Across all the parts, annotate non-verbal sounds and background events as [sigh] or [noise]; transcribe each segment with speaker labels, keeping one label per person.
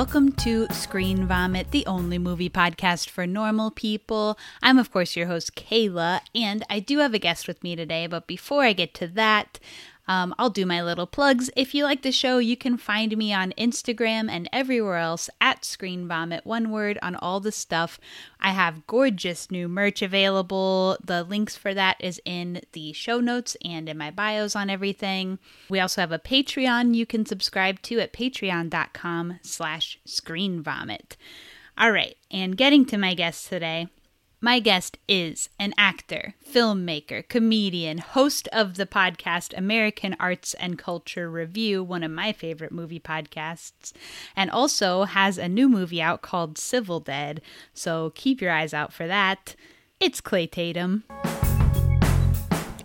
Speaker 1: welcome to Screen Vomit, the only movie podcast for normal people. I'm, of course, your host, Kayla, and I do have a guest with me today. But before I get to that, um, I'll do my little plugs. If you like the show, you can find me on Instagram and everywhere else at Screen Vomit, one word on all the stuff. I have gorgeous new merch available. The links for that is in the show notes and in my bios on everything. We also have a Patreon you can subscribe to at patreon.com slash screen vomit. All right, and getting to my guest today. My guest is an actor, filmmaker, comedian, host of the podcast American Arts and Culture Review, one of my favorite movie podcasts, and also has a new movie out called Civil Dead. So keep your eyes out for that. It's Clay Tatum.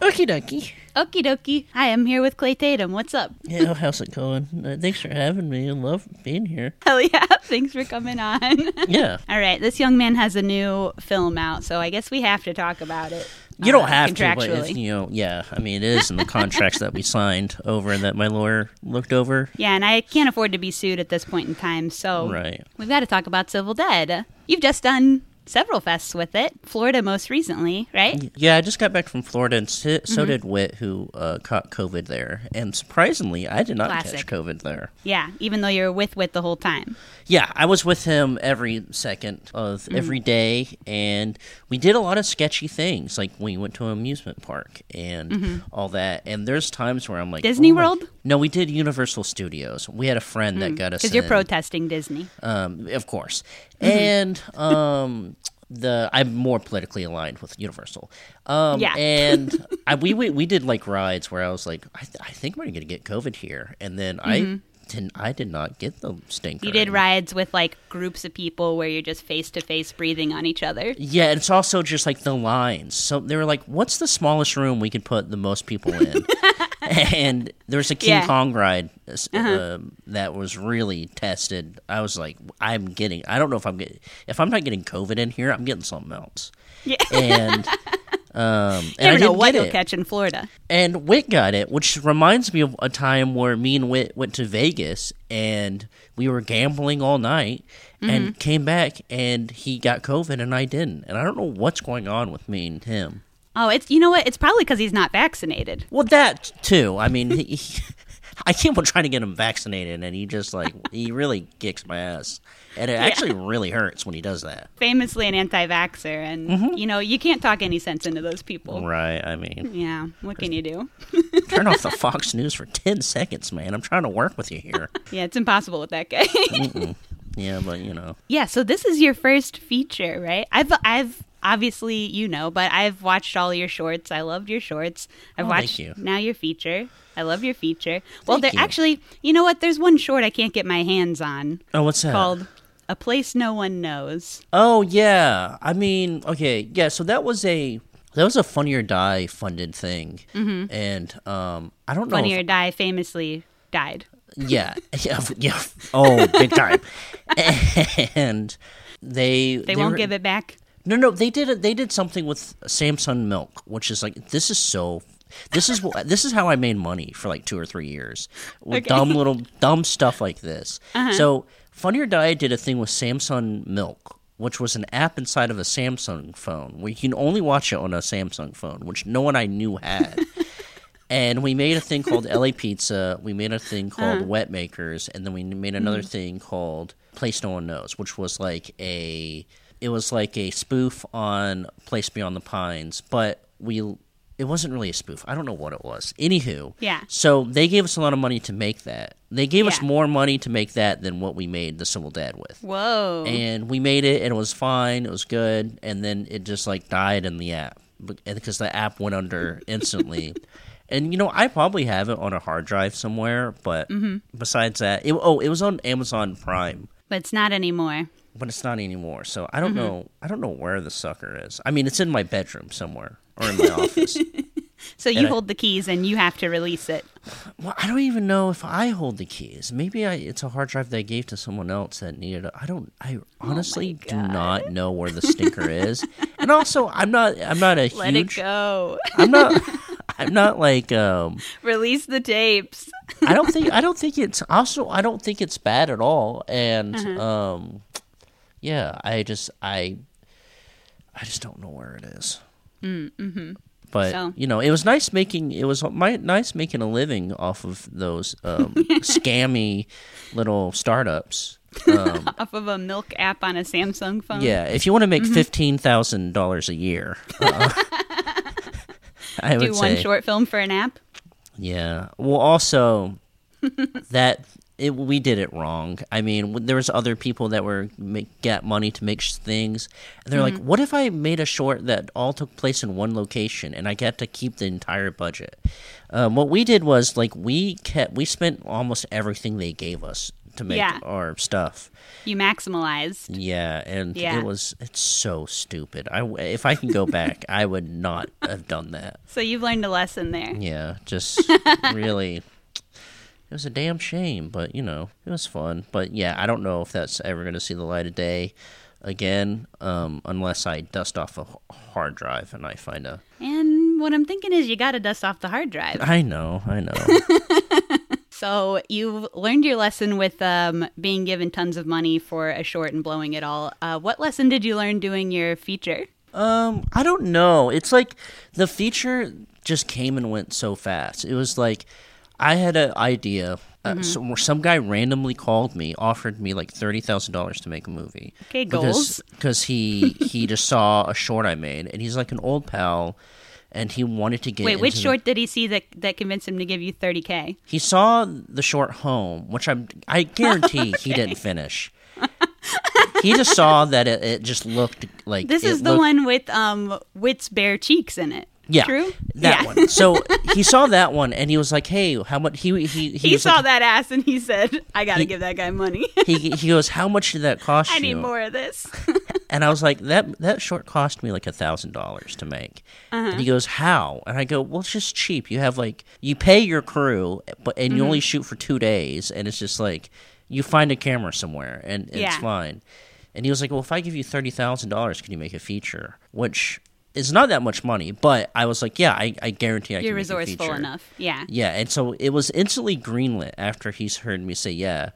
Speaker 2: Okie dokie.
Speaker 1: Okie dokie. Hi, I'm here with Clay Tatum. What's up?
Speaker 2: Yeah, how's it going? Uh, thanks for having me. I love being here. [laughs]
Speaker 1: Hell yeah. Thanks for coming on. [laughs]
Speaker 2: Yeah.
Speaker 1: All right. This young man has a new film out, so I guess we have to talk about it.
Speaker 2: You don't
Speaker 1: uh,
Speaker 2: have to, but you know, yeah. I mean, it is in the contracts that we [laughs] signed over and that my lawyer looked over.
Speaker 1: Yeah, and I can't afford to be sued at this point in time, so
Speaker 2: Right.
Speaker 1: we've got to talk about Civil Dead. You've just done several fests with it, Florida most recently, right?
Speaker 2: Yeah, I just got back from Florida, and so, so
Speaker 1: Mm-hmm.
Speaker 2: did Wit, who uh, caught COVID there. And surprisingly, I did not
Speaker 1: Classic.
Speaker 2: catch COVID there.
Speaker 1: Yeah, even though you're with Wit the whole time.
Speaker 2: Yeah, I was with him every second of
Speaker 1: Mm-hmm.
Speaker 2: every day, and we did a lot of sketchy things. Like we went to an amusement park and all that. And there's times where I'm like,
Speaker 1: Mm-hmm. Disney
Speaker 2: oh
Speaker 1: World?
Speaker 2: No, we did Universal Studios. We had a friend that got us
Speaker 1: Because Mm. you're protesting Disney.
Speaker 2: um, of course,
Speaker 1: Mm-hmm.
Speaker 2: And um. The I'm more politically aligned with Universal, um,
Speaker 1: Yeah.
Speaker 2: and [laughs] I, we, we we did like rides where I was like, I, th- I think we're gonna get COVID here, and then I didn't I did not get the stinker.
Speaker 1: You did rides with like groups of people where you're just face to face breathing on each other.
Speaker 2: Yeah, and it's also just like the lines. So they were like, "What's the smallest room we could put the most people in?" [laughs] and there was a King
Speaker 1: Yeah. Uh-huh.
Speaker 2: Kong ride uh, um, that was really tested. I was like, "I'm getting. I don't know if I'm getting. If I'm not getting COVID in here, I'm getting something else."
Speaker 1: Yeah.
Speaker 2: And [laughs] um, and
Speaker 1: Never
Speaker 2: I
Speaker 1: know what
Speaker 2: it.
Speaker 1: catch in Florida.
Speaker 2: And Wit got it, which reminds me of a time where me and Wit went to Vegas and we were gambling all night
Speaker 1: Mm-hmm.
Speaker 2: and came back and he got COVID and I didn't. And I don't know what's going on with me and him.
Speaker 1: Oh, it's you know what? It's probably because he's not vaccinated.
Speaker 2: Well, that too. I mean, he, [laughs] I keep on trying to get him vaccinated and he just like, he really kicks my ass. And it actually really hurts when he does that.
Speaker 1: Famously an anti-vaxxer, and
Speaker 2: Mm-hmm.
Speaker 1: you know you can't talk any sense into those people.
Speaker 2: Right. I mean,
Speaker 1: Yeah, what can you do?
Speaker 2: turn off the [laughs] Fox News for 10 seconds, man. I'm trying to work with you here. [laughs]
Speaker 1: Yeah, it's impossible with that guy.
Speaker 2: Yeah, but you know.
Speaker 1: yeah, so this is your first feature, right? I've I've obviously you know, but I've watched all your shorts. I loved your shorts. I've
Speaker 2: Oh, thank
Speaker 1: watched
Speaker 2: you.
Speaker 1: now your feature. I love your feature. well, there
Speaker 2: Thank you.
Speaker 1: actually, you know what? There's one short I can't get my hands on
Speaker 2: Oh, what's that?
Speaker 1: called "A Place No One Knows."
Speaker 2: Oh yeah, I mean, okay, yeah. So that was a that was a Funny or Die funded thing, mm-hmm. and um, I don't know.
Speaker 1: Funny or Die famously died.
Speaker 2: yeah, [laughs] yeah, yeah. Oh, big time. [laughs] and they
Speaker 1: They, won't give it back.
Speaker 2: No, no, they did it. They did something with Samsung Milk, which is like this is so. This is wh- this is how I made money for like two or three years with
Speaker 1: Okay. Uh-huh.
Speaker 2: dumb [laughs] little dumb stuff like this. So Funny or Die did a thing with Samsung Milk, which was an app inside of a Samsung phone where you can only watch it on a Samsung phone, which no one I knew had. [laughs] and we made a thing called LA Pizza. We made a thing called
Speaker 1: Uh-huh.
Speaker 2: Wet Makers, and then we made another
Speaker 1: Mm-hmm.
Speaker 2: thing called Place No One Knows, which was like a it was like a spoof on Place Beyond the Pines, but we it wasn't really a spoof. I don't know what it was. Anywho,
Speaker 1: Yeah.
Speaker 2: So they gave us a lot of money to make that. They gave us more money to make that than what we made the Civil Dead with.
Speaker 1: Whoa.
Speaker 2: And we made it, and it was fine. It was good, and then it just like died in the app because the app went under [laughs] instantly. And you know, I probably have it on a hard drive somewhere, but
Speaker 1: Mm-hmm.
Speaker 2: besides that, it, oh, it was on Amazon Prime,
Speaker 1: but it's not anymore.
Speaker 2: but it's not anymore. So I don't
Speaker 1: Mm-hmm.
Speaker 2: know. I don't know where the sucker is. I mean, it's in my bedroom somewhere or in my office. [laughs]
Speaker 1: So you
Speaker 2: And I-
Speaker 1: hold the keys and you have to release it.
Speaker 2: Well, I don't even know if I hold the keys. Maybe I, it's a hard drive that I gave to someone else that needed it. I don't. I honestly do not know where the stinker is. And also, I'm not. I'm not a huge [laughs]
Speaker 1: Let it go. [laughs]
Speaker 2: I'm not. I'm not like um
Speaker 1: Release the tapes.
Speaker 2: I don't think I don't think it's also I don't think it's bad at all and
Speaker 1: Uh-huh.
Speaker 2: um yeah, I just I I just don't know where it is. Mm-hmm. But
Speaker 1: So-
Speaker 2: you know, it was nice making it was my, nice making a living off of those um, [laughs] scammy little startups. Um, [laughs]
Speaker 1: Off of a milk app on a Samsung phone.
Speaker 2: yeah, if you want to
Speaker 1: Mm-hmm.
Speaker 2: make fifteen thousand dollars a year, uh, [laughs] I would
Speaker 1: Do
Speaker 2: say
Speaker 1: one short film for an app.
Speaker 2: Yeah. Well, also that it, we did it wrong. I mean, there was other people that were make, get money to make things, and they're like, "What if I made a short that all took place in one location and I get to keep the entire budget?" Um, what we did was like we kept we spent almost everything they gave us to make
Speaker 1: Yeah.
Speaker 2: our stuff.
Speaker 1: You maximalized.
Speaker 2: Yeah, and
Speaker 1: Yeah.
Speaker 2: it was it's so stupid. I if I can go back, [laughs] I would not have done that.
Speaker 1: So you've learned a lesson there.
Speaker 2: Yeah, just [laughs] really. It was a damn shame, but you know, it was fun. But yeah, I don't know if that's ever going to see the light of day again, um, unless I dust off a hard drive and I find a.
Speaker 1: And what I'm thinking is you got to dust off the hard drive.
Speaker 2: I know, I know. [laughs]
Speaker 1: So you've learned your lesson with um, being given tons of money for a short and blowing it all. Uh, what lesson did you learn doing your feature?
Speaker 2: um, I don't know. It's like the feature just came and went so fast. It was like I had an idea. Uh, some, some guy randomly called me, offered me like thirty thousand dollars to make a movie.
Speaker 1: Okay, goals.
Speaker 2: because he [laughs] he just saw a short I made, and he's like an old pal, and he wanted to get
Speaker 1: Wait, which
Speaker 2: the-
Speaker 1: short did he see that that convinced him to give you 30k?
Speaker 2: he saw the short home, which I'm I guarantee he [laughs] didn't finish. he just saw that it, it just looked like
Speaker 1: This is the
Speaker 2: looked-
Speaker 1: one with um Wit's bare cheeks in it.
Speaker 2: Yeah,
Speaker 1: True.
Speaker 2: that
Speaker 1: yeah.
Speaker 2: one. So [laughs] he saw that one, and he was like, "Hey, how much?" He he he,
Speaker 1: He saw
Speaker 2: like-
Speaker 1: that ass and he said, "I got to give that guy money.
Speaker 2: He he goes, "How much did that cost
Speaker 1: I
Speaker 2: you?"
Speaker 1: need more of this." [laughs]
Speaker 2: And I was like, that that short cost me like a thousand dollars to make.
Speaker 1: Uh-huh.
Speaker 2: And he goes, how? And I go, well, it's just cheap. You have like you pay your crew, but and you
Speaker 1: Mm-hmm.
Speaker 2: only shoot for two days, and it's just like you find a camera somewhere, and it's
Speaker 1: Yeah.
Speaker 2: fine. And he was like, well, if I give you thirty thousand dollars, can you make a feature? Which is not that much money, but I was like, yeah, I, I guarantee I
Speaker 1: You're
Speaker 2: can a
Speaker 1: resourceful enough. Yeah.
Speaker 2: Yeah, and so it was instantly greenlit after he's heard me say yeah.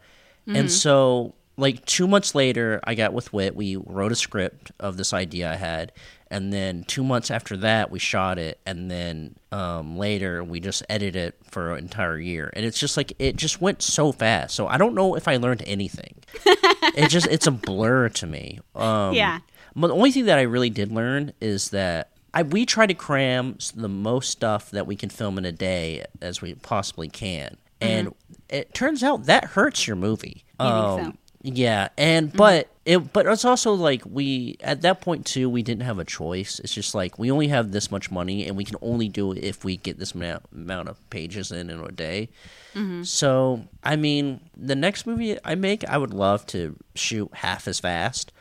Speaker 1: Mm-hmm.
Speaker 2: And so like 2 months later, I got with Wit, we wrote a script of this idea I had, and then 2 months after that, we shot it, and then um, later we just edited it for an entire year. And it's just like it just went so fast. So I don't know if I learned anything. [laughs] it just it's a blur to me. Um
Speaker 1: Yeah.
Speaker 2: But the only thing that I really did learn is that I, we try to cram the most stuff that we can film in a day as we possibly can, and it turns out that hurts your movie.
Speaker 1: Mm-hmm. You
Speaker 2: Um,
Speaker 1: so? Mm-hmm.
Speaker 2: Yeah, and but it but it's also like we at that point too we didn't have a choice. It's just like we only have this much money and we can only do it if we get this amount amount of pages in in a day.
Speaker 1: Mm-hmm.
Speaker 2: So I mean, the next movie I make, I would love to shoot half as fast.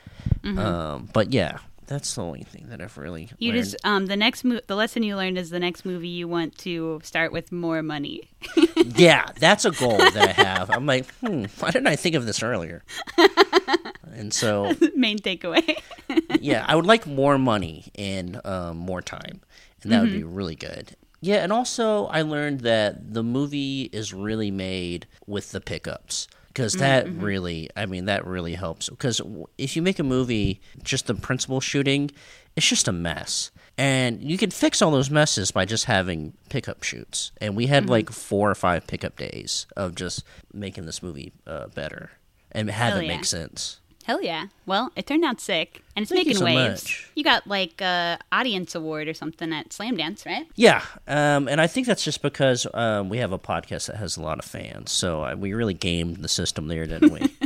Speaker 1: Mm-hmm.
Speaker 2: Um, but yeah, that's the only thing that I've really
Speaker 1: You
Speaker 2: learned.
Speaker 1: just um the next mo- the lesson you learned is the next movie you want to start with more money. [laughs]
Speaker 2: yeah, that's a goal that I [laughs] have. I'm like, hmm, why didn't I think of this earlier? and so [laughs]
Speaker 1: Main takeaway.
Speaker 2: yeah, I would like more money and um, more time, and that would be really good. Yeah, and also I learned that the movie is really made with the pickups because mm, that mm-hmm. really, I mean, that really helps. Because if you make a movie just the principal shooting, it's just a mess. And you can fix all those messes by just having pickup shoots. And we had mm-hmm. like four or five pickup days of just making this movie uh, better and have
Speaker 1: Hell
Speaker 2: it
Speaker 1: yeah.
Speaker 2: make sense.
Speaker 1: Hell yeah. Well, it turned out sick and it's
Speaker 2: Thank you
Speaker 1: making
Speaker 2: so
Speaker 1: waves.
Speaker 2: much.
Speaker 1: You got like a audience award or something at Slamdance, right?
Speaker 2: Yeah, um, and I think that's just because um, we have a podcast that has a lot of fans, so uh, we really gamed the system there, didn't we? [laughs]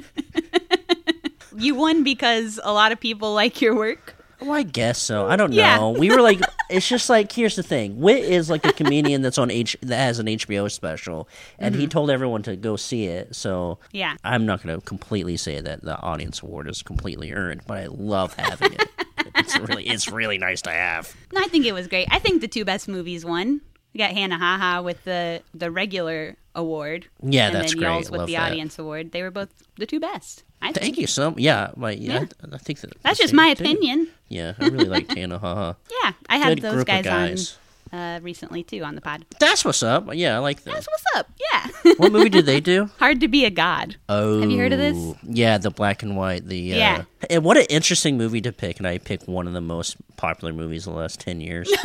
Speaker 1: You won because a lot of people like your work.
Speaker 2: Well, I guess so. I don't
Speaker 1: Yeah.
Speaker 2: know. We were like, [laughs] it's just like here's the thing: Wit is like a comedian that's on H that has an HBO special, and he mm-hmm. told everyone to go see it. So
Speaker 1: Yeah.
Speaker 2: I'm not going to completely say that the audience award is completely earned, but I love having it. [laughs] it's really, it's really nice to have.
Speaker 1: No, I think it was great. I think the two best movies won. We got Hannah Ha Ha with the the regular award.
Speaker 2: Yeah,
Speaker 1: and
Speaker 2: that's
Speaker 1: then
Speaker 2: great.
Speaker 1: Y'all's with
Speaker 2: Love
Speaker 1: the
Speaker 2: that.
Speaker 1: audience award. They were both the two best. I think.
Speaker 2: Thank you so. Yeah, my yeah.
Speaker 1: Yeah.
Speaker 2: I, I think that
Speaker 1: That's just my opinion.
Speaker 2: Yeah, I really like Tana. Haha. [laughs]
Speaker 1: Yeah, I had
Speaker 2: Good
Speaker 1: those
Speaker 2: group
Speaker 1: guys,
Speaker 2: of guys.
Speaker 1: Uh, recently too on the pod.
Speaker 2: That's what's up. Yeah, I like that.
Speaker 1: That's what's up. Yeah. [laughs]
Speaker 2: what movie did they do? [laughs]
Speaker 1: Hard to be a god.
Speaker 2: Oh,
Speaker 1: Have you heard of this?
Speaker 2: Yeah, the black and white. The uh,
Speaker 1: Yeah.
Speaker 2: And what an interesting movie to pick, and I picked one of the most popular movies of the last ten years. [laughs]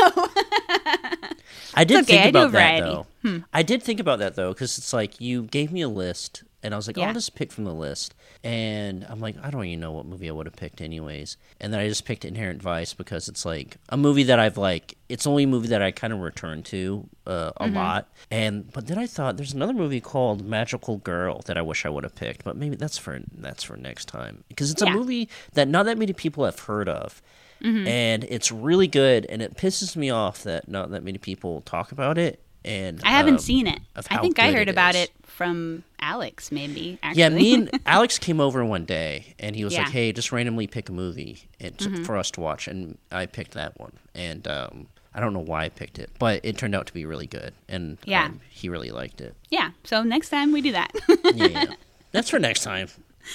Speaker 2: I did
Speaker 1: okay,
Speaker 2: think
Speaker 1: I
Speaker 2: about that
Speaker 1: variety. Hmm.
Speaker 2: though. I did think about that though, because it's like you gave me a list, and I was like,
Speaker 1: Yeah.
Speaker 2: I'll just pick from the list. And I'm like, I don't even know what movie I would have picked anyways. And then I just picked Inherent Vice because it's like a movie that I've like. It's the only movie that I kind of return to uh, a
Speaker 1: Mm-hmm.
Speaker 2: lot. And but then I thought there's another movie called Magical Girl that I wish I would have picked, but maybe that's for that's for next time because it's
Speaker 1: Yeah.
Speaker 2: a movie that not that many people have heard of.
Speaker 1: Mm-hmm.
Speaker 2: And it's really good, and it pisses me off that not that many people talk about it. And
Speaker 1: I haven't
Speaker 2: um,
Speaker 1: seen it. I think I heard
Speaker 2: it
Speaker 1: about
Speaker 2: is.
Speaker 1: it from Alex, maybe. Actually.
Speaker 2: Yeah, me and [laughs] Alex came over one day, and he was
Speaker 1: Yeah. Mm-hmm.
Speaker 2: like, "Hey, just randomly pick a movie and for us to watch." And I picked that one, and um, I don't know why I picked it, but it turned out to be really good, and
Speaker 1: Yeah.
Speaker 2: um, he really liked it.
Speaker 1: yeah. So next time we do that. [laughs]
Speaker 2: Yeah, yeah. that's for next time.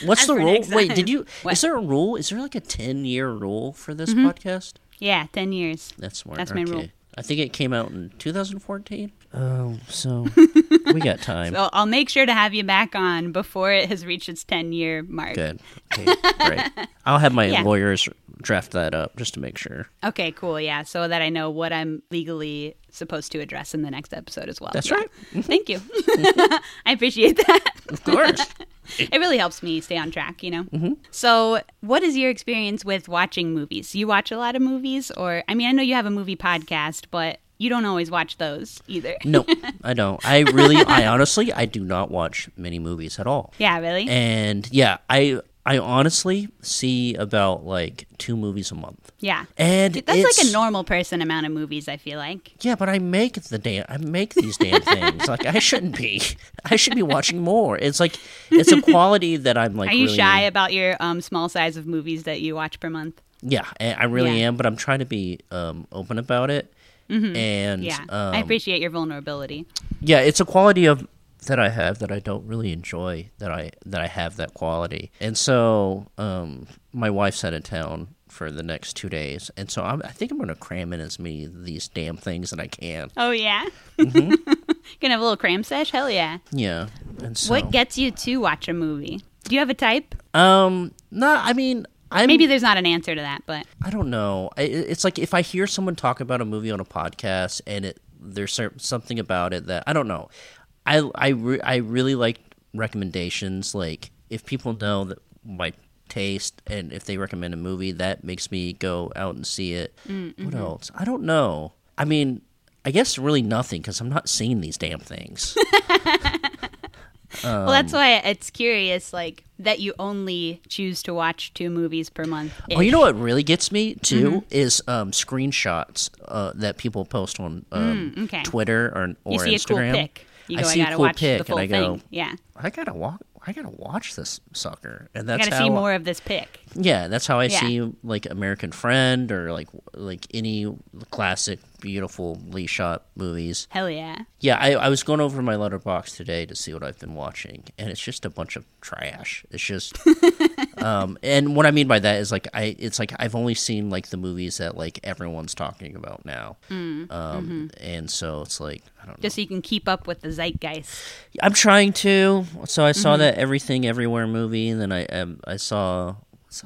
Speaker 2: What's
Speaker 1: That's
Speaker 2: the rule? Wait, did you? [laughs]
Speaker 1: What?
Speaker 2: Is there a rule? Is there like a ten year rule for this
Speaker 1: Mm-hmm.
Speaker 2: podcast?
Speaker 1: yeah, ten years.
Speaker 2: That's smart.
Speaker 1: That's my rule.
Speaker 2: I think it came out in 2014. Oh, so we got [laughs] time.
Speaker 1: So I'll make sure to have you back on before it has reached its ten year mark.
Speaker 2: Good. Okay, great. [laughs] I'll have my
Speaker 1: Yeah.
Speaker 2: lawyers draft that up just to make sure.
Speaker 1: Okay, cool. Yeah, so that I know what I'm legally supposed to address in the next episode as well.
Speaker 2: That's
Speaker 1: Yeah.
Speaker 2: right.
Speaker 1: Thank you. [laughs] I appreciate that.
Speaker 2: Of course.
Speaker 1: It really helps me stay on track, you know?
Speaker 2: Mm-hmm.
Speaker 1: So, what is your experience with watching movies? You watch a lot of movies? Or, I mean, I know you have a movie podcast, but you don't always watch those either.
Speaker 2: no, [laughs] I don't. I really, I honestly, I do not watch many movies at all.
Speaker 1: yeah, really?
Speaker 2: And yeah, I, I honestly see about like two movies a month.
Speaker 1: yeah.
Speaker 2: And
Speaker 1: That's like a normal person amount of movies, I feel like.
Speaker 2: Yeah, but I make the damn. I make these damn [laughs] things. Like I shouldn't be. [laughs] I should be watching more. It's like it's a quality that I'm like.
Speaker 1: Are you
Speaker 2: really-
Speaker 1: shy about your um, small size of movies that you watch per month?
Speaker 2: Yeah, I I really
Speaker 1: Yeah.
Speaker 2: am. But I'm trying to be um, open about it. And
Speaker 1: Yeah.
Speaker 2: um,
Speaker 1: I appreciate your vulnerability.
Speaker 2: yeah, it's a quality of that I have that I don't really enjoy that I that I have that quality. And so um, my wife's out of town for the next two days, and so I'm, I think I'm going to cram in as many of these damn things that I can.
Speaker 1: Oh, yeah?
Speaker 2: Mm-hmm. [laughs]
Speaker 1: Gonna have a little cram sesh? Hell yeah.
Speaker 2: Yeah, and so
Speaker 1: What gets you to watch a movie? Do you have a type?
Speaker 2: um, no, I mean. I'm,
Speaker 1: Maybe there's not an answer to that, but
Speaker 2: I don't know. I, it's like if I hear someone talk about a movie on a podcast and it there's something about it that I don't know. I I, re- I really like recommendations. Like if people know that my taste and if they recommend a movie, that makes me go out and see it. Mm, mm-hmm. What else? I don't know. I mean, I guess really nothing because I'm not seeing these damn things. [laughs]
Speaker 1: well,
Speaker 2: Um,
Speaker 1: that's why it's curious, like that you only choose to watch two movies per month.
Speaker 2: Oh, you know what really gets me too is um, screenshots uh, that people post on um,
Speaker 1: Mm, okay.
Speaker 2: Twitter or or
Speaker 1: You see
Speaker 2: Instagram.
Speaker 1: a cool pic. You
Speaker 2: I
Speaker 1: go, I,
Speaker 2: see a cool
Speaker 1: watch
Speaker 2: pic and I go,
Speaker 1: thing. Yeah,
Speaker 2: I gotta walk. I gotta watch this sucker, and
Speaker 1: I
Speaker 2: that's
Speaker 1: gotta
Speaker 2: how.
Speaker 1: see more of this pic.
Speaker 2: Yeah, that's how I
Speaker 1: Yeah.
Speaker 2: see like American Friend or like like any classic, beautifully shot movies.
Speaker 1: Hell yeah.
Speaker 2: Yeah, I, I was going over my Letterboxd today to see what I've been watching, and it's just a bunch of trash. It's just, [laughs] um, and what I mean by that is like I, it's like I've only seen like the movies that like everyone's talking about now, um, and so it's like I don't know.
Speaker 1: Mm, mm-hmm. Just so you can keep up with the zeitgeist.
Speaker 2: I'm trying to. So I
Speaker 1: Mm-hmm.
Speaker 2: saw that Everything Everywhere movie, and then I um, I saw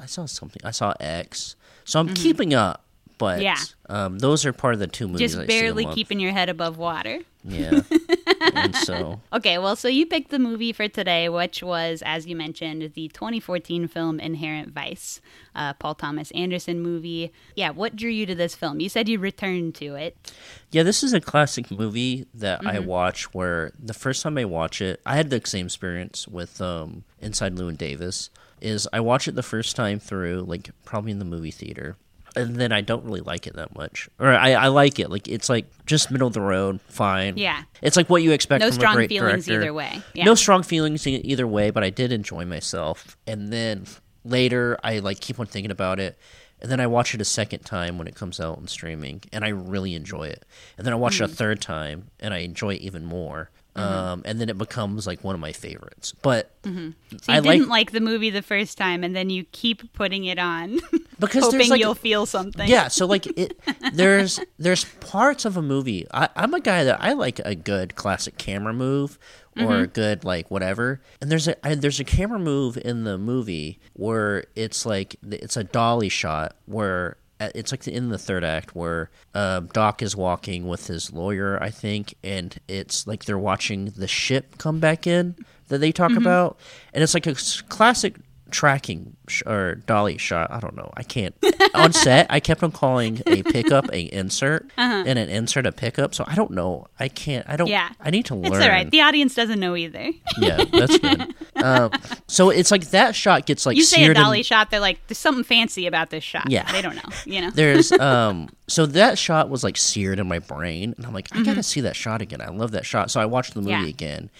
Speaker 2: I saw something. I saw X. So I'm keeping up, but.
Speaker 1: Yeah.
Speaker 2: um, those are part of the two movies.
Speaker 1: Just
Speaker 2: I see a
Speaker 1: barely keeping your head above water.
Speaker 2: Yeah, [laughs] and so
Speaker 1: Okay, well, so you picked the movie for today, which was, as you mentioned, the 2014 film Inherent Vice, uh, Paul Thomas Anderson movie. Yeah, what drew you to this film? You said you returned to it.
Speaker 2: Yeah, this is a classic movie that I
Speaker 1: Mm-hmm.
Speaker 2: watch where the first time I watch it, I had the same experience with um, Inside Llewyn Davis. Is I watch it the first time through, like probably in the movie theater, and then I don't really like it that much, or I, I like it, like it's like just middle of the road, fine.
Speaker 1: Yeah.
Speaker 2: it's like what you expect.
Speaker 1: No
Speaker 2: from
Speaker 1: strong
Speaker 2: a great
Speaker 1: feelings
Speaker 2: director.
Speaker 1: either way. Yeah.
Speaker 2: No strong feelings either way, but I did enjoy myself. And then later, I like keep on thinking about it, and then I watch it a second time when it comes out on streaming, and I really enjoy it. And then I watch it a
Speaker 1: Mm.
Speaker 2: third time, and I enjoy it even more. Mm-hmm. um, and then it becomes like one of my favorites. But mm-hmm.
Speaker 1: So you
Speaker 2: I
Speaker 1: didn't
Speaker 2: like
Speaker 1: like the movie the first time, and then you keep putting it on, [laughs]
Speaker 2: because
Speaker 1: hoping
Speaker 2: like
Speaker 1: you'll feel something.
Speaker 2: yeah so like it [laughs] there's there's parts of a movie I, i'm a guy that i like a good classic camera move or mm-hmm. a good like whatever and there's a I, there's a camera move in the movie where it's like it's a dolly shot where it's like in the third act where uh, Doc is walking with his lawyer, I think, and it's like they're watching the ship come back in that they talk about, and it's like a classic tracking sh- or dolly shot. I don't know. I can't. [laughs] on set, I kept on calling a pickup a insert and an insert a pickup. So I don't know. I can't. I don't.
Speaker 1: Yeah.
Speaker 2: I need to learn.
Speaker 1: It's all right. The audience doesn't know either. [laughs]
Speaker 2: yeah, that's good. um, so it's like that shot gets like
Speaker 1: You say a
Speaker 2: seared in-
Speaker 1: dolly shot, they're like, "There's something fancy about this shot."
Speaker 2: Yeah.
Speaker 1: they don't know. You know.
Speaker 2: There's [laughs] um so that shot was like seared in my brain and I'm like I
Speaker 1: Mm-hmm.
Speaker 2: gotta see that shot again. I love that shot. So I watched the movie
Speaker 1: Yeah.
Speaker 2: again.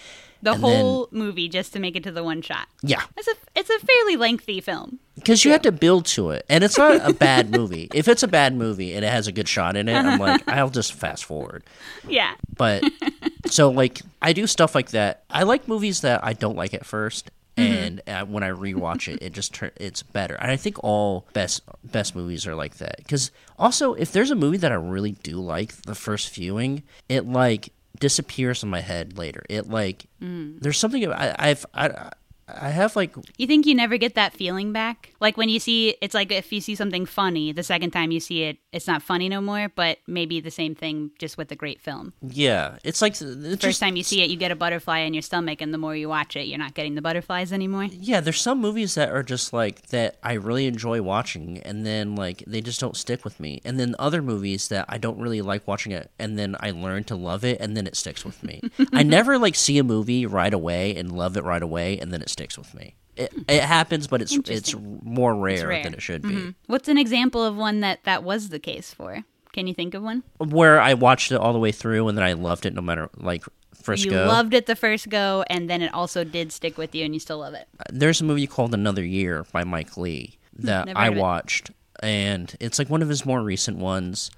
Speaker 1: The
Speaker 2: and then-
Speaker 1: whole movie just to make it to the one shot.
Speaker 2: Yeah.
Speaker 1: It's a it's a fairly lengthy film.
Speaker 2: Because you have to build to it. And it's not a bad [laughs] movie. If it's a bad movie and it has a good shot in it, I'm like, I'll just fast forward.
Speaker 1: Yeah.
Speaker 2: But [laughs] so like I do stuff like that. I like movies that I don't like at 1st and uh, when I rewatch it, it just turn it's better. And I think all best best movies are like that. Because also, if there's a movie that I really do like, the first viewing, it like disappears in my head later. It like mm. there's something I, I've I I have like
Speaker 1: You think you never get that feeling back? Like when you see it's like if you see something funny, the second time you see it, it's not funny no more, but maybe the same thing just with a great film.
Speaker 2: yeah, it's like it's
Speaker 1: First
Speaker 2: just,
Speaker 1: time you see it, you get a butterfly in your stomach, and the more you watch it, you're not getting the butterflies anymore.
Speaker 2: Yeah, there's some movies that are just like that I really enjoy watching and then like they just don't stick with me. And then other movies that I don't really like watching it and then I learn to love it and then it sticks with me. [laughs] I never like see a movie right away and love it right away and then it sticks with me. It, it happens, but it's it's more rare,
Speaker 1: rare.
Speaker 2: than it should be. Mm-hmm.
Speaker 1: What's an example of one that that was the case for? Can you think of one?
Speaker 2: Where I watched it all the way through and then I loved it no matter like first
Speaker 1: you
Speaker 2: go.
Speaker 1: loved it the first go, and then it also did stick with you, and you still love it.
Speaker 2: Uh, there's a movie called Another Year by Mike Leigh hmm,
Speaker 1: that
Speaker 2: I
Speaker 1: of it.
Speaker 2: watched, and it's like one of his more recent ones.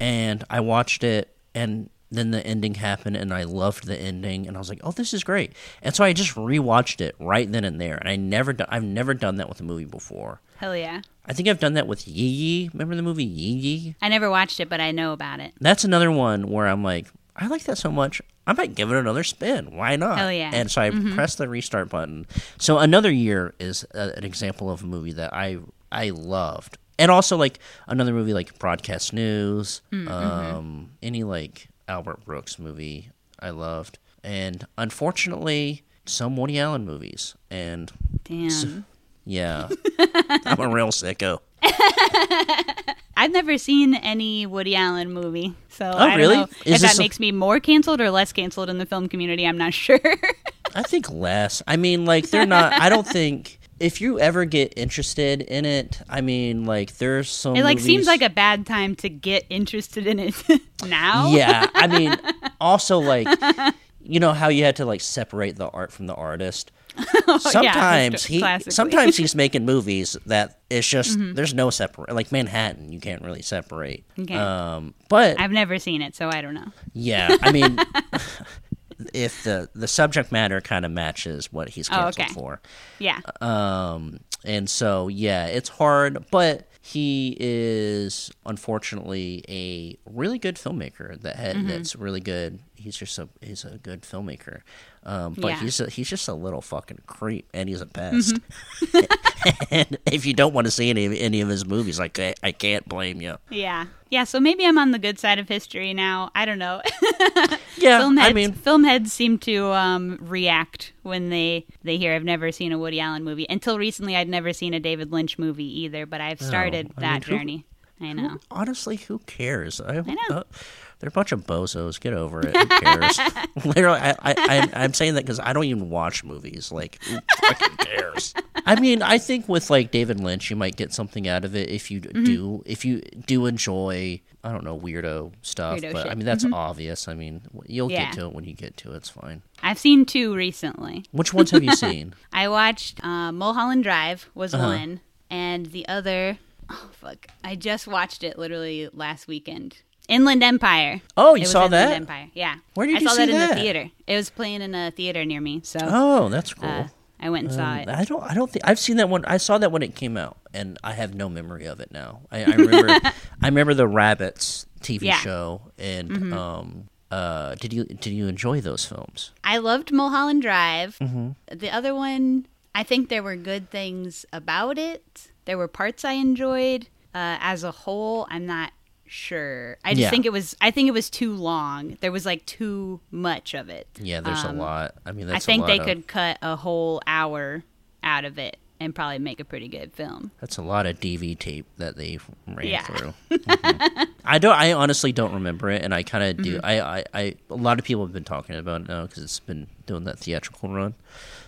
Speaker 2: And I watched it, and then the ending happened, and I loved the ending, and I was like, "Oh, this is great!" And so I just rewatched it right then and there, and I never, do- I've never done that with a movie before.
Speaker 1: Hell yeah!
Speaker 2: I think I've done that with Yi Yi. Remember the movie Yi Yi?
Speaker 1: I never watched it, but I know about it.
Speaker 2: That's another one where I'm like, I like that so much. I might give it another spin. Why not?
Speaker 1: Hell yeah.
Speaker 2: And so I mm-hmm. pressed the restart button. So another year is a, an example of a movie that I I loved, and also like another movie like Broadcast News, mm, mm-hmm. um, any like Albert Brooks movie I loved, and unfortunately some Woody Allen movies. And
Speaker 1: Damn.
Speaker 2: yeah, [laughs] I'm a real sicko. [laughs]
Speaker 1: I've never seen any Woody Allen movie, so
Speaker 2: Oh,
Speaker 1: I don't
Speaker 2: really?
Speaker 1: if that
Speaker 2: a-
Speaker 1: makes me more canceled or less canceled in the film community. I'm not [laughs] sure.
Speaker 2: I think less. I mean, like they're not. I don't think if you ever get interested in it. I mean, like there's some.
Speaker 1: it like seems like a bad time to get interested in it [laughs] now.
Speaker 2: Yeah, I mean, [laughs] also like you know how you had to like separate the art from the artist. [laughs] Sometimes
Speaker 1: histo-
Speaker 2: he, sometimes he's making movies that it's just
Speaker 1: Mm-hmm.
Speaker 2: there's no separate. Like Manhattan, you can't really separate.
Speaker 1: Okay.
Speaker 2: Um, but
Speaker 1: I've never seen it, so I don't know.
Speaker 2: yeah, I mean, if the the subject matter kind of matches what he's
Speaker 1: Oh, okay.
Speaker 2: for.
Speaker 1: Yeah.
Speaker 2: Um, and so yeah, it's hard, but he is unfortunately a really good filmmaker that had,
Speaker 1: Mm-hmm.
Speaker 2: that's really good. He's just a he's a good filmmaker. Um, but
Speaker 1: Yeah.
Speaker 2: he's a, he's just a little fucking creep, and he's a pest. [laughs] and if you don't want to see any of any of his movies, like I, I can't blame you.
Speaker 1: Yeah. Yeah, so maybe I'm on the good side of history now. I don't know. [laughs]
Speaker 2: Yeah,
Speaker 1: film heads,
Speaker 2: I mean,
Speaker 1: film heads seem to um, react when they they hear I've never seen a Woody Allen movie. Until recently, I'd never seen a David Lynch movie either, but I've started
Speaker 2: I
Speaker 1: that
Speaker 2: mean, who-
Speaker 1: journey. I know.
Speaker 2: honestly, who cares? I,
Speaker 1: know.
Speaker 2: uh, they're a bunch of bozos. Get over it. Who cares? [laughs] [laughs] Literally, I, I, I, I'm saying that because I don't even watch movies. Like, who fucking cares? [laughs] I mean, I think with like David Lynch, you might get something out of it if you
Speaker 1: Mm-hmm.
Speaker 2: do if you do enjoy. I don't know weirdo stuff,
Speaker 1: Weirdo
Speaker 2: but
Speaker 1: shit.
Speaker 2: I mean that's obvious. I mean, you'll
Speaker 1: Yeah.
Speaker 2: get to it when you get to it. It's fine.
Speaker 1: I've seen two recently.
Speaker 2: Which ones have you seen?
Speaker 1: I watched uh, Mulholland Drive was
Speaker 2: Uh-huh.
Speaker 1: one, and the other, oh fuck, I just watched it literally last weekend. Inland Empire.
Speaker 2: Oh, you saw
Speaker 1: Inland
Speaker 2: that?
Speaker 1: Empire. Yeah.
Speaker 2: Where did
Speaker 1: I
Speaker 2: you
Speaker 1: saw
Speaker 2: see
Speaker 1: that in
Speaker 2: that?
Speaker 1: the theater. It was playing in a theater near me, so
Speaker 2: Oh, that's cool.
Speaker 1: uh, I went and saw
Speaker 2: Um,
Speaker 1: it.
Speaker 2: I don't. I don't think I've seen that one. I saw that when it came out, and I have no memory of it now. I, I remember. [laughs] I remember the Rabbits TV
Speaker 1: Yeah. Mm-hmm.
Speaker 2: show, and um, uh, did you did you enjoy those films?
Speaker 1: I loved Mulholland Drive.
Speaker 2: Mm-hmm.
Speaker 1: The other one, I think there were good things about it. There were parts I enjoyed. Uh, as a whole, I'm not sure. I just
Speaker 2: Yeah.
Speaker 1: think it was. I think it was too long. There was like too much of it.
Speaker 2: Yeah, there's
Speaker 1: Um,
Speaker 2: a lot. I mean,
Speaker 1: I
Speaker 2: that's a
Speaker 1: think they
Speaker 2: of,
Speaker 1: could cut a whole hour out of it and probably make a pretty good film.
Speaker 2: That's a lot of DV tape that they ran
Speaker 1: Yeah.
Speaker 2: through. [laughs] Mhm. I don't. I honestly don't remember it, and I kind of do.
Speaker 1: Mm-hmm.
Speaker 2: I, I, I. A lot of people have been talking about it now because it's been doing that theatrical run,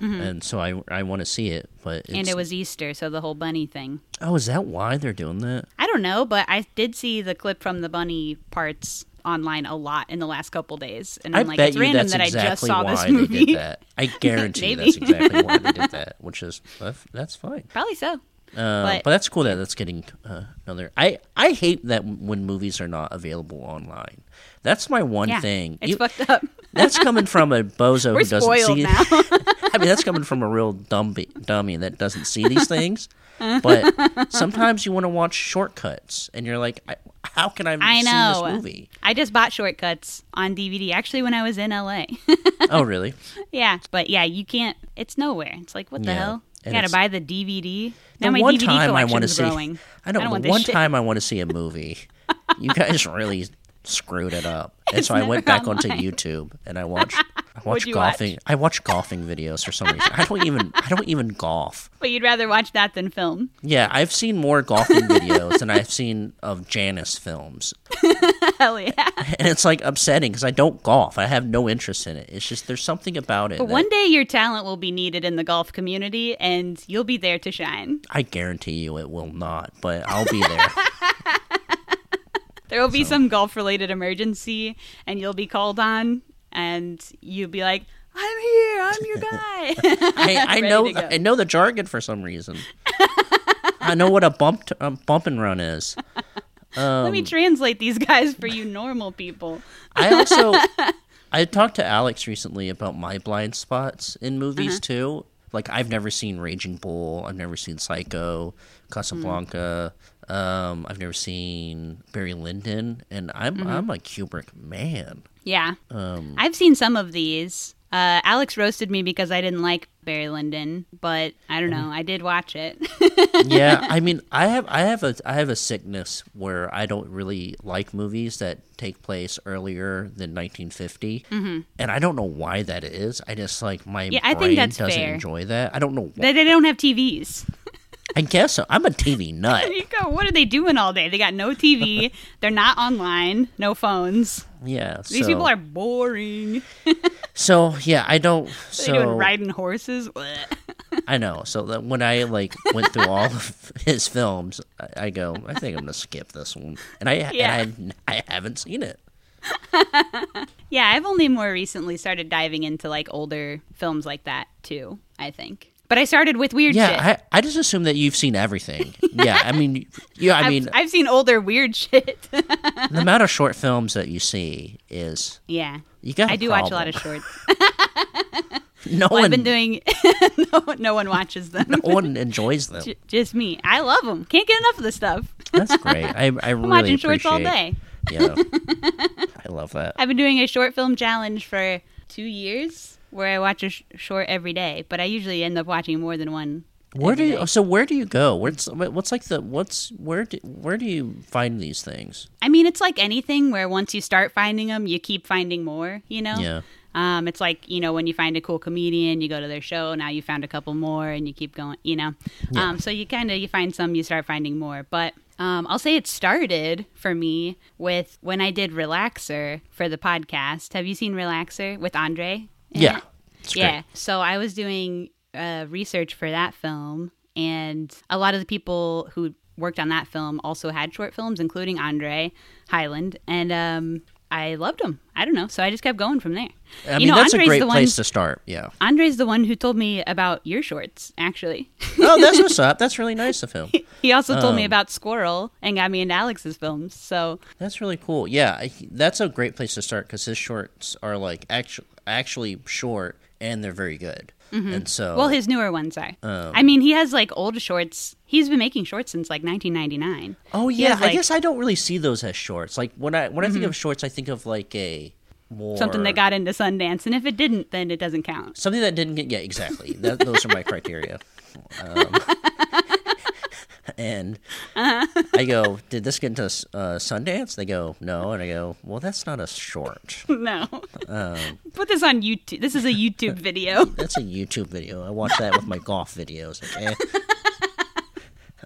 Speaker 2: and so I, I want to see it. But it's,
Speaker 1: Mm-hmm. and it was Easter, so the whole bunny thing.
Speaker 2: Oh, is that why they're doing that?
Speaker 1: I don't know, but I did see the clip from the bunny parts online a lot in the last couple days, and
Speaker 2: I
Speaker 1: I'm like,
Speaker 2: bet
Speaker 1: it's random that I just saw
Speaker 2: why
Speaker 1: this movie.
Speaker 2: did that. I [laughs] guarantee that's exactly why they did that. Which is that's- that's fine.
Speaker 1: Probably so.
Speaker 2: Uh, but,
Speaker 1: But-
Speaker 2: that's cool that that's getting uh, another. I I hate that when movies are not available online. That's my one
Speaker 1: Yeah,
Speaker 2: thing.
Speaker 1: it's
Speaker 2: You-
Speaker 1: fucked up.
Speaker 2: that's coming from a [laughs] bozo
Speaker 1: We're
Speaker 2: who doesn't see. [laughs]
Speaker 1: now.
Speaker 2: I mean, that's coming from a real dummy, dummy that doesn't see these things. [laughs] But sometimes you want to watch Short Cuts, and you're like, I, "How can I,
Speaker 1: I
Speaker 2: see
Speaker 1: know.
Speaker 2: this movie?"
Speaker 1: I just bought Short Cuts on DVD actually when I was in LA. [laughs]
Speaker 2: oh, really?
Speaker 1: yeah, but yeah, you can't. It's nowhere. It's like what the
Speaker 2: Yeah,
Speaker 1: hell? You gotta buy the DVD. Now my
Speaker 2: one
Speaker 1: DVD
Speaker 2: time I want to see,
Speaker 1: growing.
Speaker 2: I know.
Speaker 1: don't want
Speaker 2: the
Speaker 1: this
Speaker 2: one
Speaker 1: shit.
Speaker 2: time I want to see a movie, you guys [laughs] really screwed it up, and
Speaker 1: It's
Speaker 2: so I went back
Speaker 1: never
Speaker 2: onto. YouTube and I watched. I
Speaker 1: you
Speaker 2: golfing.
Speaker 1: watch?
Speaker 2: I watch golfing videos for some reason. I don't even. I don't even golf. [laughs]
Speaker 1: But you'd rather watch that than film.
Speaker 2: Yeah, I've seen more golfing videos than I've seen of Janice films, [laughs]
Speaker 1: Hell yeah. [laughs]
Speaker 2: and it's like upsetting because I don't golf. I have no interest in it. It's just there's something about it.
Speaker 1: But
Speaker 2: that
Speaker 1: one day your talent will be needed in the golf community and you'll be there to shine.
Speaker 2: I guarantee you it will not, but I'll be there.
Speaker 1: There will be some golf related emergency and you'll be called on and you'd be like, I'm here, I'm your [laughs] guy. [laughs]
Speaker 2: I, [laughs] I know. I know the jargon for some reason. I know what a bump um, bump and run is.
Speaker 1: Let
Speaker 2: Um,
Speaker 1: me translate these guys for you normal people.
Speaker 2: I also I talked to Alex recently about my blind spots in movies
Speaker 1: Uh-huh.
Speaker 2: too. Like I've never seen Raging Bull, I've never seen Psycho, Casablanca, um, I've never seen Barry Lyndon, and I'm
Speaker 1: Mm-hmm.
Speaker 2: I'm a Kubrick man.
Speaker 1: Yeah.
Speaker 2: Um,
Speaker 1: I've seen some of these. Uh, Alex roasted me because I didn't like Barry Lyndon, but I don't know. I did watch it. [laughs]
Speaker 2: yeah, I mean, I have I have a I have a sickness where I don't really like movies that take place earlier than 1950, and I don't know why that is. I just like my
Speaker 1: Mm-hmm. Yeah, I
Speaker 2: brain
Speaker 1: think that's
Speaker 2: doesn't
Speaker 1: fair.
Speaker 2: enjoy that. I don't know. Why.
Speaker 1: they, they don't have TVs. [laughs]
Speaker 2: I guess so. I'm a TV [laughs] nut.
Speaker 1: There you go. What are they doing all day? They got no TV. [laughs] They're not online. No phones.
Speaker 2: Yeah,
Speaker 1: These
Speaker 2: so,
Speaker 1: people are boring. [laughs]
Speaker 2: so yeah. I don't.
Speaker 1: They
Speaker 2: So
Speaker 1: doing riding horses.
Speaker 2: I know. So that when I like went through all of his films, I, I go. I think I'm gonna skip this one, and I
Speaker 1: Yeah.
Speaker 2: and I, I haven't seen it.
Speaker 1: Yeah, I've only more recently started diving into like older films like that too. I think, but I started with weird shit.
Speaker 2: Yeah, I, I just assume that you've seen everything. yeah, I mean, [laughs] yeah, I
Speaker 1: I've,
Speaker 2: mean,
Speaker 1: I've seen older weird shit. [laughs]
Speaker 2: the amount of short films that you see is
Speaker 1: yeah,
Speaker 2: you got.
Speaker 1: I do watch a lot of shorts.
Speaker 2: No [laughs]
Speaker 1: Well,
Speaker 2: one,
Speaker 1: I've been doing. no, no one watches them.
Speaker 2: no one enjoys them.
Speaker 1: J- Just me. I love them. Can't get enough of this stuff.
Speaker 2: That's great. I, I
Speaker 1: I'm
Speaker 2: really
Speaker 1: watching shorts all day.
Speaker 2: Yeah, I love that.
Speaker 1: I've been doing a short film challenge for two years where I watch a sh- short every day, but I usually end up watching more than one.
Speaker 2: Where do you?
Speaker 1: day.
Speaker 2: So where do you go? What's what's like the what's where do where do you find these things?
Speaker 1: I mean, it's like anything where once you start finding them, you keep finding more, you know?
Speaker 2: Yeah.
Speaker 1: Um, it's like, you know, when you find a cool comedian, you go to their show, now you found a couple more and you keep going, you know? Um, so you kind of, you find some, you start finding more. But um, I'll say it started for me with when I did Relaxer for the podcast. Have you seen Relaxer with Andre?
Speaker 2: Yeah,
Speaker 1: yeah. So I was doing uh, research for that film, and a lot of the people who worked on that film also had short films, including Andre Hyland. And um, I loved them. I don't know, so I just kept going from there.
Speaker 2: I
Speaker 1: You
Speaker 2: mean,
Speaker 1: know,
Speaker 2: that's
Speaker 1: Andre's
Speaker 2: a great
Speaker 1: the one-
Speaker 2: place to start. Yeah.
Speaker 1: Andre's the one who told me about your shorts, actually.
Speaker 2: Oh, that's what's up. [laughs] That's really nice of him.
Speaker 1: he also told me
Speaker 2: Um,
Speaker 1: about Squirrel and got me into Alex's films. So
Speaker 2: That's really cool. Yeah, I, that's a great place to start because his shorts are like actually actually short and they're very good. And so,
Speaker 1: Mm-hmm. Well, his newer ones are.
Speaker 2: Um,
Speaker 1: I mean, he has like old shorts. He's been making shorts since like 1999.
Speaker 2: oh yeah,
Speaker 1: has,
Speaker 2: I
Speaker 1: like- Mm-hmm.
Speaker 2: guess I don't really see those as shorts. Like when I when I think of shorts, I think of like a more
Speaker 1: Something that got into Sundance, and if it didn't, then it doesn't count.
Speaker 2: something that didn't get yeah exactly. That, those are my [laughs] criteria. Um, and
Speaker 1: Uh-huh. [laughs]
Speaker 2: I go, did this get into uh, Sundance? They go, no, and I go, well, that's not a short. [laughs]
Speaker 1: no.
Speaker 2: Um,
Speaker 1: Put this on YouTube. This is a YouTube video. [laughs]
Speaker 2: That's a YouTube video. I watch that with my golf videos. Okay.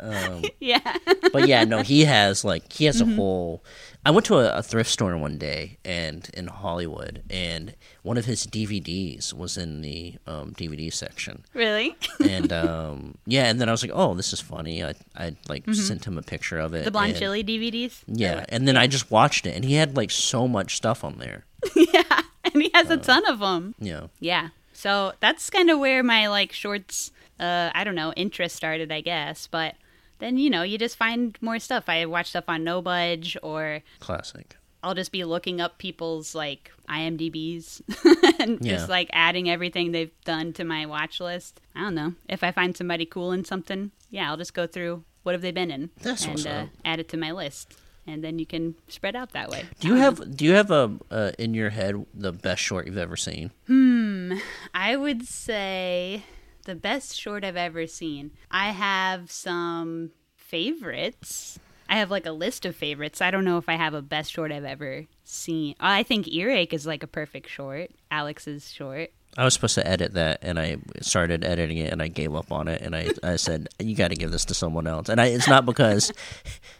Speaker 2: [laughs]
Speaker 1: yeah.
Speaker 2: But yeah, no, he has like he has
Speaker 1: Mm-hmm.
Speaker 2: a whole. I went to a, a thrift store one day and in Hollywood, and one of his DVDs was in the um, DVD section,
Speaker 1: Really?
Speaker 2: and um, yeah, and then I was like, oh, this is funny. I I like sent him a picture of it.
Speaker 1: Mm-hmm. The Blonde
Speaker 2: and-
Speaker 1: Chili DVDs?
Speaker 2: Yeah, and then I just watched it, and he had like so much stuff on there. [laughs]
Speaker 1: yeah. And he has
Speaker 2: Uh.
Speaker 1: a ton of them.
Speaker 2: Yeah.
Speaker 1: Yeah. So that's kind of where my like shorts, uh, I don't know, interest started, I guess. But then, you know, you just find more stuff. I watch stuff on No Budge or
Speaker 2: classic.
Speaker 1: I'll just be looking up people's like IMDb's [laughs] and
Speaker 2: Yeah.
Speaker 1: just like adding everything they've done to my watch list. I don't know. If I find somebody cool in something, yeah, I'll just go through what have they been in
Speaker 2: That's
Speaker 1: and uh, add it to my list. And then you can spread out that way.
Speaker 2: Do you have do you have a uh, in your head the best short you've ever seen?
Speaker 1: Hmm, I would say the best short I've ever seen. I have some favorites. I have like a list of favorites. I don't know if I have a best short I've ever seen. Uh, I think Earache is like a perfect short. Alex's short.
Speaker 2: I was supposed to edit that, and I started editing it, and I gave up on it, and I, I said, "You got to give this to someone else." And I, it's not because,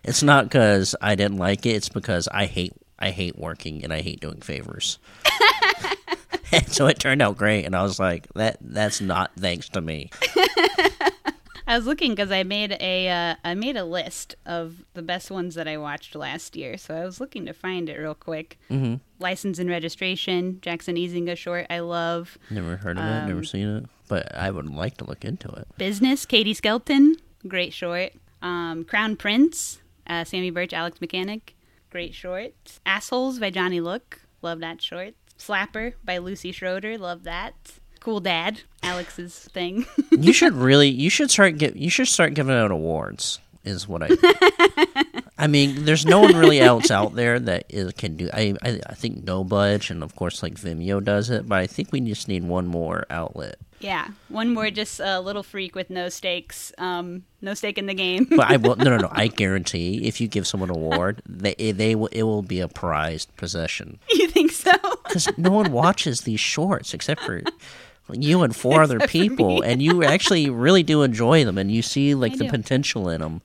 Speaker 2: it's not because I didn't like it. It's because I hate, I hate working, and I hate doing favors. [laughs] [laughs] and so it turned out great, and I was like, "That, that's not thanks to me." [laughs]
Speaker 1: I was looking because I made a uh, I made a list of the best ones that I watched last year. So I was looking to find it real quick. Mm-hmm. License and registration, Jackson Easinga short. I love
Speaker 2: Never heard of it, never seen it, but I would like to look into it.
Speaker 1: business. Katie Skelton, great short. Um, Crown Prince, uh, Sammy Birch, Alex Mechanic, great short. Assholes by Johnny Look, love that short. Slapper by Lucy Schroeder, love that. Cool Dad, Alex's [laughs] thing.
Speaker 2: You should really, you should start get, you should start giving out awards. Is what I. I mean, there's no one really else out there that is, can do. I, I I think No Budge and of course like Vimeo does it, but I think we just need one more outlet.
Speaker 1: Yeah, one more just a little freak with no stakes, um, no stake in the game.
Speaker 2: But I will no no no. [laughs] I guarantee if you give someone an award, they they will it will be a prized possession
Speaker 1: you think so? [laughs]
Speaker 2: because no one watches these shorts except for you and four other people, and you actually really do enjoy them, and you see like
Speaker 1: I
Speaker 2: the
Speaker 1: do.
Speaker 2: potential in them,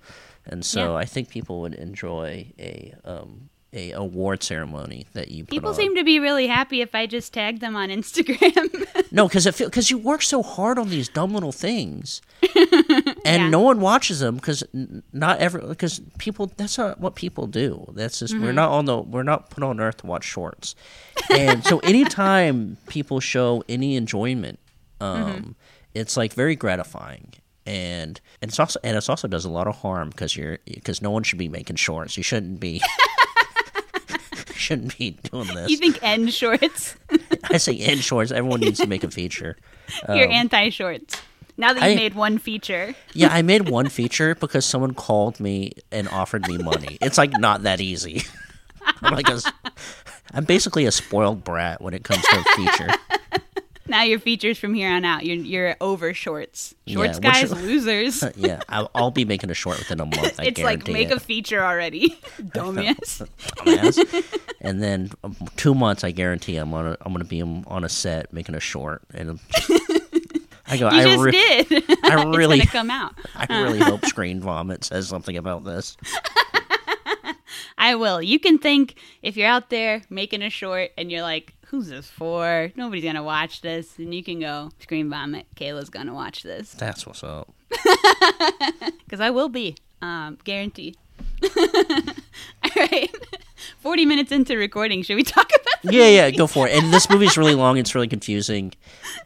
Speaker 2: and so
Speaker 1: Yeah.
Speaker 2: I think people would enjoy a um a award ceremony that you put
Speaker 1: People
Speaker 2: on.
Speaker 1: seem to be really happy if I just tag them on Instagram. [laughs]
Speaker 2: No, because it feels because you work so hard on these dumb little things, [laughs] and
Speaker 1: Yeah.
Speaker 2: no one watches them because not every because people that's not what people do. That's just
Speaker 1: Mm-hmm.
Speaker 2: we're not on the we're not put on earth to watch shorts, and so [laughs] anytime people show any enjoyment, um,
Speaker 1: Mm-hmm.
Speaker 2: it's like very gratifying. And, and it's also and it also does a lot of harm because you're because no one should be making shorts. You shouldn't be [laughs] shouldn't be doing this.
Speaker 1: you think end shorts? [laughs]
Speaker 2: I say end shorts. Everyone needs to make a feature.
Speaker 1: You're anti shorts. Now that you
Speaker 2: Um, I-
Speaker 1: made one feature.
Speaker 2: Yeah, I made one [laughs] feature because someone called me and offered me money. It's like not that easy. I'm like a, I'm basically a spoiled brat when it comes to a feature.
Speaker 1: Now your features from here on out. You're you're over shorts. Shorts
Speaker 2: Yeah,
Speaker 1: guys, [laughs] losers. [laughs]
Speaker 2: Yeah, I'll, I'll be making a short within a month. [laughs] I
Speaker 1: it's like make
Speaker 2: it.
Speaker 1: a feature already, dumbass.
Speaker 2: Dumbass. and then um, two months, I guarantee I'm on. A, I'm going to be on a set making a short, and I go.
Speaker 1: You
Speaker 2: I,
Speaker 1: just
Speaker 2: re-
Speaker 1: did.
Speaker 2: I really,
Speaker 1: come out.
Speaker 2: I really hope Screen Vomit says something about this.
Speaker 1: I will. You can think if you're out there making a short and you're like, "Who's this for? Nobody's gonna watch this," and you can go Screen Vomit. Kayla's gonna watch this [laughs]
Speaker 2: That's what's up.
Speaker 1: because I will be, um, guaranteed. [laughs] All right. 40 minutes into recording. Should we talk [laughs] about the
Speaker 2: Yeah, yeah, go for it. And this movie is really long. It's really confusing.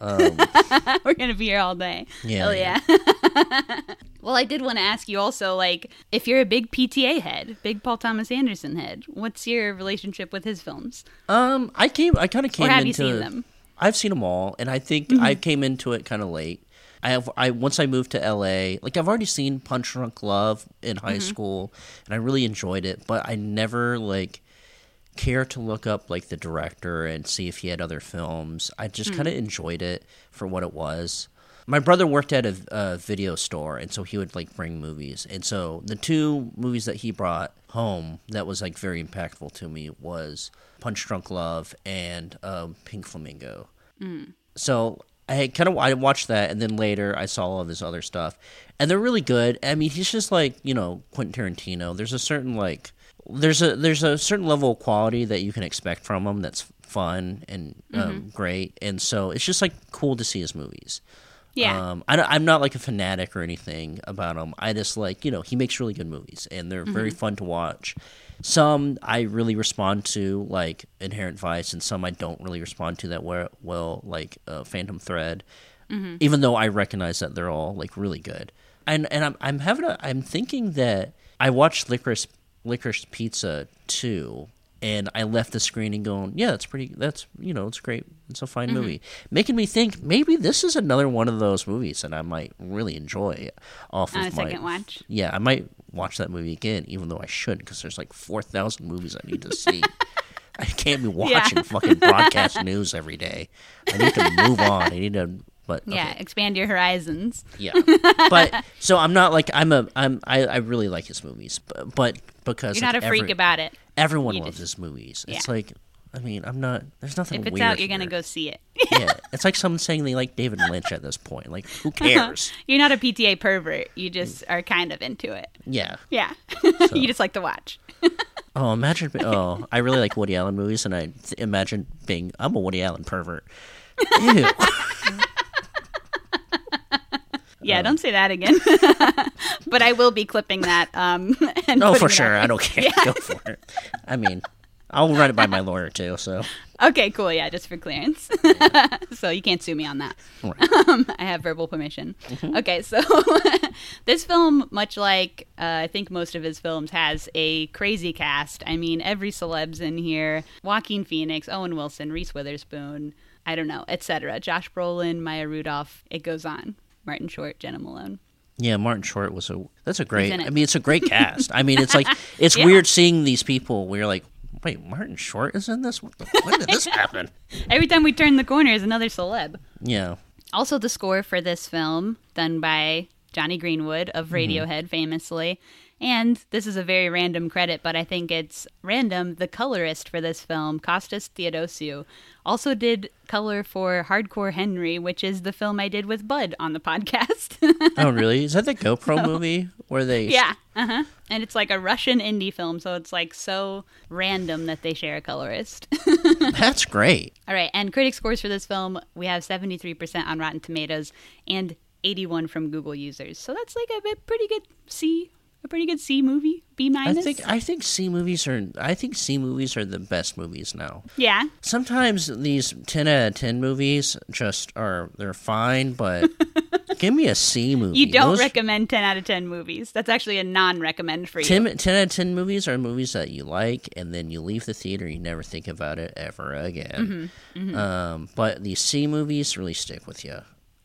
Speaker 2: Um, [laughs]
Speaker 1: We're going to be here all day.
Speaker 2: Yeah,
Speaker 1: Hell yeah. [laughs] well, I did want to ask you also, like, if you're a big PTA head, big Paul Thomas Anderson head, what's your relationship with his films?
Speaker 2: um, I came. I kind of came
Speaker 1: Or have
Speaker 2: into.
Speaker 1: you seen them? Mm-hmm.
Speaker 2: I've seen them all, and I think I came into it kind of late. I have. I once I moved to LA, like I've already seen Punch Drunk Love in high
Speaker 1: Mm-hmm.
Speaker 2: school, and I really enjoyed it. But I never like care to look up like the director and see if he had other films. I just
Speaker 1: Hmm.
Speaker 2: kind of enjoyed it for what it was. My brother worked at a, a video store, and so he would like bring movies. And so the two movies that he brought home that was like very impactful to me was Punch Drunk Love and um, Pink Flamingo. So I kind of I watched that, and then later I saw all of his other stuff, and they're really good. I mean, he's just like you know Quentin Tarantino. There's a certain like there's a there's a certain level of quality that you can expect from him that's fun and um, great, and so it's just like cool to see his movies.
Speaker 1: Yeah.
Speaker 2: Um, I I'm not like a fanatic or anything about him. I just like you know he makes really good movies and they're very fun to watch. Some I really respond to like Inherent Vice, and some I don't really respond to that well, well like uh, Phantom Thread. Even though I recognize that they're all like really good, and and I'm I'm having a I'm thinking that I watched Licorice Licorice Pizza too, and I left the screening going, yeah, that's pretty. That's you know, it's great. It's a fine mm-hmm. movie, making me think maybe this is another one of those movies that I might really enjoy. Off of my
Speaker 1: second watch.
Speaker 2: yeah, I might watch that movie again, even though I shouldn't, because there's like four thousand movies I need to see. [laughs] I can't be watching fucking broadcast news every day. I need to move on. I need to. But okay.
Speaker 1: Yeah, expand your horizons.
Speaker 2: Yeah, [laughs] but so I'm not like I'm a I'm I, I really like his movies, but, but because
Speaker 1: You're not a freak
Speaker 2: every-
Speaker 1: about it.
Speaker 2: everyone
Speaker 1: you
Speaker 2: loves
Speaker 1: just-
Speaker 2: his movies. It's
Speaker 1: Yeah.
Speaker 2: like I mean I'm not. There's nothing
Speaker 1: If it's out, you're going to
Speaker 2: here.
Speaker 1: go see it.
Speaker 2: yeah, [laughs] it's like someone saying they like David Lynch at this point. Like who uh-huh. cares?
Speaker 1: You're not a PTA pervert. You just mm. are kind of into it.
Speaker 2: yeah.
Speaker 1: Yeah. [laughs] you just like to watch.
Speaker 2: Oh, imagine. Oh, I really like Woody Allen movies, and I th- imagine being I'm a Woody Allen pervert. Ew.
Speaker 1: Yeah, don't say that again. [laughs] but I will be clipping that. Um, [laughs] and
Speaker 2: oh, for sure. I don't care. Go for it. I mean, I'll run it by my lawyer too. So
Speaker 1: Okay, cool. Yeah, just for clearance. [laughs] so you can't sue me on that.
Speaker 2: Right.
Speaker 1: Um, I have verbal permission. Okay, so this film, much like uh, I think most of his films, has a crazy cast. I mean, every celeb's in here: Joaquin Phoenix, Owen Wilson, Reese Witherspoon. I don't know, etc. Josh Brolin, Maya Rudolph. It goes on. Martin Short, Jena Malone.
Speaker 2: yeah, Martin Short was a. That's a great. I mean, it's a great [laughs] cast. I mean, it's like [laughs] it's
Speaker 1: Yeah.
Speaker 2: weird seeing these people. where you're like, wait, Martin Short is in this. What the- When did this [laughs] happen?
Speaker 1: Every time we turn the corner is another celeb.
Speaker 2: Yeah.
Speaker 1: Also, the score for this film, done by Jonny Greenwood of mm-hmm. Radiohead, famously. And this is a very random credit, but I think it's random. The colorist for this film, Costas Theodosiou, also did color for Hardcore Henry, which is the film I did with Bud on the [laughs] podcast.
Speaker 2: Oh, really? Is that the [laughs] GoPro movie where they?
Speaker 1: yeah, uh huh. And it's like a Russian indie film, so it's like so random that they share a colorist. [laughs]
Speaker 2: That's great.
Speaker 1: All right, and critic scores for this film, we have 73% on Rotten Tomatoes and 81 from Google users. So that's like a pretty good C, a pretty good C movie, B minus.
Speaker 2: I think I think C movies are. I think C movies are the best movies now.
Speaker 1: yeah.
Speaker 2: Sometimes these ten out of ten movies just are they're fine, but [laughs] give me a C movie.
Speaker 1: You don't
Speaker 2: Those-
Speaker 1: recommend 10 out of 10 movies. That's actually a non-recommend for you.
Speaker 2: 10, 10 out of 10 movies are movies that you like and then you leave the theater you never think about it ever again
Speaker 1: Mm-hmm,
Speaker 2: Um, but these c movies really stick with you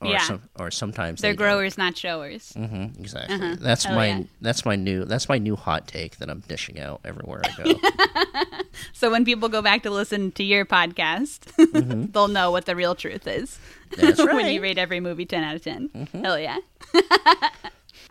Speaker 2: or,
Speaker 1: Yeah.
Speaker 2: some, or sometimes
Speaker 1: They're
Speaker 2: they don't.
Speaker 1: growers, not showers.
Speaker 2: Mhm, exactly that's
Speaker 1: Oh,
Speaker 2: my
Speaker 1: yeah.
Speaker 2: that's my new that's my new hot take that i'm dishing out everywhere i go [laughs]
Speaker 1: So when people go back to listen to your podcast, [laughs] they'll know what the real truth is.
Speaker 2: Mm-hmm. That's [laughs]
Speaker 1: when
Speaker 2: right. Mm-hmm.
Speaker 1: you rate every movie 10 out of 10. Hell yeah.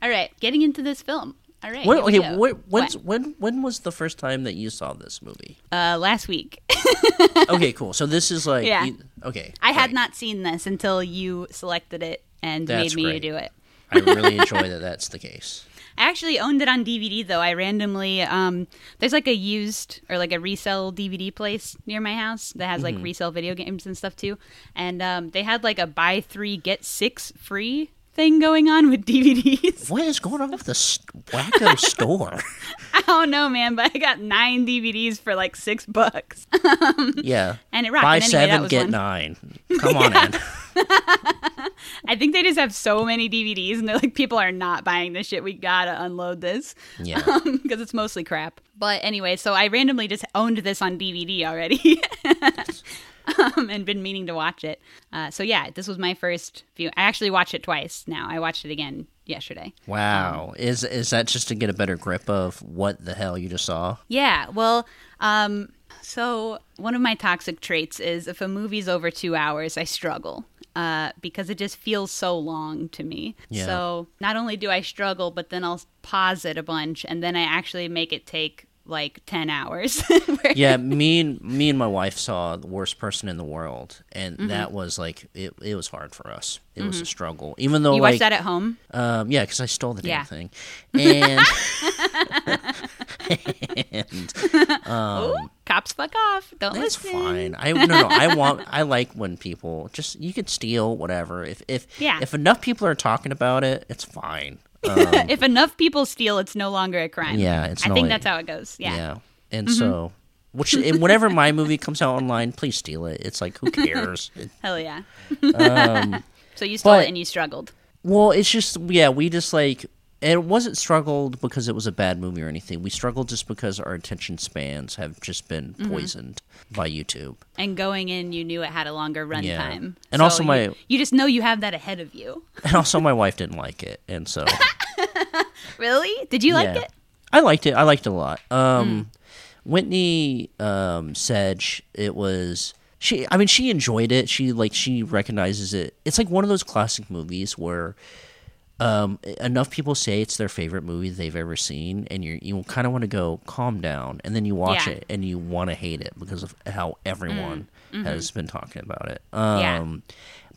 Speaker 1: All right, getting into this film. All right.
Speaker 2: When- okay wh-
Speaker 1: What?
Speaker 2: when when was the first time that you saw this movie
Speaker 1: Uh, last week. [laughs]
Speaker 2: okay cool so this is like
Speaker 1: Yeah.
Speaker 2: you- okay
Speaker 1: I had not seen this until you selected it and
Speaker 2: That's
Speaker 1: made me
Speaker 2: great.
Speaker 1: do it.
Speaker 2: i [laughs] really enjoy that that's the case
Speaker 1: I actually owned it on DVD though. I randomly um there's like a used or like a resell DVD place near my house that has like resell video games and stuff too. And um they had like a buy 3 get 6 free thing going on with DVDs.
Speaker 2: What is going on with this wacko [laughs] store?
Speaker 1: I don't know, man, but I got nine DVDs for like six bucks. [laughs]
Speaker 2: Um, yeah.
Speaker 1: And it rocked.
Speaker 2: Buy
Speaker 1: anyway,
Speaker 2: seven, get
Speaker 1: one.
Speaker 2: nine. [laughs] Come on in.
Speaker 1: I think they just have so many DVDs, and they're like, people are not buying this shit. We gotta unload this.
Speaker 2: Yeah.
Speaker 1: Um, because it's mostly crap. But anyway, so I randomly just owned this on DVD already. [laughs] Um, and been meaning to watch it. Uh, so yeah, this was my first view. I actually watched it twice now. I watched it again yesterday.
Speaker 2: Wow. is is that just to get a better grip of what the hell you just saw?
Speaker 1: Yeah, well, um, so one of my toxic traits is if a movie's over two hours, I struggle uh, because it just feels so long to me.
Speaker 2: Yeah.
Speaker 1: So not only do I struggle, but then I'll pause it a bunch, and then I actually make it take like ten hours. [laughs] Where-
Speaker 2: Yeah, me and me and my wife saw the worst person in the world, and
Speaker 1: Mm-hmm.
Speaker 2: that was like it. It was hard for us. It was a struggle, even though
Speaker 1: you
Speaker 2: like
Speaker 1: watched that at home?
Speaker 2: um, yeah, because I stole the damn
Speaker 1: Yeah.
Speaker 2: thing, and [laughs] [laughs] and
Speaker 1: Ooh, cops fuck off! Don't
Speaker 2: That's
Speaker 1: listen.
Speaker 2: fine. I no no. I want. I like when people just you could steal whatever. If if
Speaker 1: Yeah.
Speaker 2: if enough people are talking about it, it's fine. Um, [laughs]
Speaker 1: if enough people steal, it's no longer a crime.
Speaker 2: yeah, it's
Speaker 1: I think
Speaker 2: like-
Speaker 1: that's how it goes.
Speaker 2: yeah.
Speaker 1: Yeah.
Speaker 2: And so, which and whenever my movie comes out online, please steal it. It's like who cares? [laughs]
Speaker 1: Hell yeah.
Speaker 2: um, [laughs]
Speaker 1: So you stole
Speaker 2: But-
Speaker 1: it and you struggled.
Speaker 2: well, it's just yeah. We just like. It wasn't struggled because it was a bad movie or anything. We struggled just because our attention spans have just been
Speaker 1: Mm-hmm.
Speaker 2: poisoned by YouTube.
Speaker 1: And going in, you knew it had a longer runtime.
Speaker 2: Yeah. And also my-
Speaker 1: you just know you have that ahead of you. [laughs]
Speaker 2: And also, my wife didn't like it, and so [laughs]
Speaker 1: Really? Did you like
Speaker 2: Yeah.
Speaker 1: it?
Speaker 2: I liked it. I liked it a lot. Um, Whitney um, said sh- it was she. I mean, she enjoyed it. She like she recognizes it. It's like one of those classic movies where um, enough people say it's their favorite movie they've ever seen, and you you kind of want to go calm down, and then you watch
Speaker 1: Yeah.
Speaker 2: it and you want to hate it because of how everyone has been talking about it.
Speaker 1: Yeah.
Speaker 2: Um,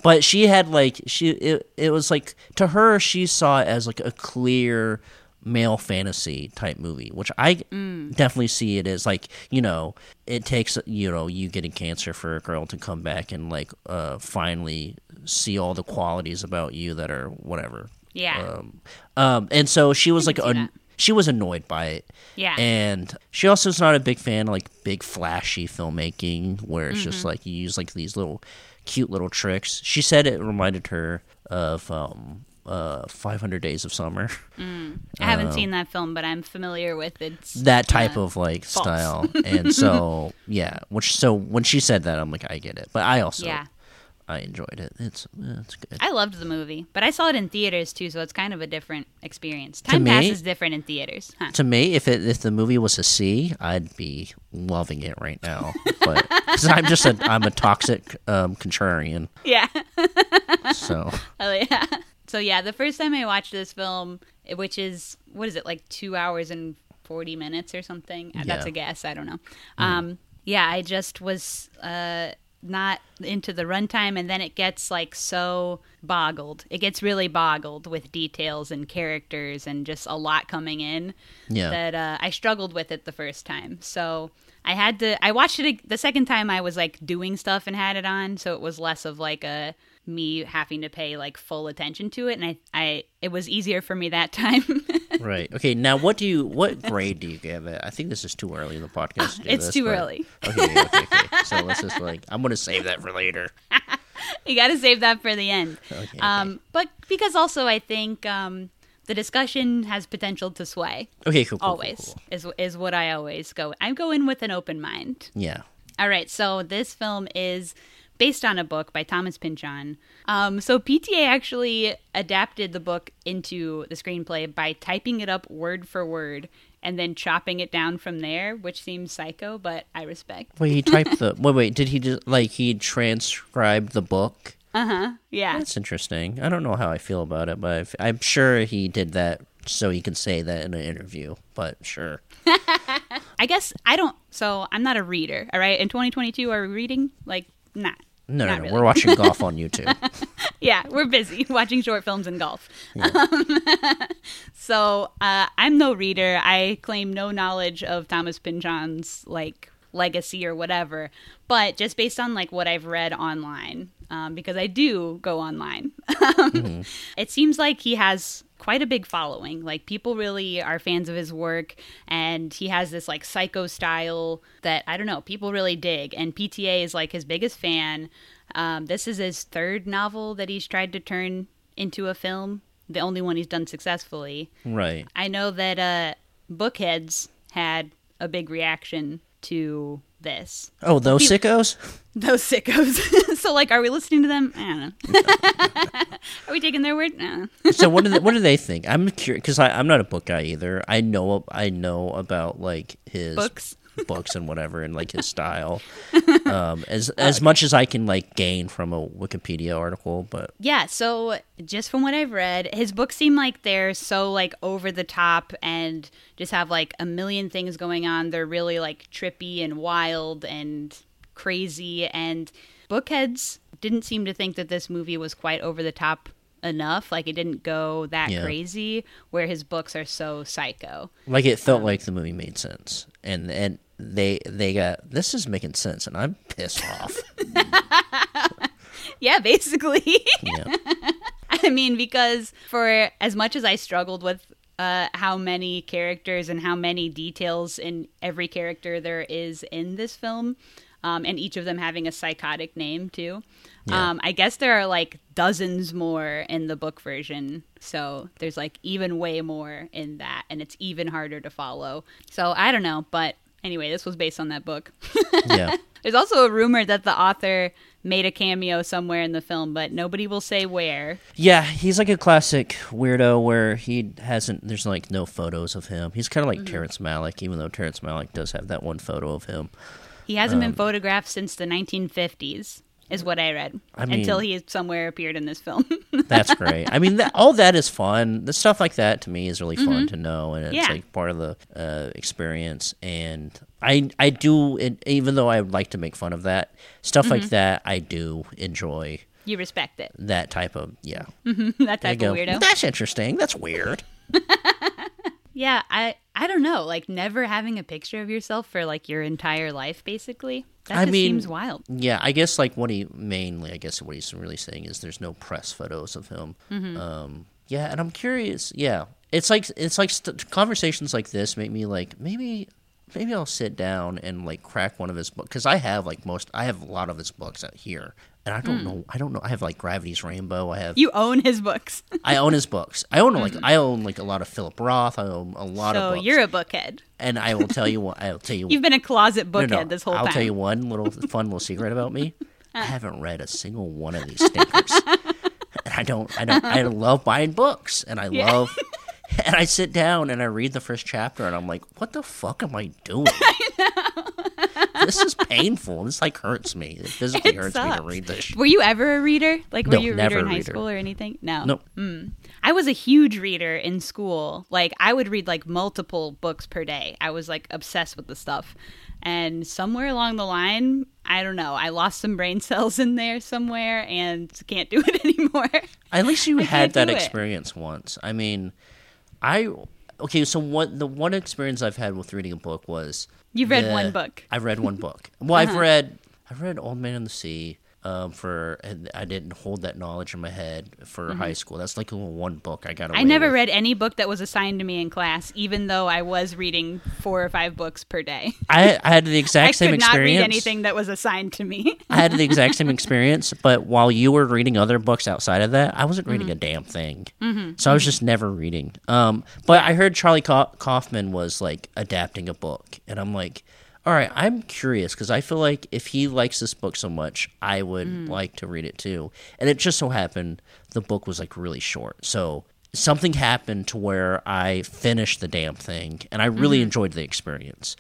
Speaker 2: but she had like she it, it was like to her she saw it as like a clear male fantasy type movie which i definitely see it as like you know it takes you know you getting cancer for a girl to come back and like uh finally see all the qualities about you that are whatever
Speaker 1: Yeah.
Speaker 2: um um and so she was like un- she was annoyed by it
Speaker 1: Yeah.
Speaker 2: and she also is not a big fan of like big flashy filmmaking where it's just
Speaker 1: Mm-hmm.
Speaker 2: like you use like these little cute little tricks. She said it reminded her of um uh 500 Days of Summer.
Speaker 1: I haven't seen that film, but I'm familiar with its.
Speaker 2: That type
Speaker 1: uh,
Speaker 2: of like
Speaker 1: false.
Speaker 2: style. [laughs] and so yeah, which so when she said that I'm like I get it. But I also
Speaker 1: Yeah.
Speaker 2: I enjoyed it. It's it's good.
Speaker 1: I loved the movie, but I saw it in theaters too, so it's kind of a different experience.
Speaker 2: To
Speaker 1: Time
Speaker 2: me-
Speaker 1: passes different in theaters. Huh.
Speaker 2: to me, if it if the movie was a C, I'd be loving it right now. But [laughs] because I'm just a I'm a toxic um, contrarian,
Speaker 1: Yeah.
Speaker 2: so [laughs]
Speaker 1: Oh yeah. So yeah, the first time I watched this film, which is what is it like two hours and forty minutes or something? Uh, That's a guess. I don't know. Um, yeah, I just was uh, not into the runtime, and then it gets like so boggled. It gets really boggled with details and characters and just a lot coming in
Speaker 2: yeah.
Speaker 1: that uh, I struggled with it the first time. So I had to. I watched it the second time. I was like doing stuff and had it on, so it was less of like a me having to pay like full attention to it, and I, I it was easier for me that [laughs] time.
Speaker 2: Right. Okay. Now, what do you? What grade do you give it? I think this is too early in the [laughs] podcast. To do
Speaker 1: It's
Speaker 2: this,
Speaker 1: too
Speaker 2: but-
Speaker 1: early.
Speaker 2: Okay. Okay. okay. so let's just like I'm gonna save that for later. [laughs]
Speaker 1: you got to save that for the end.
Speaker 2: Okay.
Speaker 1: Um, but because also I think um, the discussion has potential to sway.
Speaker 2: Okay. Cool. cool, cool,
Speaker 1: always
Speaker 2: cool.
Speaker 1: is is what I always go. I go in with an open mind.
Speaker 2: Yeah.
Speaker 1: All right, so this film is based on a book by Thomas Pynchon. Um, so PTA actually adapted the book into the screenplay by typing it up word for word and then chopping it down from there, which seems psycho, but I respect.
Speaker 2: Wait. He typed the. [laughs] Wait. Wait. Did he just like he transcribed the book?
Speaker 1: Uh huh. Yeah.
Speaker 2: That's interesting. I don't know how I feel about it, but I- I'm sure he did that so he can say that in an interview. But sure. [laughs]
Speaker 1: I guess I don't. So I'm not a reader. All right. In 2022, are we reading? Like, not.
Speaker 2: No, no,
Speaker 1: Not
Speaker 2: no.
Speaker 1: really.
Speaker 2: We're watching [laughs] golf on YouTube.
Speaker 1: yeah, we're busy [laughs] watching short films and golf. [laughs] Um, so uh, I'm no reader. I claim no knowledge of Thomas Pynchon's like legacy or whatever. But just based on like what I've read online, um, because I do go online, [laughs] mm-hmm. it seems like he has quite a big following. Like people really are fans of his work and he has this like psycho style that I don't know, people really dig and PTA is like his biggest fan. Um, this is his third novel that he's tried to turn into a film, the only one he's done successfully.
Speaker 2: Right.
Speaker 1: I know that uh, Bookheads had a big reaction to this.
Speaker 2: Oh, those sickos? [laughs]
Speaker 1: Those sickos. [laughs] so, like, are we listening to them? I don't know. [laughs] are we taking their word? No.
Speaker 2: so, what do they, what do they think? I'm curious because I'm not a book guy either. I know I know about like his
Speaker 1: books
Speaker 2: books and whatever and like his style [laughs] um, as as much as I can like gain from a Wikipedia article but
Speaker 1: yeah so just from what I've read his books seem like they're so like over the top and just have like a million things going on they're really like trippy and wild and crazy and bookheads didn't seem to think that this movie was quite over the top enough. Like it didn't go that yeah. crazy. Where his books are so psycho.
Speaker 2: Like it felt um, like the movie made sense, and and they they got this is making sense, and I'm pissed off. [laughs]
Speaker 1: yeah, basically. yeah. [laughs] I mean, because for as much as I struggled with uh, how many characters and how many details in every character there is in this film, um, and each of them having a psychotic name too. Yeah. Um, I guess there are like dozens more in the book version, so there's like even way more in that, and it's even harder to follow. So I don't know, but Anyway, this was based on that book. [laughs] yeah. There's also a rumor that the author made a cameo somewhere in the film, but nobody will say where.
Speaker 2: Yeah, he's like a classic weirdo where he hasn't. There's like no photos of him. He's kind of like mm-hmm. Terrence Malick, even though Terrence Malick does have that one photo of him.
Speaker 1: He hasn't um, been photographed since the 1950s is what I read I mean, until he somewhere appeared in this film. [laughs]
Speaker 2: that's great. I mean, that, all that is fun. The stuff like that to me is really fun mm-hmm. to know, and it's yeah. like part of the uh, experience. And I I do, it, even though I would like to make fun of that stuff mm-hmm. like that, I do enjoy.
Speaker 1: You respect it.
Speaker 2: That type of yeah.
Speaker 1: Mm-hmm. [laughs] that type of weirdo.
Speaker 2: That's interesting. That's weird. [laughs]
Speaker 1: yeah, I I don't know. Like never having a picture of yourself for like your entire life, basically. That I just mean, seems wild.
Speaker 2: Yeah, I guess like what he mainly, I guess what he's really saying is there's no press photos of him. Mm-hmm. Um, yeah, and I'm curious. Yeah, it's like it's like st- conversations like this make me like maybe maybe I'll sit down and like crack one of his books because I have like most I have a lot of his books out here, and I don't mm. know. I don't know. I have like Gravity's Rainbow. I have.
Speaker 1: You own his books.
Speaker 2: I own his books. I own like mm-hmm. I own like a lot of Philip Roth. I own a lot
Speaker 1: so
Speaker 2: of. So
Speaker 1: you're a bookhead.
Speaker 2: And I will tell you what. I'll tell you. [laughs]
Speaker 1: You've been a closet bookhead no, no, this whole
Speaker 2: I'll
Speaker 1: time.
Speaker 2: I'll tell you one little [laughs] fun little secret about me. I haven't read a single one of these stinkers. [laughs] and I don't. I don't. I love buying books, and I yeah. love. [laughs] And I sit down and I read the first chapter, and I'm like, "What the fuck am I doing?" [laughs] I this is painful. This like hurts me. It physically it hurts sucks. me to read this.
Speaker 1: Were you ever a reader? Like, were
Speaker 2: no,
Speaker 1: you a
Speaker 2: reader
Speaker 1: in high
Speaker 2: reader.
Speaker 1: school or anything? No.
Speaker 2: No.
Speaker 1: Mm. I was a huge reader in school. Like, I would read like multiple books per day. I was like obsessed with the stuff. And somewhere along the line, I don't know, I lost some brain [laughs] cells in there somewhere and can't do it anymore.
Speaker 2: At least you had that experience it. once. I mean, I okay. So what the one experience I've had with reading a book was
Speaker 1: you've read one book.
Speaker 2: I've read one book. Well, uh-huh. I've read I've read Old Man and the Sea um, for I didn't hold that knowledge in my head for mm-hmm. high school. That's like one book I got.
Speaker 1: I never with. read any book that was assigned to me in class, even though I was reading four or five books per day.
Speaker 2: I, I had the [laughs] exact same experience. I not
Speaker 1: read anything that was assigned to me.
Speaker 2: I had the exact same [laughs] experience, but while you were reading other books outside of that, I wasn't reading mm-hmm. a damn thing. Mm-hmm. So I was just never reading. Um, but I heard Charlie Kaufman was like adapting a book, and I'm like all right, I'm curious because I feel like if he likes this book so much, I would mm. like to read it too. And it just so happened the book was like really short. So something happened to where I finished the damn thing and I really mm-hmm. enjoyed the experience.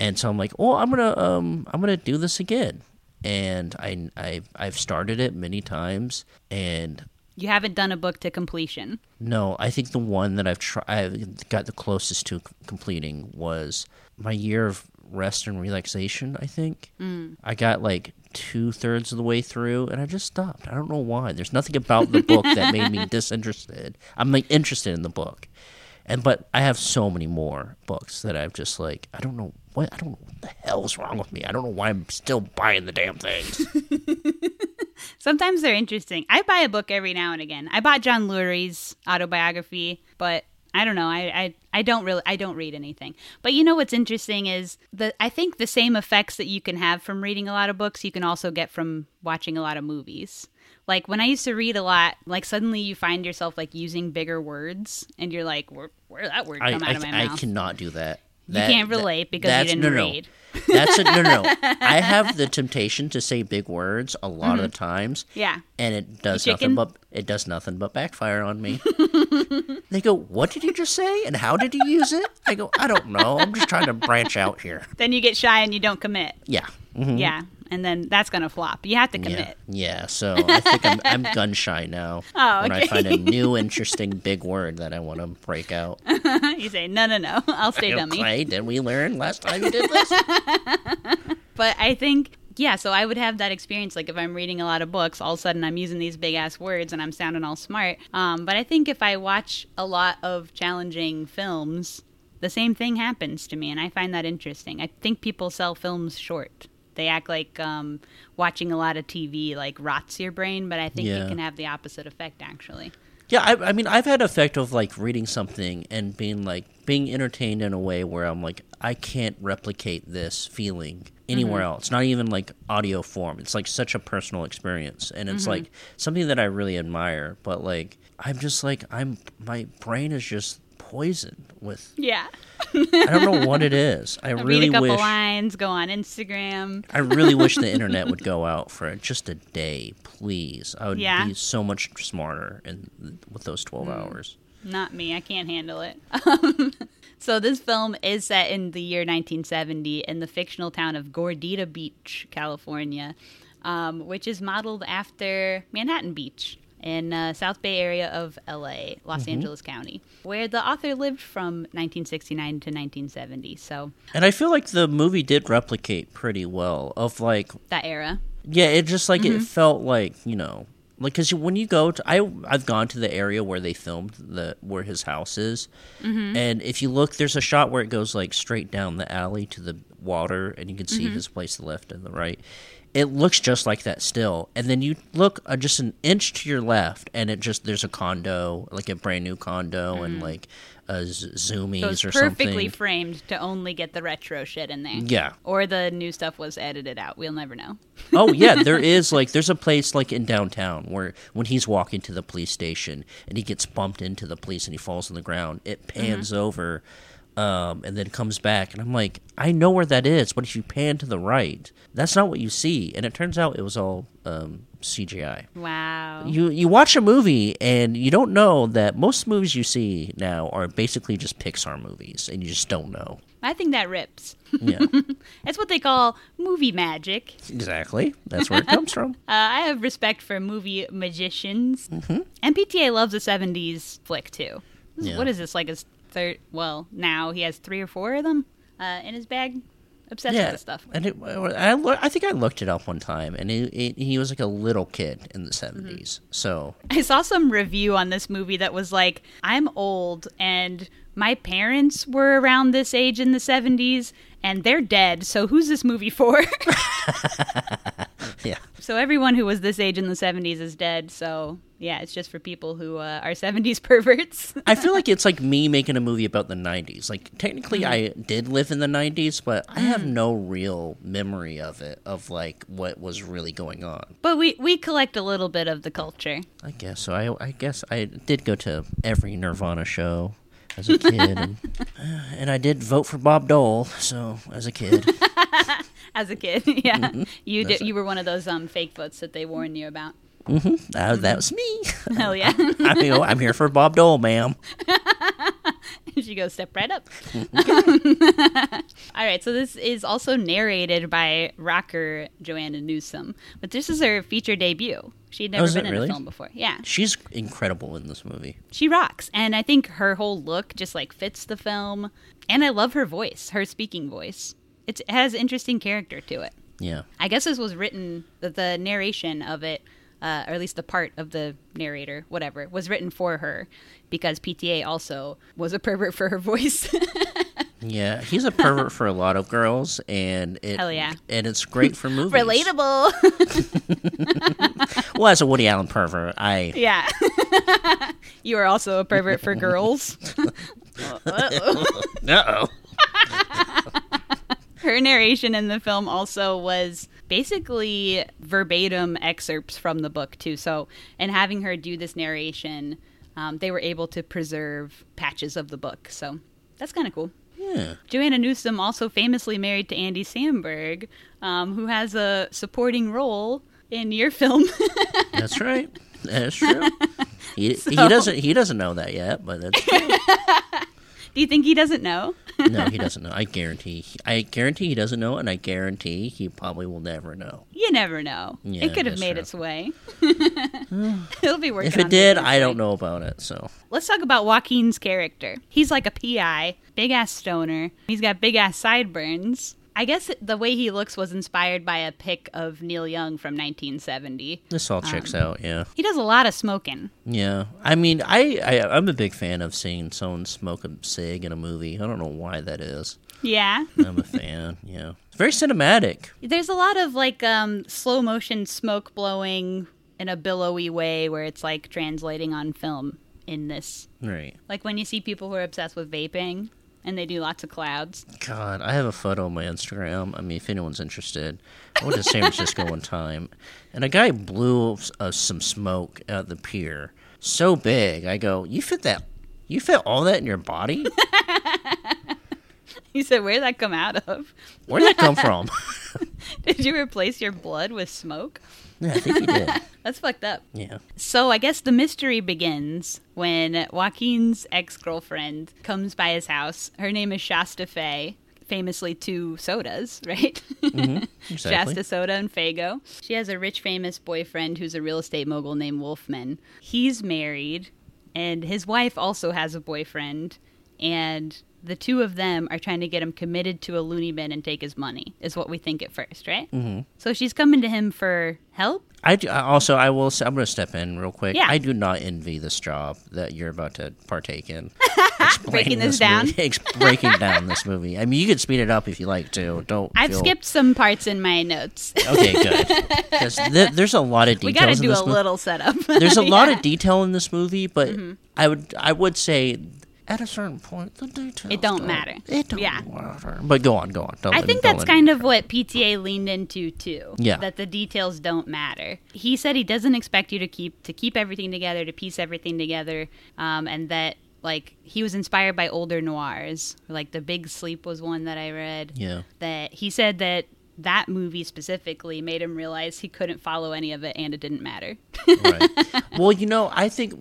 Speaker 2: And so I'm like, "Oh, I'm going to um I'm going to do this again." And I I I've started it many times and
Speaker 1: you haven't done a book to completion.
Speaker 2: No, I think the one that I've tried, I've got the closest to completing was my year of rest and relaxation, I think. Mm. I got like two thirds of the way through and I just stopped. I don't know why. There's nothing about the book that made me [laughs] disinterested. I'm like interested in the book. And but I have so many more books that I've just like I don't know what I don't know what the hell's wrong with me. I don't know why I'm still buying the damn things. [laughs]
Speaker 1: Sometimes they're interesting. I buy a book every now and again. I bought John Lurie's autobiography, but I don't know. I, I I don't really I don't read anything. But you know what's interesting is the I think the same effects that you can have from reading a lot of books, you can also get from watching a lot of movies. Like when I used to read a lot, like suddenly you find yourself like using bigger words, and you're like, where where that word
Speaker 2: I,
Speaker 1: out
Speaker 2: I,
Speaker 1: of my
Speaker 2: I
Speaker 1: mouth?
Speaker 2: cannot do that.
Speaker 1: You can't relate because you
Speaker 2: that's-
Speaker 1: didn't
Speaker 2: no, no,
Speaker 1: read. [laughs]
Speaker 2: That's a, no, no, no. [laughs] I have the temptation to say big words a lot of the times,
Speaker 1: Yeah.
Speaker 2: and it does nothing but it does nothing but backfire on me. [laughs] they go, "What did you just say? And how did you use it?" I go, "I don't know. I'm just trying to branch out here."
Speaker 1: Then you get shy and you don't commit.
Speaker 2: Yeah. Mhm.
Speaker 1: Yeah. And then that's gonna flop. You have to
Speaker 2: Yeah,
Speaker 1: commit.
Speaker 2: yeah. So I think I'm, I'm gun shy now. [laughs]
Speaker 1: Oh, okay.
Speaker 2: When I find a [laughs] new, interesting big word that I want to break out. [laughs]
Speaker 1: you say, no, no, no. I'll stay dummy.
Speaker 2: Okay, did we learn last time you did this?
Speaker 1: But I think, yeah, so I would have that experience. Like if I'm reading a lot of books, all of a sudden I'm using these big ass words and I'm sounding all smart. Um, but I think if I watch a lot of challenging films, the same thing happens to me. And I find that interesting. I think people sell films short. They act like um, watching a lot of TV like rots your brain, but I think
Speaker 2: Yeah.
Speaker 1: it can have the opposite effect actually.
Speaker 2: Yeah, I, I mean, I've had effect of like reading something and being like being entertained in a way where I'm like, I can't replicate this feeling anywhere else. Not even like audio form. It's like such a personal experience, and it's like something that I really admire. But like, I'm just like, I'm my brain is just poisoned with.
Speaker 1: Yeah.
Speaker 2: I don't know what it is. [laughs] I
Speaker 1: Read
Speaker 2: really
Speaker 1: a couple
Speaker 2: wish.
Speaker 1: lines, go on Instagram.
Speaker 2: I really wish the [laughs] internet would go out for just a day, please. I would
Speaker 1: Yeah.
Speaker 2: be so much smarter in with those twelve hours.
Speaker 1: Not me. I can't handle it. [laughs] so this film is set in the year 1970 in the fictional town of Gordita Beach, California, um, which is modeled after Manhattan Beach in uh, South Bay area of LA, Los Angeles County, where the author lived from 1969 to 1970. So
Speaker 2: And I feel like the movie did replicate pretty well of like
Speaker 1: that era.
Speaker 2: yeah, it just like
Speaker 1: Mm-hmm.
Speaker 2: it felt like, you know, like cuz when you go to I I've gone to the area where they filmed the where his house is.
Speaker 1: Mm-hmm.
Speaker 2: And if you look there's a shot where it goes like straight down the alley to the water and you can see
Speaker 1: Mm-hmm.
Speaker 2: his place to the left and the right. It looks just like that still. And then you look uh, just an inch to your left and it just there's a condo, like a brand new condo and like a z- zoomies
Speaker 1: So it's
Speaker 2: or
Speaker 1: Mm-hmm. perfectly framed to only get the retro shit in there.
Speaker 2: Yeah.
Speaker 1: Or the new stuff was edited out. We'll never know. [laughs]
Speaker 2: oh yeah, there [laughs] is like there's a place like in downtown where when he's walking to the police station and he gets bumped into the police and he falls on the ground, it pans over um, and then comes back and I'm like, I know where that is, but if you pan to the right, that's not what you see. And it turns out it was all um, CGI.
Speaker 1: Wow.
Speaker 2: You you watch a movie and you don't know that most movies you see now are basically just Pixar movies and you just don't know.
Speaker 1: I think that rips.
Speaker 2: Yeah, [laughs]
Speaker 1: That's what they call movie magic.
Speaker 2: exactly. That's where it comes from. [laughs]
Speaker 1: Uh, I have respect for movie magicians. Mm-hmm. And PTA loves a 70s flick too.
Speaker 2: Yeah.
Speaker 1: What is this, like his third? Well, now he has three or four of them uh, in his bag. Obsessed with this stuff.
Speaker 2: And it, I, loo- I think I looked it up one time, and it, it, he was like a little kid in the 70s.
Speaker 1: Mm-hmm.
Speaker 2: So,
Speaker 1: I saw some review on this movie that was like, I'm old and my parents were around this age in the 70s and they're dead, so who's this movie for? [laughs] [laughs]
Speaker 2: yeah.
Speaker 1: so everyone who was this age in the 70s is dead, so yeah, it's just for people who uh, are 70s [laughs] perverts.
Speaker 2: I feel like it's like me making a movie about the 90s. Like, technically,
Speaker 1: Mm-hmm.
Speaker 2: I did live in the 90s, but I have no real memory of it, of like what was really going on.
Speaker 1: but we, we collect a little bit of the culture.
Speaker 2: I guess so. I, I guess I did go to every Nirvana show as a kid, and, [laughs] [sighs] and I did vote for Bob Dole. So as a kid, [laughs]
Speaker 1: As a kid, yeah,
Speaker 2: Mm-hmm.
Speaker 1: you did, you were one of those um fake votes that they warned you about.
Speaker 2: Uh, that was me. [laughs]
Speaker 1: Hell yeah! [laughs]
Speaker 2: I mean, I'm here for Bob Dole, ma'am. [laughs]
Speaker 1: she goes step right up. All right, so this is also narrated by rocker Joanna Newsom, but this is her feature debut. She had never
Speaker 2: Oh,
Speaker 1: been in
Speaker 2: really?
Speaker 1: a film before. Yeah,
Speaker 2: She's incredible in this movie.
Speaker 1: she rocks, and I think her whole look just like fits the film. And I love her voice, her speaking voice. It's, it has interesting character to it.
Speaker 2: Yeah.
Speaker 1: I guess this was written the, the narration of it, uh, or at least the part of the narrator, whatever, was written for her because PTA also was a pervert for her [laughs] voice.
Speaker 2: Yeah, he's a pervert for a lot of girls, and it
Speaker 1: Hell yeah.
Speaker 2: and it's great for movies.
Speaker 1: Relatable. [laughs]
Speaker 2: Well, as a Woody Allen pervert, I
Speaker 1: yeah. [laughs] you are also a pervert for girls.
Speaker 2: Uh oh.
Speaker 1: Her narration in the film also was basically verbatim excerpts from the book too. So, and having her do this narration, um, they were able to preserve patches of the book. So that's kind of cool.
Speaker 2: Yeah,
Speaker 1: Joanna Newsom also famously married to Andy Samberg, um, who has a supporting role in your film. [laughs]
Speaker 2: that's right. That's true. He, he [laughs] doesn't he doesn't know that yet, but that's true. [laughs]
Speaker 1: Do you think he doesn't know?
Speaker 2: no, he [laughs] doesn't know. I guarantee. I guarantee he doesn't know, and I guarantee he probably will never know.
Speaker 1: You never know.
Speaker 2: Yeah,
Speaker 1: it could have made
Speaker 2: true.
Speaker 1: its way. [sighs] [laughs] It'll be working.
Speaker 2: If it did, I don't know about it. So
Speaker 1: Let's talk about Joaquin's character. He's like a PI, big ass stoner. He's got big ass sideburns. I guess the way he looks was inspired by a pic of Neil Young from 1970.
Speaker 2: this all checks out. Yeah,
Speaker 1: He does a lot of smoking.
Speaker 2: yeah. I mean, I, I I'm a big fan of seeing someone smoke a cig in a movie. I don't know why that is.
Speaker 1: Yeah.
Speaker 2: I'm a fan. [laughs] Yeah, it's very cinematic.
Speaker 1: There's a lot of like um, slow motion smoke blowing in a billowy way where it's like translating on film in this.
Speaker 2: Right.
Speaker 1: Like when you see people who are obsessed with vaping and they do lots of clouds.
Speaker 2: God, I have a photo on my Instagram. I mean, if anyone's interested, I went to San Francisco one time, and a guy blew uh, some smoke at the pier so big. I go, "You fit that? You fit all that in your body? [laughs]
Speaker 1: He said, Where'd that come out of?
Speaker 2: Where'd that come [laughs] from?"
Speaker 1: Did you replace your blood with smoke?
Speaker 2: Yeah, I think he did. [laughs]
Speaker 1: That's fucked up.
Speaker 2: Yeah.
Speaker 1: So I guess the mystery begins when Joaquin's ex girlfriend comes by his house. Her name is Shasta Fay, famously two sodas, [laughs] right? Mm-hmm. [laughs]
Speaker 2: Exactly.
Speaker 1: Shasta Soda and Faygo. She has a rich, famous boyfriend who's a real estate mogul named Wolfman. He's married, and his wife also has a boyfriend, and the two of them are trying to get him committed to a loony bin and take his money, is what we think at first, right? Mm-hmm. So she's coming to him for help.
Speaker 2: I do, also I will. I'm going to step in real quick.
Speaker 1: Yeah.
Speaker 2: I do not envy this job that you're about to partake in. [laughs]
Speaker 1: Breaking
Speaker 2: Explaining
Speaker 1: this down?
Speaker 2: movie- breaking down this movie. I mean, you could speed it up if you like to. Don't.
Speaker 1: I've
Speaker 2: feel-
Speaker 1: skipped some parts in my notes.
Speaker 2: Okay, good. [laughs] Because th- there's a lot of details.
Speaker 1: we got to do
Speaker 2: this
Speaker 1: a
Speaker 2: mo-
Speaker 1: little setup.
Speaker 2: There's a [laughs] lot
Speaker 1: Yeah. Mm-hmm.
Speaker 2: of detail in this movie, but I would I would say at a certain point the details
Speaker 1: It don't matter.
Speaker 2: It don't
Speaker 1: Yeah.
Speaker 2: matter. But go on, go on. Don't
Speaker 1: I
Speaker 2: let
Speaker 1: think
Speaker 2: don't
Speaker 1: that's kind of what PTA leaned into too.
Speaker 2: Yeah.
Speaker 1: That the details don't matter. He said he doesn't expect you to keep to keep everything together, to piece everything together, um, and that like he was inspired by older noirs. Like The Big Sleep was one that I read.
Speaker 2: Yeah.
Speaker 1: That he said that that movie specifically made him realize he couldn't follow any of it and it didn't matter.
Speaker 2: right. [laughs] Well, you know, I think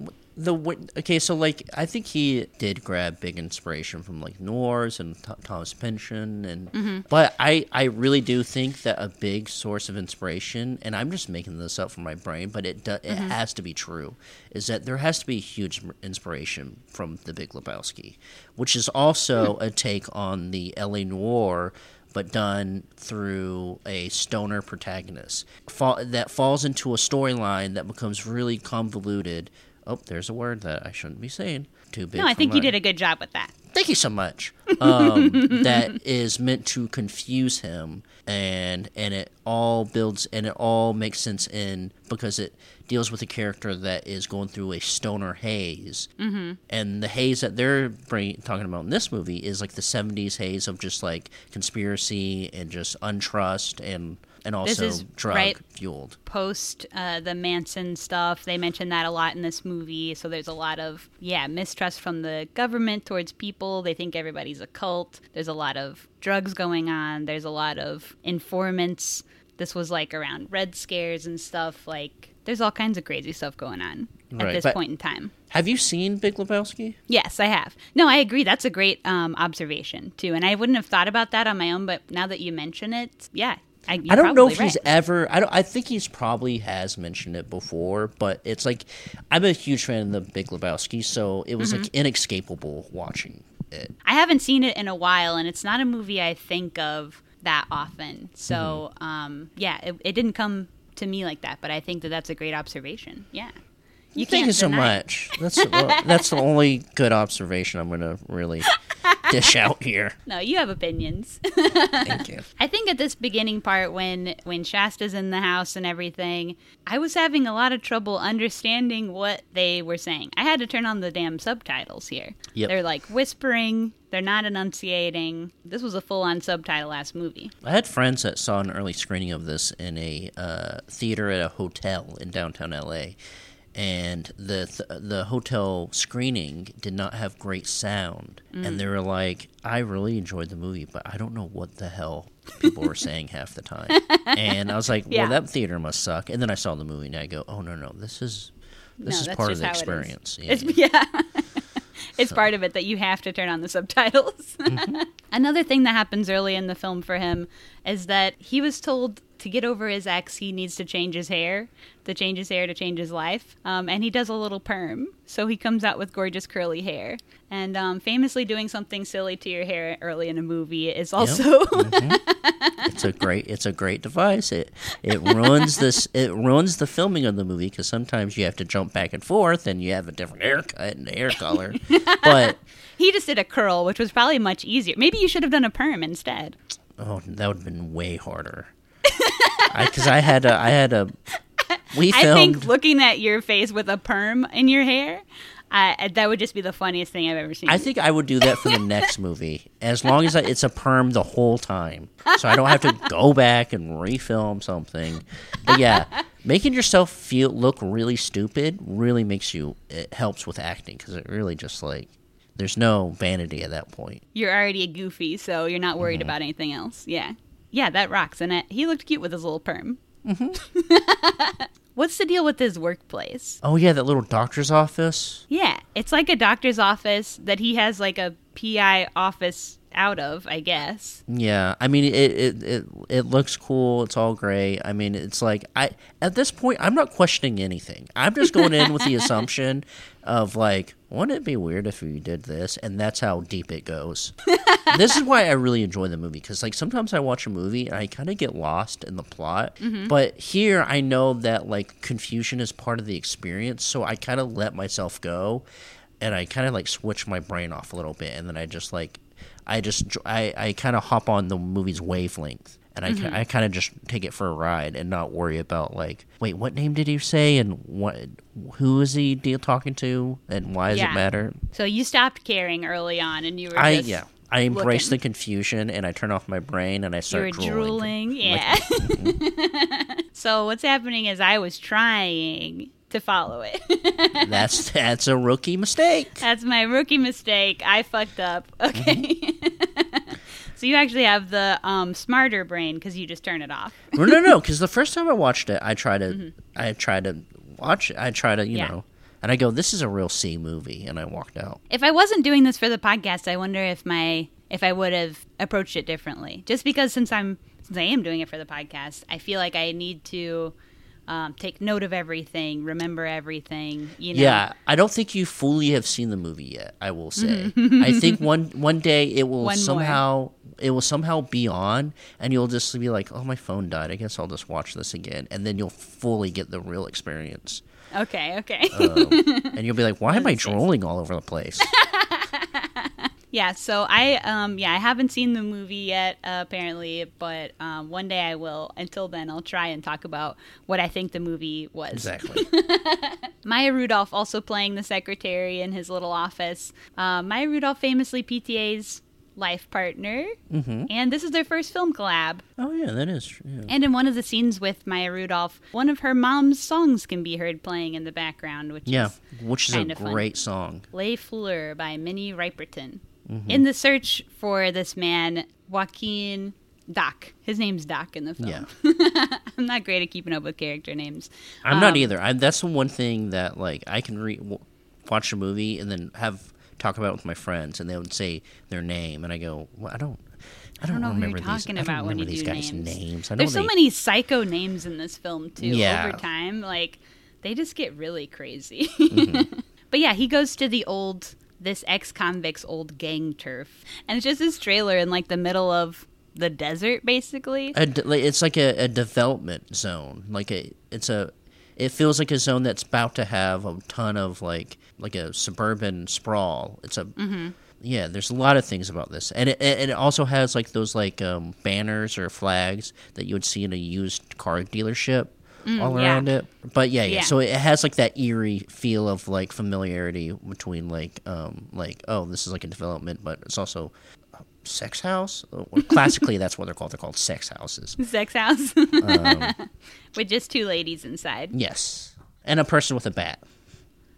Speaker 2: the okay, so like I think he did grab big inspiration from like Noirs and Th- Thomas Pynchon, and
Speaker 1: Mm-hmm.
Speaker 2: but I I really do think that a big source of inspiration, and I'm just making this up from my brain, but it do- it
Speaker 1: Mm-hmm.
Speaker 2: has to be true, is that there has to be huge inspiration from The Big Lebowski, which is also
Speaker 1: Hmm.
Speaker 2: a take on the L.A. Noir but done through a stoner protagonist Fa- that falls into a storyline that becomes really convoluted. Oh, there's a word that I shouldn't be saying. Too big.
Speaker 1: no, I think you did a good job with that.
Speaker 2: Thank you so much. Um, [laughs] that is meant to confuse him, and and it all builds and it all makes sense in because it deals with a character that is going through a stoner haze, mm-hmm. and the haze that they're bring, talking about in this movie is like the '70s haze of just like conspiracy and just untrust and and also
Speaker 1: is
Speaker 2: drug
Speaker 1: right-
Speaker 2: fueled.
Speaker 1: post uh, the Manson stuff. They mention that a lot in this movie. So there's a lot of yeah mistrust from the government towards people. They think everybody's a cult. There's a lot of drugs going on. There's a lot of informants. This was like around Red Scares and stuff. Like there's all kinds of crazy stuff going on at this point in time.
Speaker 2: Have you seen Big Lebowski?
Speaker 1: Yes, I have. No, I agree. That's a great um, observation too, and I wouldn't have thought about that on my own. But now that you mention it, yeah, I,
Speaker 2: I don't know if he's ever. I don't. I think he's probably has mentioned it before, but it's like I'm a huge fan of the Big Lebowski, so it was like
Speaker 1: Mm-hmm.
Speaker 2: inescapable watching it.
Speaker 1: I haven't seen it in a while, and it's not a movie I think of that often. So,
Speaker 2: Mm-hmm.
Speaker 1: um, yeah, it, it didn't come to me like that, but I think that that's a great observation. Yeah. You
Speaker 2: Thank you so much. That's well, that's the [laughs] only good observation I'm gonna really dish out here. [laughs]
Speaker 1: No, you have opinions. [laughs]
Speaker 2: Thank you.
Speaker 1: I think at this beginning part when when Shasta's in the house and everything, I was having a lot of trouble understanding what they were saying. I had to turn on the damn subtitles here.
Speaker 2: Yep.
Speaker 1: They're like whispering, they're not enunciating. This was a full-on subtitle last movie.
Speaker 2: I had friends that saw an early screening of this in a uh, theater at a hotel in downtown LA, and the th- the hotel screening did not have great sound,
Speaker 1: Mm.
Speaker 2: and they were like, "I really enjoyed the movie, but I don't know what the hell people were saying half the time." [laughs] And I was like, "Well,
Speaker 1: Yeah.
Speaker 2: that theater must suck." And then I saw the movie, and I go, "Oh no, no, this is this
Speaker 1: No,
Speaker 2: is part of the
Speaker 1: how it
Speaker 2: experience." Yeah,
Speaker 1: It's yeah. [laughs] [laughs] it's part of it that you have to turn on the subtitles.
Speaker 2: Mm-hmm.
Speaker 1: Another thing that happens early in the film for him is that he was told to get over his ex, he needs to change his hair, to change his hair to change his life. Um, and he does a little perm, so he comes out with gorgeous curly hair. And um, famously doing something silly to your hair early in a movie is also
Speaker 2: it's a great it's a great device. It it ruins this it ruins the filming of the movie because sometimes you have to jump back and forth and you have a different haircut and hair color. [laughs] but
Speaker 1: he just did a curl, which was probably much easier. Maybe you should have done a perm instead.
Speaker 2: oh, that would have been way harder. [laughs] Because I, had a I had a we
Speaker 1: I think looking at your face with a perm in your hair, uh, that would just be the funniest thing I've ever seen.
Speaker 2: I think I would do that for the [laughs] next movie, as long as I, it's a perm the whole time, so I don't have to go back and refilm something. But yeah, [laughs] making yourself feel look really stupid really makes you. It helps with acting because it really just like there's no vanity at that point.
Speaker 1: You're already a goofy, so you're not
Speaker 2: Mm-hmm.
Speaker 1: worried about anything else. Yeah. Yeah, that rocks. And it, he looked cute with his little perm.
Speaker 2: Mm-hmm. [laughs]
Speaker 1: What's the deal with his workplace?
Speaker 2: Oh yeah, that little doctor's office.
Speaker 1: Yeah, it's like a doctor's office that he has like a PI office out of, I guess.
Speaker 2: Yeah, I mean it, it it it looks cool. It's all great. I mean, it's like I at this point I'm not questioning anything. I'm just going in with the [laughs] assumption of like, wouldn't it be weird if we did this? And that's how deep it goes. [laughs] this is why I really enjoy the movie because like sometimes I watch a movie and I kind of get lost in the plot, mm-hmm. but here I know that like confusion is part of the experience, so I kind of let myself go, and I kind of like switch my brain off a little bit, and then I just like I just I, I kind of hop on the movie's wavelength and I, ki- mm-hmm. I kind of just take it for a ride and not worry about like wait what name did he say and what who is he deal talking to and why does
Speaker 1: Yeah.
Speaker 2: it matter
Speaker 1: So you stopped caring early on and you were
Speaker 2: I
Speaker 1: just
Speaker 2: yeah I embrace
Speaker 1: looking.
Speaker 2: the confusion and I turn off my brain and I
Speaker 1: you
Speaker 2: start
Speaker 1: were
Speaker 2: drooling.
Speaker 1: drooling. Yeah. [laughs] Mm-hmm. [laughs] so what's happening is I was trying to follow it. [laughs]
Speaker 2: That's that's a rookie mistake.
Speaker 1: That's my rookie mistake. I fucked up. Okay. [laughs] so you actually have the um, smarter brain because you just turn it off. [laughs]
Speaker 2: no, no, no. Because the first time I watched it, I tried to, I tried to watch it. I tried to, you
Speaker 1: Mm-hmm. Yeah.
Speaker 2: know, and I go, "This is a real C movie," and I walked out.
Speaker 1: If I wasn't doing this for the podcast, I wonder if my if I would have approached it differently. Just because since I'm since I am doing it for the podcast, I feel like I need to um, take note of everything, remember everything. You know.
Speaker 2: Yeah, I don't think you fully have seen the movie yet. I will say. I think [laughs] one one day it will
Speaker 1: One more.
Speaker 2: somehow it will somehow be on, and you'll just be like, "Oh, my phone died. I guess I'll just watch this again," and then you'll fully get the real experience.
Speaker 1: Okay. Okay.
Speaker 2: Um, [laughs] and you'll be like, "Why am I drooling all over the place?" [laughs]
Speaker 1: Yeah, so I um yeah, I haven't seen the movie yet uh, apparently, but um, one day I will. Until then, I'll try and talk about what I think the movie was.
Speaker 2: exactly. [laughs]
Speaker 1: Maya Rudolph also playing the secretary in his little office. Uh, Maya Rudolph, famously PTA's life partner, mm-hmm. and this is their first film collab.
Speaker 2: Oh yeah, that is true.
Speaker 1: And in one of the scenes with Maya Rudolph, one of her mom's songs can be heard playing in the background, which
Speaker 2: Yeah,
Speaker 1: is
Speaker 2: which is a
Speaker 1: of fun.
Speaker 2: great song.
Speaker 1: Les Fleurs by Minnie Riperton.
Speaker 2: Mm-hmm.
Speaker 1: In the search for this man, Joaquin Doc. His name's Doc in the film.
Speaker 2: Yeah. [laughs]
Speaker 1: I'm not great at keeping up with character names.
Speaker 2: I'm not
Speaker 1: Um,
Speaker 2: either. I'm, that's the one thing that like I can re- w- watch a movie and then have talk about it with my friends, and they would say their name, and I go, well, I don't. I don't,
Speaker 1: don't know who
Speaker 2: remember
Speaker 1: you're
Speaker 2: these.
Speaker 1: talking
Speaker 2: I don't
Speaker 1: about when you
Speaker 2: these
Speaker 1: do
Speaker 2: guys'
Speaker 1: names.
Speaker 2: names. I know
Speaker 1: There's so
Speaker 2: they-
Speaker 1: many psycho names in this film too.
Speaker 2: Yeah.
Speaker 1: Over time, like they just get really crazy.
Speaker 2: Mm-hmm. [laughs]
Speaker 1: but yeah, he goes to the old this ex-convict's old gang turf, and it's just this trailer in like the middle of the desert, basically.
Speaker 2: a de- it's like a, a development zone. Like a, it's a, it feels like a zone that's about to have a ton of like, like a suburban sprawl. It's a,
Speaker 1: Mm-hmm.
Speaker 2: yeah, there's a lot of things about this, and it, and it also has like those like um, banners or flags that you would see in a used car dealership all
Speaker 1: yeah.
Speaker 2: around it. But yeah, yeah,
Speaker 1: Yeah.
Speaker 2: So it has like that eerie feel of like familiarity between like um like oh this is like a development, but it's also a sex house. Well, [laughs] Classically, that's what they're called. They're called sex houses.
Speaker 1: Sex house
Speaker 2: Um, [laughs]
Speaker 1: with just two ladies inside.
Speaker 2: Yes, and a person with a bat.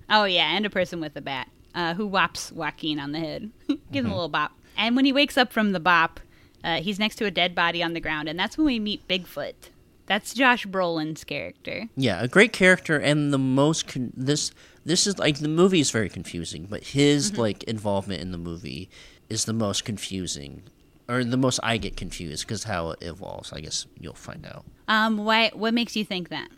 Speaker 1: Oh yeah, and a person with a bat uh, who whops Joaquin on the head, [laughs] gives
Speaker 2: Mm-hmm.
Speaker 1: him a little bop. And when he wakes up from the bop, uh, he's next to a dead body on the ground, and that's when we meet Bigfoot. That's Josh Brolin's character.
Speaker 2: Yeah, a great character, and the most con- this this is like the movie is very confusing, but his
Speaker 1: Mm-hmm.
Speaker 2: like involvement in the movie is the most confusing, or the most I get confused because how it evolves. I guess you'll find out
Speaker 1: Um, why? What makes you think that,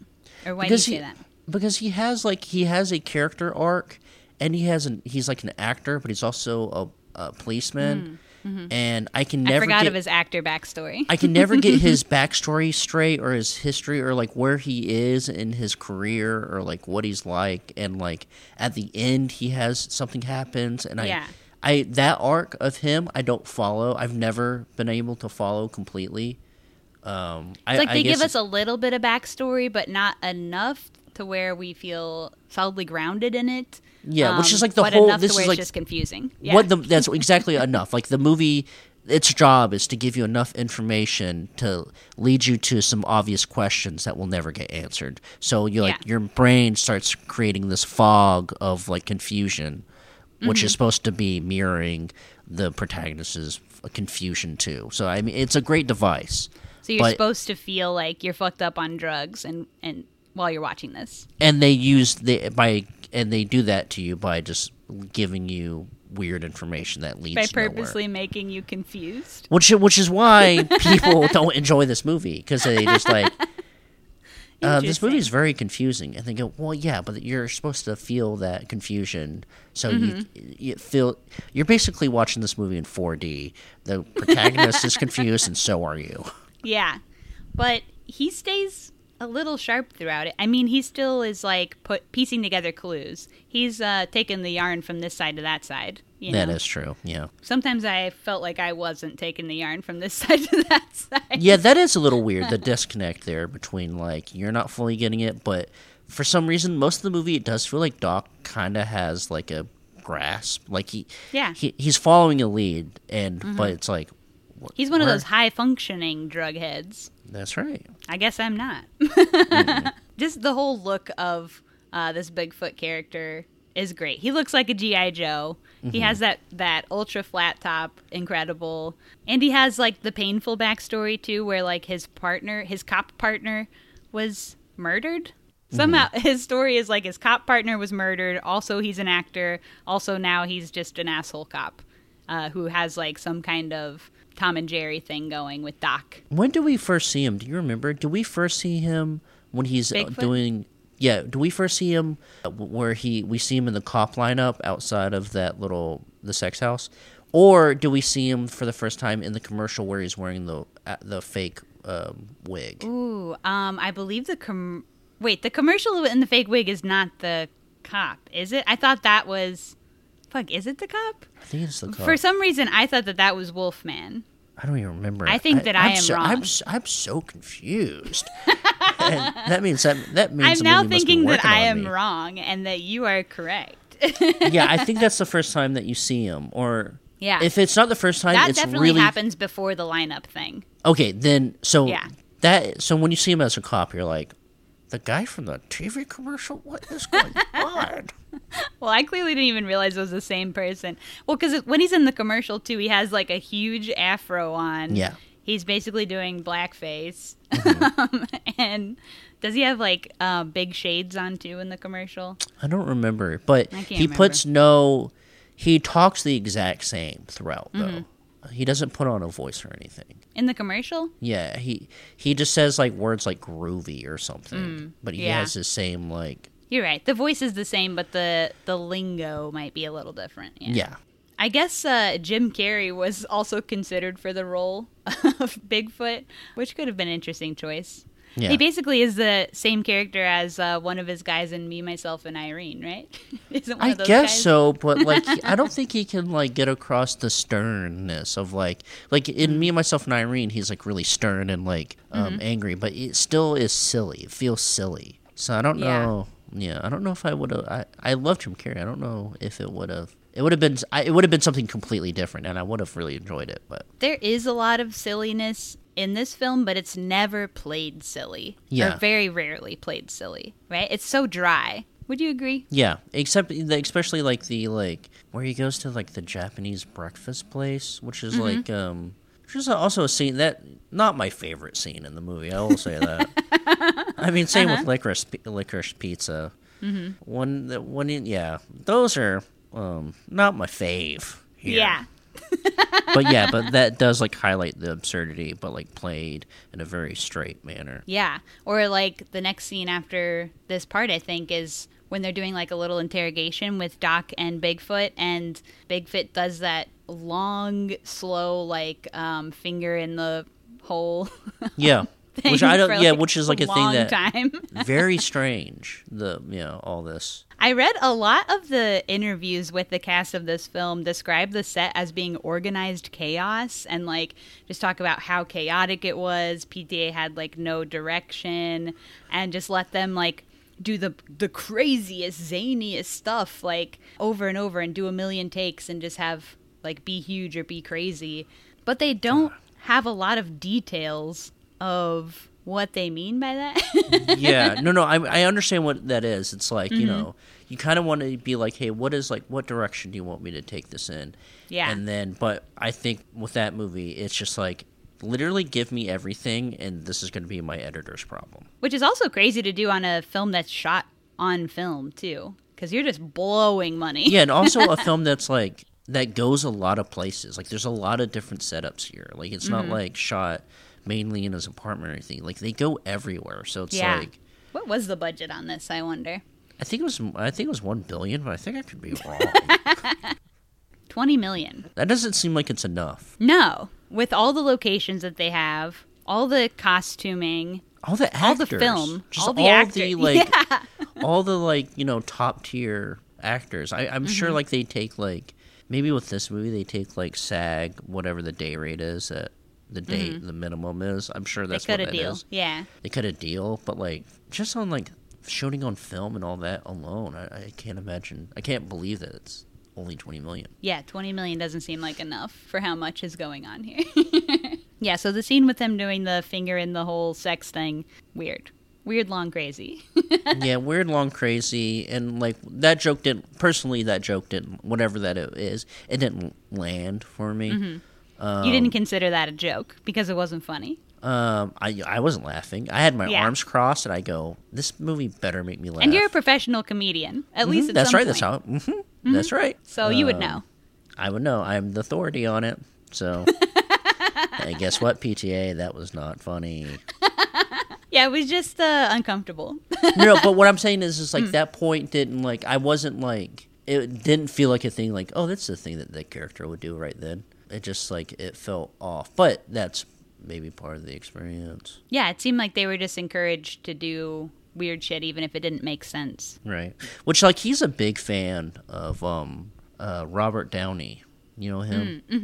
Speaker 1: or why
Speaker 2: because
Speaker 1: do you
Speaker 2: he
Speaker 1: say that?
Speaker 2: because he has like he has a character arc, and he has an he's like an actor, but he's also a, a policeman, and I can
Speaker 1: mm-hmm. I
Speaker 2: never
Speaker 1: forgot
Speaker 2: get
Speaker 1: of his actor backstory.
Speaker 2: I can never get his [laughs] backstory straight or his history or like where he is in his career or like what he's like and like at the end he has something happens and I
Speaker 1: Yeah.
Speaker 2: I that arc of him I don't follow. I've never been able to follow completely. Um I,
Speaker 1: It's like
Speaker 2: I
Speaker 1: they give us a little bit of backstory, but not enough to where we feel solidly grounded in it.
Speaker 2: Yeah, which
Speaker 1: Um,
Speaker 2: is like the whole-
Speaker 1: enough
Speaker 2: this is like
Speaker 1: just confusing. Yeah.
Speaker 2: what the that's exactly [laughs] enough. Like the movie its job is to give you enough information to lead you to some obvious questions that will never get answered. So you like
Speaker 1: Yeah.
Speaker 2: your brain starts creating this fog of like confusion, which
Speaker 1: Mm-hmm.
Speaker 2: is supposed to be mirroring the protagonist's confusion too. So I mean, it's a great device,
Speaker 1: so you're
Speaker 2: but-
Speaker 1: supposed to feel like you're fucked up on drugs and and while you're watching this.
Speaker 2: and they use the by and they do that to you by just giving you weird information that leads
Speaker 1: By
Speaker 2: nowhere.
Speaker 1: purposely making you confused.
Speaker 2: which which is why people [laughs] don't enjoy this movie because they just like [laughs] uh, this movie is very confusing and they go well yeah but you're supposed to feel that confusion so
Speaker 1: Mm-hmm.
Speaker 2: you, you feel you're basically watching this movie in 4d the protagonist is [laughs] confused and so are you
Speaker 1: Yeah. But he stays a little sharp throughout it. I mean, he still is like put piecing together clues. He's uh taking the yarn from this side to that side. You
Speaker 2: That is true yeah
Speaker 1: Sometimes I felt like I wasn't taking the yarn from this [laughs] side to that side.
Speaker 2: yeah that is a little weird the disconnect there between like you're not fully getting it but for some reason most of the movie it does feel like doc kind of has like a grasp like he
Speaker 1: Yeah.
Speaker 2: he, he's following a lead and but it's like wh-
Speaker 1: He's one of those high functioning drug heads.
Speaker 2: That's right
Speaker 1: I guess I'm not.
Speaker 2: Mm-hmm. [laughs]
Speaker 1: Just the whole look of uh, this Bigfoot character is great. He looks like a GI Joe.
Speaker 2: Mm-hmm.
Speaker 1: He has that that ultra flat top, incredible, and he has like the painful backstory too, where like his partner, his cop partner, was murdered. Somehow
Speaker 2: Mm-hmm.
Speaker 1: his story is like his cop partner was murdered. Also, he's an actor. Also, now he's just an asshole cop uh, who has like some kind of Tom and Jerry thing going with Doc.
Speaker 2: when do we first see him do you remember do we first see him when he's uh,
Speaker 1: Bigfoot?
Speaker 2: doing yeah do we first see him uh, where he we see him in the cop lineup outside of that little the sex house or do we see him for the first time in the commercial where he's wearing the uh, the fake um, wig
Speaker 1: Ooh, um, I believe the com- wait the commercial in the fake wig is not the cop, is it? I thought that was fuck. Is it the cop?
Speaker 2: i think it's the cop
Speaker 1: For some reason, I thought that that was Wolfman.
Speaker 2: I don't even remember.
Speaker 1: I think that I
Speaker 2: I'm
Speaker 1: am
Speaker 2: so,
Speaker 1: wrong.
Speaker 2: I'm so, I'm so confused. that means that that means
Speaker 1: I'm now
Speaker 2: movie must be
Speaker 1: thinking that I am
Speaker 2: me.
Speaker 1: wrong and that you are correct.
Speaker 2: yeah, I think that's [laughs] the first time that you see him. Or
Speaker 1: Yeah.
Speaker 2: if it's not the first time,
Speaker 1: that definitely
Speaker 2: really
Speaker 1: happens before the lineup thing.
Speaker 2: okay. Then so
Speaker 1: Yeah.
Speaker 2: that so when you see him as a cop, you're like, the guy from the TV commercial. What is going on? [laughs]
Speaker 1: Well, I clearly didn't even realize it was the same person. Well, because when he's in the commercial too, he has like a huge afro on.
Speaker 2: Yeah.
Speaker 1: He's basically doing blackface.
Speaker 2: Mm-hmm. [laughs]
Speaker 1: and does he have like uh, big shades on too in the commercial?
Speaker 2: I don't remember, but he
Speaker 1: remember.
Speaker 2: puts no. He talks the exact same throughout, though.
Speaker 1: Mm-hmm.
Speaker 2: He doesn't put on a voice or anything.
Speaker 1: In the commercial?
Speaker 2: Yeah, he he just says like words like groovy or something, but he
Speaker 1: Mm, yeah.
Speaker 2: has the same like
Speaker 1: You're right. The voice is the same, but the the lingo might be a little different. Yeah.
Speaker 2: yeah.
Speaker 1: I guess uh, Jim Carrey was also considered for the role [laughs] of Bigfoot, which could have been an interesting choice.
Speaker 2: Yeah.
Speaker 1: He basically is the same character as uh, one of his guys in Me, Myself, and Irene, right? [laughs] Isn't one
Speaker 2: I
Speaker 1: of those
Speaker 2: guess
Speaker 1: guys?
Speaker 2: so, but like I don't [laughs] think he can like get across the sternness of like like in me myself and Irene, he's like really stern and like um,
Speaker 1: Mm-hmm.
Speaker 2: angry, but it still is silly. It feels silly. So I don't
Speaker 1: Yeah.
Speaker 2: know. Yeah, I don't know if I would have. I I love Jim Carrey. I don't know if it would have. It would have been. I, it would have been something completely different, and I would have really enjoyed it. But
Speaker 1: There is a lot of silliness in this film, but it's never played silly.
Speaker 2: Yeah.
Speaker 1: Or very rarely played silly, right? It's so dry. Would you agree?
Speaker 2: yeah, except especially like the like where he goes to like the Japanese breakfast place, which is like um, which is also a scene that not my favorite scene in the movie. I will say that. [laughs] I mean, same with licorice licorice pizza. Mm-hmm. One that one yeah, those are um not my fave. Here.
Speaker 1: Yeah.
Speaker 2: But yeah, but that does like highlight the absurdity, but like played in a very straight manner.
Speaker 1: Yeah. Or like the next scene after this part, I think, is when they're doing like a little interrogation with Doc and Bigfoot, and Bigfoot does that long, slow, like um, finger in the hole.
Speaker 2: Yeah, [laughs]
Speaker 1: thing
Speaker 2: which I [laughs] don't.
Speaker 1: for,
Speaker 2: yeah, which is like a
Speaker 1: long
Speaker 2: thing that
Speaker 1: time. [laughs]
Speaker 2: very strange. The you know all this.
Speaker 1: I read a lot of the interviews with the cast of this film describe the set as being organized chaos and like just talk about how chaotic it was. PTA had like no direction and just let them like do the the craziest zaniest stuff like over and over and do a million takes and just have like be huge or be crazy. But they don't have a lot of details of what they mean by that. [laughs]
Speaker 2: Yeah, no, no. I I understand what that is. It's like
Speaker 1: Mm-hmm.
Speaker 2: you know you kind of want to be like, hey, what is like what direction do you want me to take this in?
Speaker 1: Yeah.
Speaker 2: And then, but I think with that movie, it's just like literally give me everything, and this is going to be my editor's problem.
Speaker 1: Which is also crazy to do on a film that's shot on film too, because you're just blowing money.
Speaker 2: Yeah, and also a [laughs] film that's like that goes a lot of places. Like there's a lot of different setups here. Like it's
Speaker 1: Mm-hmm.
Speaker 2: not like shot mainly in his apartment or anything. Like they go everywhere. So it's
Speaker 1: Yeah.
Speaker 2: like
Speaker 1: What was the budget on this? I wonder.
Speaker 2: I think it was I think it was one billion, but I think I could be wrong. [laughs]
Speaker 1: Twenty million.
Speaker 2: that doesn't seem like it's enough.
Speaker 1: No, with all the locations that they have, all the costuming,
Speaker 2: All the actors,
Speaker 1: all the film, all the actors.
Speaker 2: the like, [laughs] all the like you know top tier actors. I, I'm sure
Speaker 1: Mm-hmm.
Speaker 2: like they take like maybe with this movie they take like SAG whatever the day rate is that the day the minimum is. I'm sure
Speaker 1: Mm-hmm. they
Speaker 2: that's what
Speaker 1: cut a
Speaker 2: that
Speaker 1: deal.
Speaker 2: is.
Speaker 1: Yeah.
Speaker 2: They cut a deal, but like just on like shooting on film and all that alone, I, I can't imagine. I can't believe that it's only twenty million.
Speaker 1: Yeah, 20 million doesn't seem like enough for how much is going on here. [laughs] yeah, so the scene with them doing the finger in the whole sex thing, weird. Weird, long, crazy. [laughs]
Speaker 2: yeah, weird, long, crazy, and like that joke didn't. Personally, that joke didn't. Whatever that it is, it didn't land for me.
Speaker 1: You didn't consider that a joke because it wasn't funny.
Speaker 2: Um, I I wasn't laughing. I had my
Speaker 1: Yeah.
Speaker 2: arms crossed, and I go, "This movie better make me laugh."
Speaker 1: And you're a professional comedian, at least
Speaker 2: Mhm,
Speaker 1: at
Speaker 2: that's right. That's
Speaker 1: point.
Speaker 2: how. hmm That's right.
Speaker 1: So you would
Speaker 2: Um,
Speaker 1: know.
Speaker 2: I would know. I'm the authority on it. So, [laughs] and guess what, PTA? That was not funny. [laughs]
Speaker 1: Yeah, it was just uh, uncomfortable. [laughs]
Speaker 2: no, but what I'm saying is, is like that point didn't like I wasn't like it didn't feel like a thing like oh that's the thing that that character would do right then. It just like it felt off, but that's maybe part of the experience,
Speaker 1: yeah, it seemed like they were just encouraged to do weird shit, even if it didn't make sense.
Speaker 2: right? Which like he's a big fan of um uh Robert Downey. You know him.
Speaker 1: Hmm.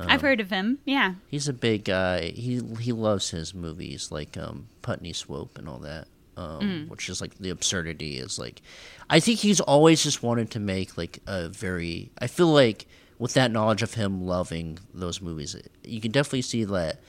Speaker 2: Um,
Speaker 1: I've heard of him. Yeah.
Speaker 2: He's a big guy. He he loves his movies like um, Putney Swope and all that. Um,
Speaker 1: Mm.
Speaker 2: Which is like the absurdity is like, I think he's always just wanted to make like a very. I feel like with that knowledge of him loving those movies, you can definitely see that.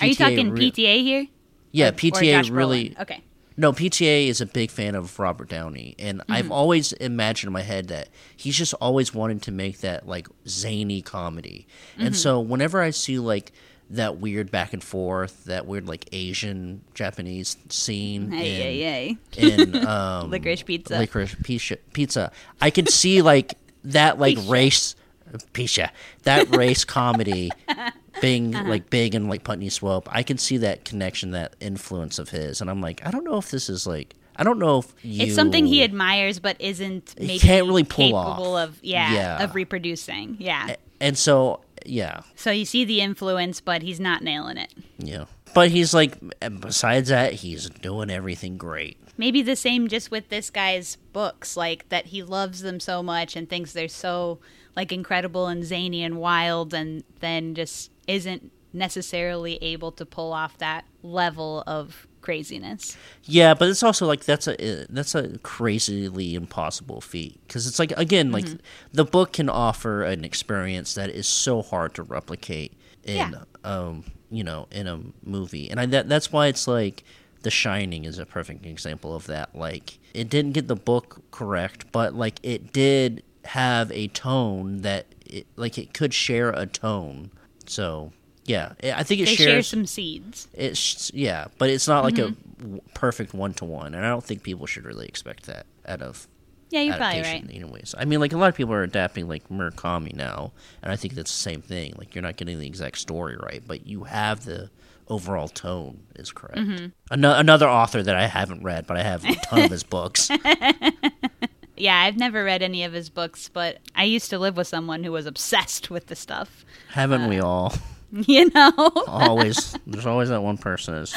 Speaker 1: Are you talking
Speaker 2: re-
Speaker 1: PTA here?
Speaker 2: Yeah,
Speaker 1: Or- or
Speaker 2: PTA
Speaker 1: Josh
Speaker 2: really.
Speaker 1: Okay.
Speaker 2: No, PTA is a big fan of Robert Downey, and
Speaker 1: Mm-hmm.
Speaker 2: I've always imagined in my head that he's just always wanted to make that like zany comedy.
Speaker 1: Mm-hmm.
Speaker 2: And so whenever I see like that weird back and forth, that weird like Asian Japanese scene
Speaker 1: Hey,
Speaker 2: in,
Speaker 1: hey, hey.
Speaker 2: in [laughs] um,
Speaker 1: Licorice pizza.
Speaker 2: licorice pizza, pizza, I can see like that [laughs] like race pizza, that race comedy being
Speaker 1: Uh-huh.
Speaker 2: like big and like Putney Swope. I can see that connection, that influence of his, and I'm like, I don't know if this is like, I don't know if you.
Speaker 1: It's something he admires, but isn't maybe
Speaker 2: can't really pull
Speaker 1: capable
Speaker 2: off.
Speaker 1: of. Yeah,
Speaker 2: Yeah.
Speaker 1: of reproducing. Yeah.
Speaker 2: And so, yeah,
Speaker 1: So you see the influence, but he's not nailing it.
Speaker 2: yeah. But he's like, besides that, he's doing everything great.
Speaker 1: Maybe the same just with this guy's books, like that he loves them so much and thinks they're so like incredible and zany and wild, and then just isn't necessarily able to pull off that level of craziness.
Speaker 2: Yeah, but it's also like that's a that's a crazily impossible feat because it's like again like mm-hmm. the book can offer an experience that is so hard to replicate in yeah. um you know in a movie, and I that that's why it's like The Shining is a perfect example of that. Like it didn't get the book correct, but like it did have a tone that it, like it could share a tone. So yeah, I think it
Speaker 1: they
Speaker 2: shares
Speaker 1: share some seeds.
Speaker 2: It's yeah, but it's not like mm-hmm. a perfect one to one, and I don't think people should really expect that out of
Speaker 1: yeah, you're probably right.
Speaker 2: Anyways, I mean, like a lot of people are adapting like Murakami now, and I think that's the same thing. Like you're not getting the exact story right, but you have the overall tone is correct. Mm-hmm. An- another author that I haven't read, but I have a ton of his [laughs] books. [laughs]
Speaker 1: Yeah, I've never read any of his books, but I used to live with someone who was obsessed with the stuff.
Speaker 2: Haven't uh, we all? [laughs]
Speaker 1: You know,
Speaker 2: always [laughs] there's always that one person is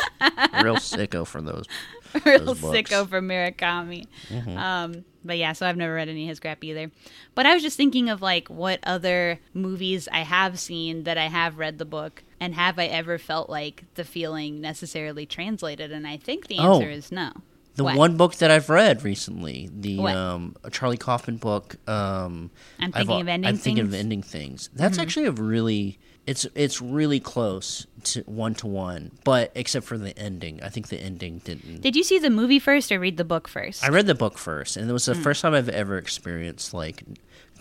Speaker 2: real sicko for those. [laughs]
Speaker 1: Real those sicko for Murakami. Mm-hmm. Um, but yeah, so I've never read any of his crap either. But I was just thinking of like what other movies I have seen that I have read the book, and have I ever felt like the feeling necessarily translated? And I think the answer oh. is no.
Speaker 2: The what? one book that I've read recently, the um, Charlie Kaufman book. Um,
Speaker 1: I'm thinking I've, of ending.
Speaker 2: I'm
Speaker 1: things.
Speaker 2: thinking of ending things. That's mm-hmm. actually a really it's it's really close to one to one, but except for the ending, I think the ending didn't.
Speaker 1: Did you see the movie first or read the book first?
Speaker 2: I read the book first, and it was the mm. first time I've ever experienced like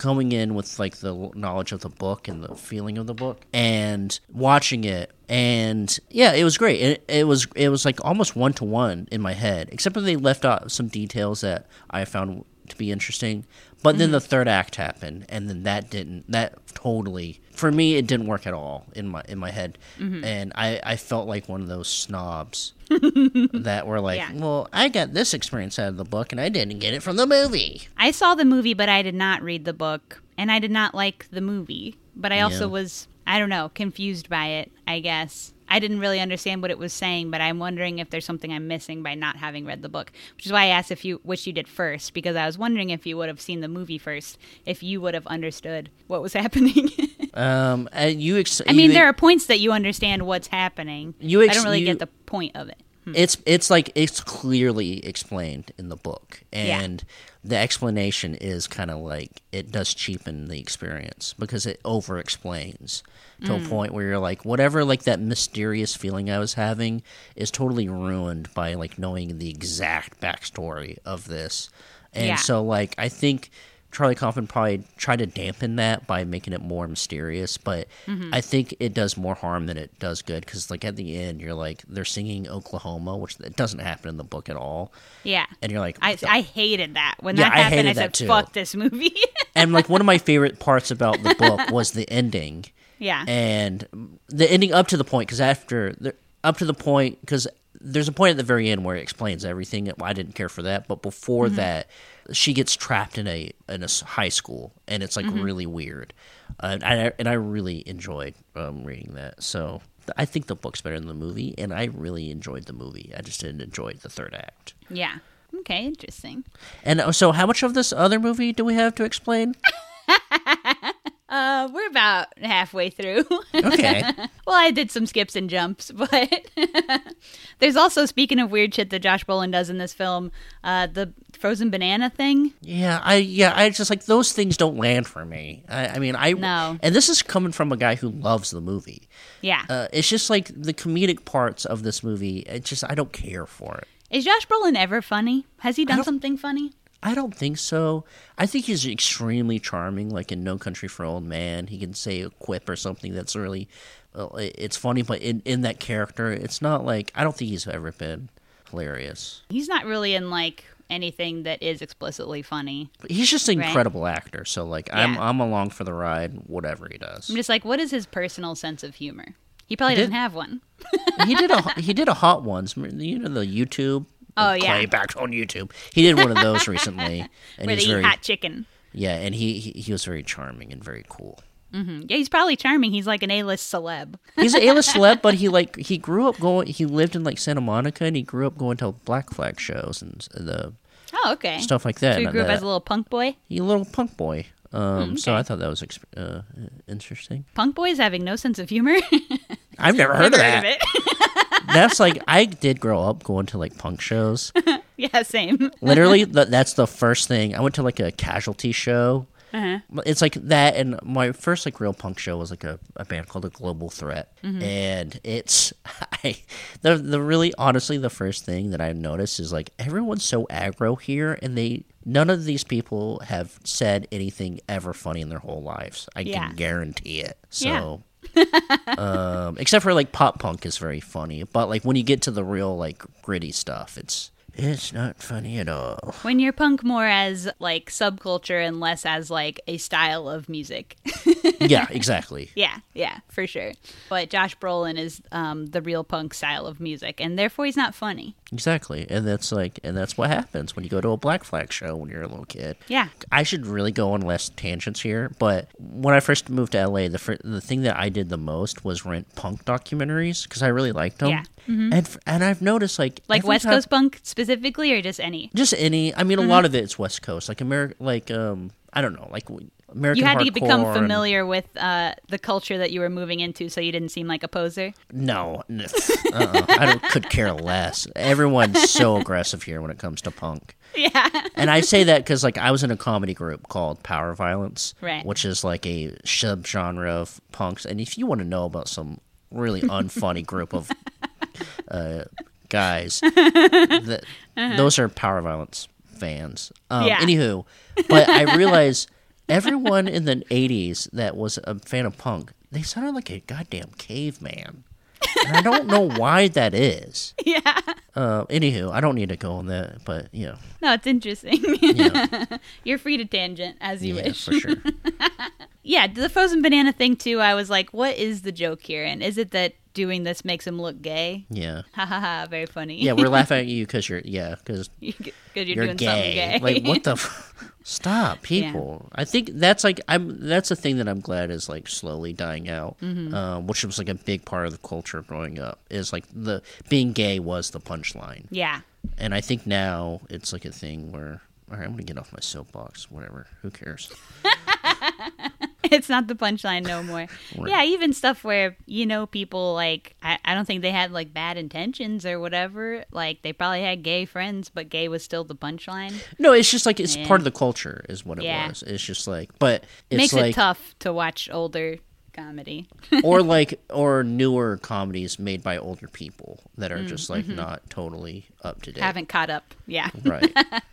Speaker 2: coming in with like the knowledge of the book and the feeling of the book, and watching it, and yeah, it was great. It, it was it was like almost one to one in my head, except for they left out some details that I found to be interesting. But mm-hmm. then the third act happened, and then that didn't. That totally for me, it didn't work at all in my in my head, mm-hmm. and I I felt like one of those snobs [laughs] that were like, yeah. well, I got this experience out of the book, and I didn't get it from the movie.
Speaker 1: I saw the movie, but I did not read the book, and I did not like the movie. But I also yeah. was I don't know confused by it. I guess I didn't really understand what it was saying, but I'm wondering if there's something I'm missing by not having read the book. Which is why I asked if you which you did first, because I was wondering if you would have seen the movie first, if you would have understood what was [laughs] happening.
Speaker 2: um, and you. Ex-
Speaker 1: I mean, you, there are points that you understand what's happening. You. Ex- I don't really you, get the point of it.
Speaker 2: Hmm. It's it's like it's clearly explained in the book, and yeah the explanation is kind of like it does cheapen the experience because it over explains to mm. a point where you're like whatever like that mysterious feeling i was having is totally ruined by like knowing the exact backstory of this and yeah. so like i think Charlie Kaufman probably tried to dampen that by making it more mysterious, but mm-hmm. I think it does more harm than it does good because, like, at the end, you're like, they're singing Oklahoma, which it doesn't happen in the book at all.
Speaker 1: Yeah.
Speaker 2: And you're like,
Speaker 1: I, I hated that. When yeah, that happened, I, I said, too. fuck this movie. [laughs]
Speaker 2: and, like, one of my favorite parts about the book was the ending.
Speaker 1: Yeah.
Speaker 2: And the ending up to the point, because after, the, up to the point, because there's a point at the very end where it explains everything. I didn't care for that, but before mm-hmm. that, she gets trapped in a in a high school, and it's like mm-hmm. really weird. Uh, and I and I really enjoyed um, reading that. So I think the book's better than the movie, and I really enjoyed the movie. I just didn't enjoy the third act.
Speaker 1: Yeah. Okay. Interesting.
Speaker 2: And uh, so, how much of this other movie do we have to explain? [laughs]
Speaker 1: Uh, we're about halfway through. [laughs]
Speaker 2: Okay.
Speaker 1: well, I did some skips and jumps, [laughs] but there's also speaking of weird shit that Josh Brolin does in this film, uh, the frozen banana thing.
Speaker 2: Yeah, I yeah, I just like those things don't land for me. I, I mean, I
Speaker 1: no,
Speaker 2: and this is coming from a guy who loves the movie.
Speaker 1: Yeah,
Speaker 2: uh, it's just like the comedic parts of this movie. It just I don't care for it.
Speaker 1: Is Josh Brolin ever funny? Has he done something funny?
Speaker 2: I don't think so. I think he's extremely charming. Like in No Country for Old Man, he can say a quip or something that's really, it's funny. But in in that character, it's not like I don't think he's ever been hilarious.
Speaker 1: He's not really in like anything that is explicitly funny.
Speaker 2: He's just an right? incredible actor. So like yeah. I'm I'm along for the ride, whatever he does.
Speaker 1: I'm just like, what is his personal sense of humor? He probably he doesn't have one. [laughs]
Speaker 2: he did a [laughs] he did a hot ones. You know the YouTube
Speaker 1: Oh yeah,
Speaker 2: back on YouTube. He did one of those recently, [laughs]
Speaker 1: and Where he's very
Speaker 2: hot
Speaker 1: chicken.
Speaker 2: Yeah, and he, he he was very charming and very cool.
Speaker 1: Yeah, he's probably charming. He's like an A-list celeb.
Speaker 2: He's an A-list celeb, but he [laughs] like he grew up going. He lived in like Santa Monica, and he grew up going to Black Flag shows and the
Speaker 1: Oh, okay.
Speaker 2: stuff like that.
Speaker 1: So he
Speaker 2: and
Speaker 1: grew up
Speaker 2: that-
Speaker 1: as a little punk boy.
Speaker 2: he a little punk boy. Um, So
Speaker 1: okay.
Speaker 2: I thought that was exp- uh, interesting.
Speaker 1: Punk boys having no sense of humor.
Speaker 2: I've never [laughs] heard of that.
Speaker 1: heard of it.
Speaker 2: That's like I did grow up going to like punk shows. [laughs]
Speaker 1: yeah, same.
Speaker 2: Literally, [laughs] th- that's the first thing. I went to like a casualty show.
Speaker 1: Uh-huh.
Speaker 2: It's like that, and my first like real punk show was like a, a band called the Global Threat,
Speaker 1: Mm-hmm.
Speaker 2: and it's [laughs] I the the really honestly the first thing that I noticed is like everyone's so aggro here, and they none of these people have said anything ever funny in their whole lives. I
Speaker 1: Yeah.
Speaker 2: can guarantee it.
Speaker 1: Yeah.
Speaker 2: Um, except for like pop punk is very funny, but like when you get to the real like gritty stuff, it's it's not funny at all.
Speaker 1: When you're punk more as like subculture and less as like a style of music. [laughs]
Speaker 2: yeah, exactly.
Speaker 1: yeah, yeah, for sure. But Josh Brolin is um, the real punk style of music, and therefore he's not funny.
Speaker 2: Exactly. And that's like and that's what happens when you go to a Black Flag show when you're a little kid.
Speaker 1: Yeah.
Speaker 2: I should really go on less tangents here, but when I first moved to LA, the fir- the thing that I did the most was rent punk documentaries because I really liked them.
Speaker 1: Yeah. Mm-hmm.
Speaker 2: And f- and I've noticed like
Speaker 1: Like West
Speaker 2: time-
Speaker 1: Coast punk specifically, or just any?
Speaker 2: just any. I mean,
Speaker 1: Mm-hmm.
Speaker 2: a lot of it's West Coast, like America, like um, I don't know, like American.
Speaker 1: You had to become
Speaker 2: and-
Speaker 1: familiar with uh, the culture that you were moving into, so you didn't seem like a poser.
Speaker 2: No, [laughs] uh-uh, I don't, could care less. Everyone's so [laughs] aggressive here when it comes to punk.
Speaker 1: Yeah.
Speaker 2: And I say that because, like, I was in a comedy group called Power Violence,
Speaker 1: Right.
Speaker 2: which is like a subgenre of punks. And if you want to know about some really [laughs] unfunny group of uh, guys, that, those are Power Violence fans. Um,
Speaker 1: Yeah.
Speaker 2: Anywho, but I realize everyone in the '80s that was a fan of punk, they sounded like a goddamn caveman. And I don't know why that is. [laughs]
Speaker 1: Yeah.
Speaker 2: Uh, anywho, I don't need to go on that, but you know,
Speaker 1: No, it's interesting.
Speaker 2: yeah, [laughs]
Speaker 1: You're free to tangent as you wish.
Speaker 2: yeah,
Speaker 1: wish.
Speaker 2: for sure. [laughs]
Speaker 1: Yeah, the frozen banana thing too. I was like, what is the joke here? And is it that doing this makes him look gay?
Speaker 2: Yeah.
Speaker 1: Ha ha ha! Very funny.
Speaker 2: Yeah, we're laughing at you because you're yeah because
Speaker 1: because you're,
Speaker 2: you're
Speaker 1: doing
Speaker 2: gay.
Speaker 1: something gay.
Speaker 2: Like what the? F- Stop, people. I think that's like I'm. That's a thing that I'm glad is like slowly dying out,
Speaker 1: Mm-hmm.
Speaker 2: um, which was like a big part of the culture growing up. Is like the being gay was the punchline,
Speaker 1: yeah.
Speaker 2: and I think now it's like a thing where. All right, I'm gonna get off my soapbox. Whatever. Who cares? [laughs] [laughs]
Speaker 1: It's not the punchline no more.
Speaker 2: Right.
Speaker 1: Yeah, even stuff where, you know, people like, I, I don't think they had like bad intentions or whatever. Like, they probably had gay friends, but gay was still the punchline.
Speaker 2: No, it's just like it's
Speaker 1: Yeah.
Speaker 2: part of the culture, is what it
Speaker 1: Yeah.
Speaker 2: was. It's just like, but it's
Speaker 1: Makes
Speaker 2: like
Speaker 1: it tough to watch older comedy. [laughs]
Speaker 2: or like or newer comedies made by older people that are
Speaker 1: Mm,
Speaker 2: just like
Speaker 1: mm-hmm.
Speaker 2: not totally up to date.
Speaker 1: Haven't caught up. Yeah.
Speaker 2: right. [laughs]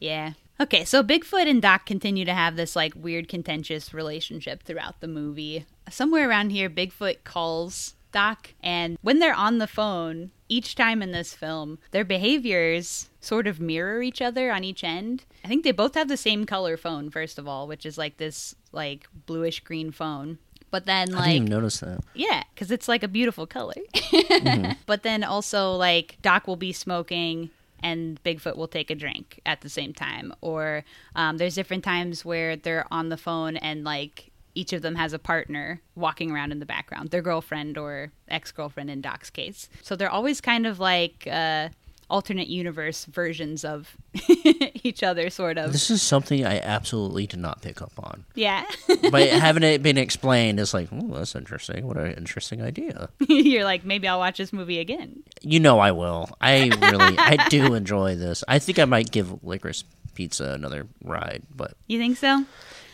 Speaker 1: Yeah. Okay, so Bigfoot and Doc continue to have this like weird contentious relationship throughout the movie. Somewhere around here Bigfoot calls Doc and when they're on the phone, each time in this film, their behaviors sort of mirror each other on each end. I think they both have the same color phone first of all, which is like this like bluish green phone. But then
Speaker 2: I didn't
Speaker 1: like
Speaker 2: even notice that.
Speaker 1: yeah, because it's like a beautiful color. [laughs]
Speaker 2: Mm-hmm.
Speaker 1: But then also, like, Doc will be smoking and Bigfoot will take a drink at the same time. Or um, there's different times where they're on the phone and, like, each of them has a partner walking around in the background, their girlfriend or ex girlfriend in Doc's case. So they're always kind of like uh, alternate universe versions of [laughs] each other, sort of.
Speaker 2: This is something I absolutely did not pick up on.
Speaker 1: Yeah.
Speaker 2: But [laughs] having it been explained is like, oh, that's interesting. What an interesting idea. [laughs]
Speaker 1: You're like, maybe I'll watch this movie again.
Speaker 2: You know I will. I really, I do enjoy this. I think I might give Licorice Pizza another ride, but
Speaker 1: You think so?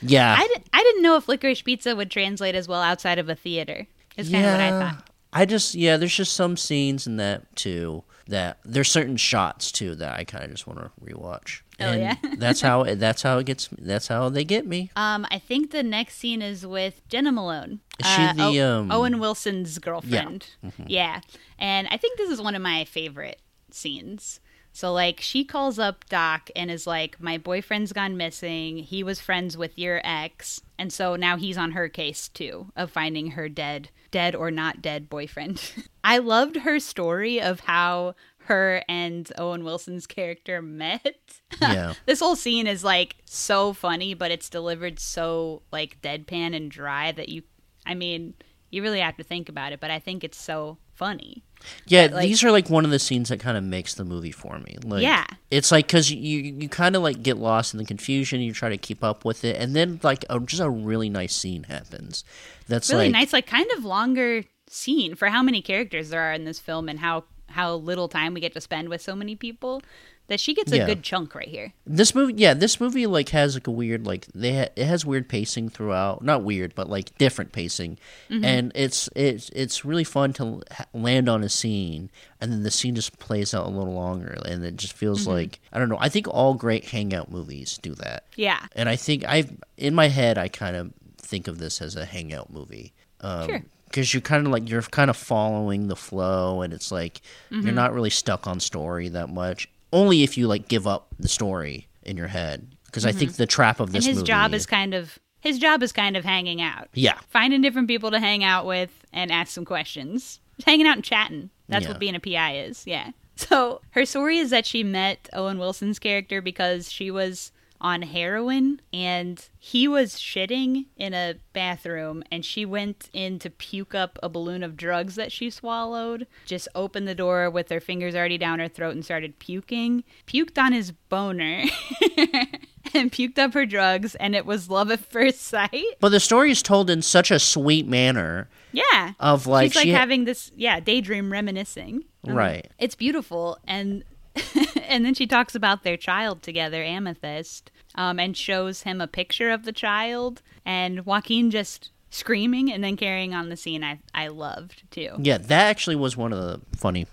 Speaker 2: yeah,
Speaker 1: I, di- I didn't know if licorice pizza would translate as well outside of a theater. Is kind of what I thought.
Speaker 2: I just yeah, there's just some scenes in that too that there's certain shots too that I kind of just want to rewatch.
Speaker 1: Oh,
Speaker 2: and
Speaker 1: yeah? [laughs]
Speaker 2: that's how [laughs] that's how it gets. That's how they get me.
Speaker 1: Um, I think the next scene is with Jena Malone.
Speaker 2: Is she
Speaker 1: Uh,
Speaker 2: the,
Speaker 1: O-
Speaker 2: um,
Speaker 1: Owen Wilson's girlfriend?
Speaker 2: Mm-hmm.
Speaker 1: Yeah, and I think this is one of my favorite scenes. So like she calls up Doc and is like, "My boyfriend's gone missing. He was friends with your ex, and so now he's on her case too of finding her dead, dead or not dead boyfriend." [laughs] I loved her story of how her and Owen Wilson's character met. [laughs]
Speaker 2: Yeah.
Speaker 1: this whole scene is like so funny, but it's delivered so like deadpan and dry that you, I mean, you really have to think about it. But I think it's so funny.
Speaker 2: Yeah,
Speaker 1: like-
Speaker 2: these are like one of the scenes that kind of makes the movie for me. Like,
Speaker 1: Yeah.
Speaker 2: it's like because you you kind of like get lost in the confusion. You try to keep up with it, and then like a, just a really nice scene happens. That's
Speaker 1: Really
Speaker 2: like
Speaker 1: nice, like kind of longer scene for how many characters there are in this film and how how little time we get to spend with so many people. That she gets a
Speaker 2: Yeah.
Speaker 1: good chunk right here.
Speaker 2: this movie. Yeah, this movie like has like a weird like they ha- it has weird pacing throughout. Not weird, but like different pacing,
Speaker 1: Mm-hmm.
Speaker 2: and it's it's it's really fun to land on a scene, and then the scene just plays out a little longer, and it just feels
Speaker 1: Mm-hmm.
Speaker 2: like I don't know. I think all great hangout movies do that.
Speaker 1: Yeah.
Speaker 2: and I think I've in my head I kind of think of this as a hangout movie. Um,
Speaker 1: Sure.
Speaker 2: Because you're kind of like you're kind of following the flow, and it's like
Speaker 1: Mm-hmm.
Speaker 2: you're not really stuck on story that much. Only if you like give up the story in your head. Because I think the trap of
Speaker 1: Mm-hmm. And his job is kind of his job is kind of hanging out.
Speaker 2: yeah,
Speaker 1: Finding different people to hang out with and ask some questions. Just hanging out and chatting. That's
Speaker 2: Yeah.
Speaker 1: what being a PI is. Yeah. [laughs] So her story is that she met Owen Wilson's character because she was on heroin and he was shitting in a bathroom and she went in to puke up a balloon of drugs that she swallowed. Just opened the door with her fingers already down her throat and started puking. Puked on his boner. [laughs] and puked up her drugs and it was love at first sight.
Speaker 2: but the story is told in such a sweet manner
Speaker 1: Yeah.
Speaker 2: of like
Speaker 1: She's like
Speaker 2: she
Speaker 1: having this, yeah, daydream reminiscing. Um,
Speaker 2: right.
Speaker 1: It's beautiful. And [laughs] and then she talks about their child together, Amethyst, um, and shows him a picture of the child. And Joaquin just screaming and then carrying on the scene I, I loved too.
Speaker 2: Yeah, that actually was one of the funny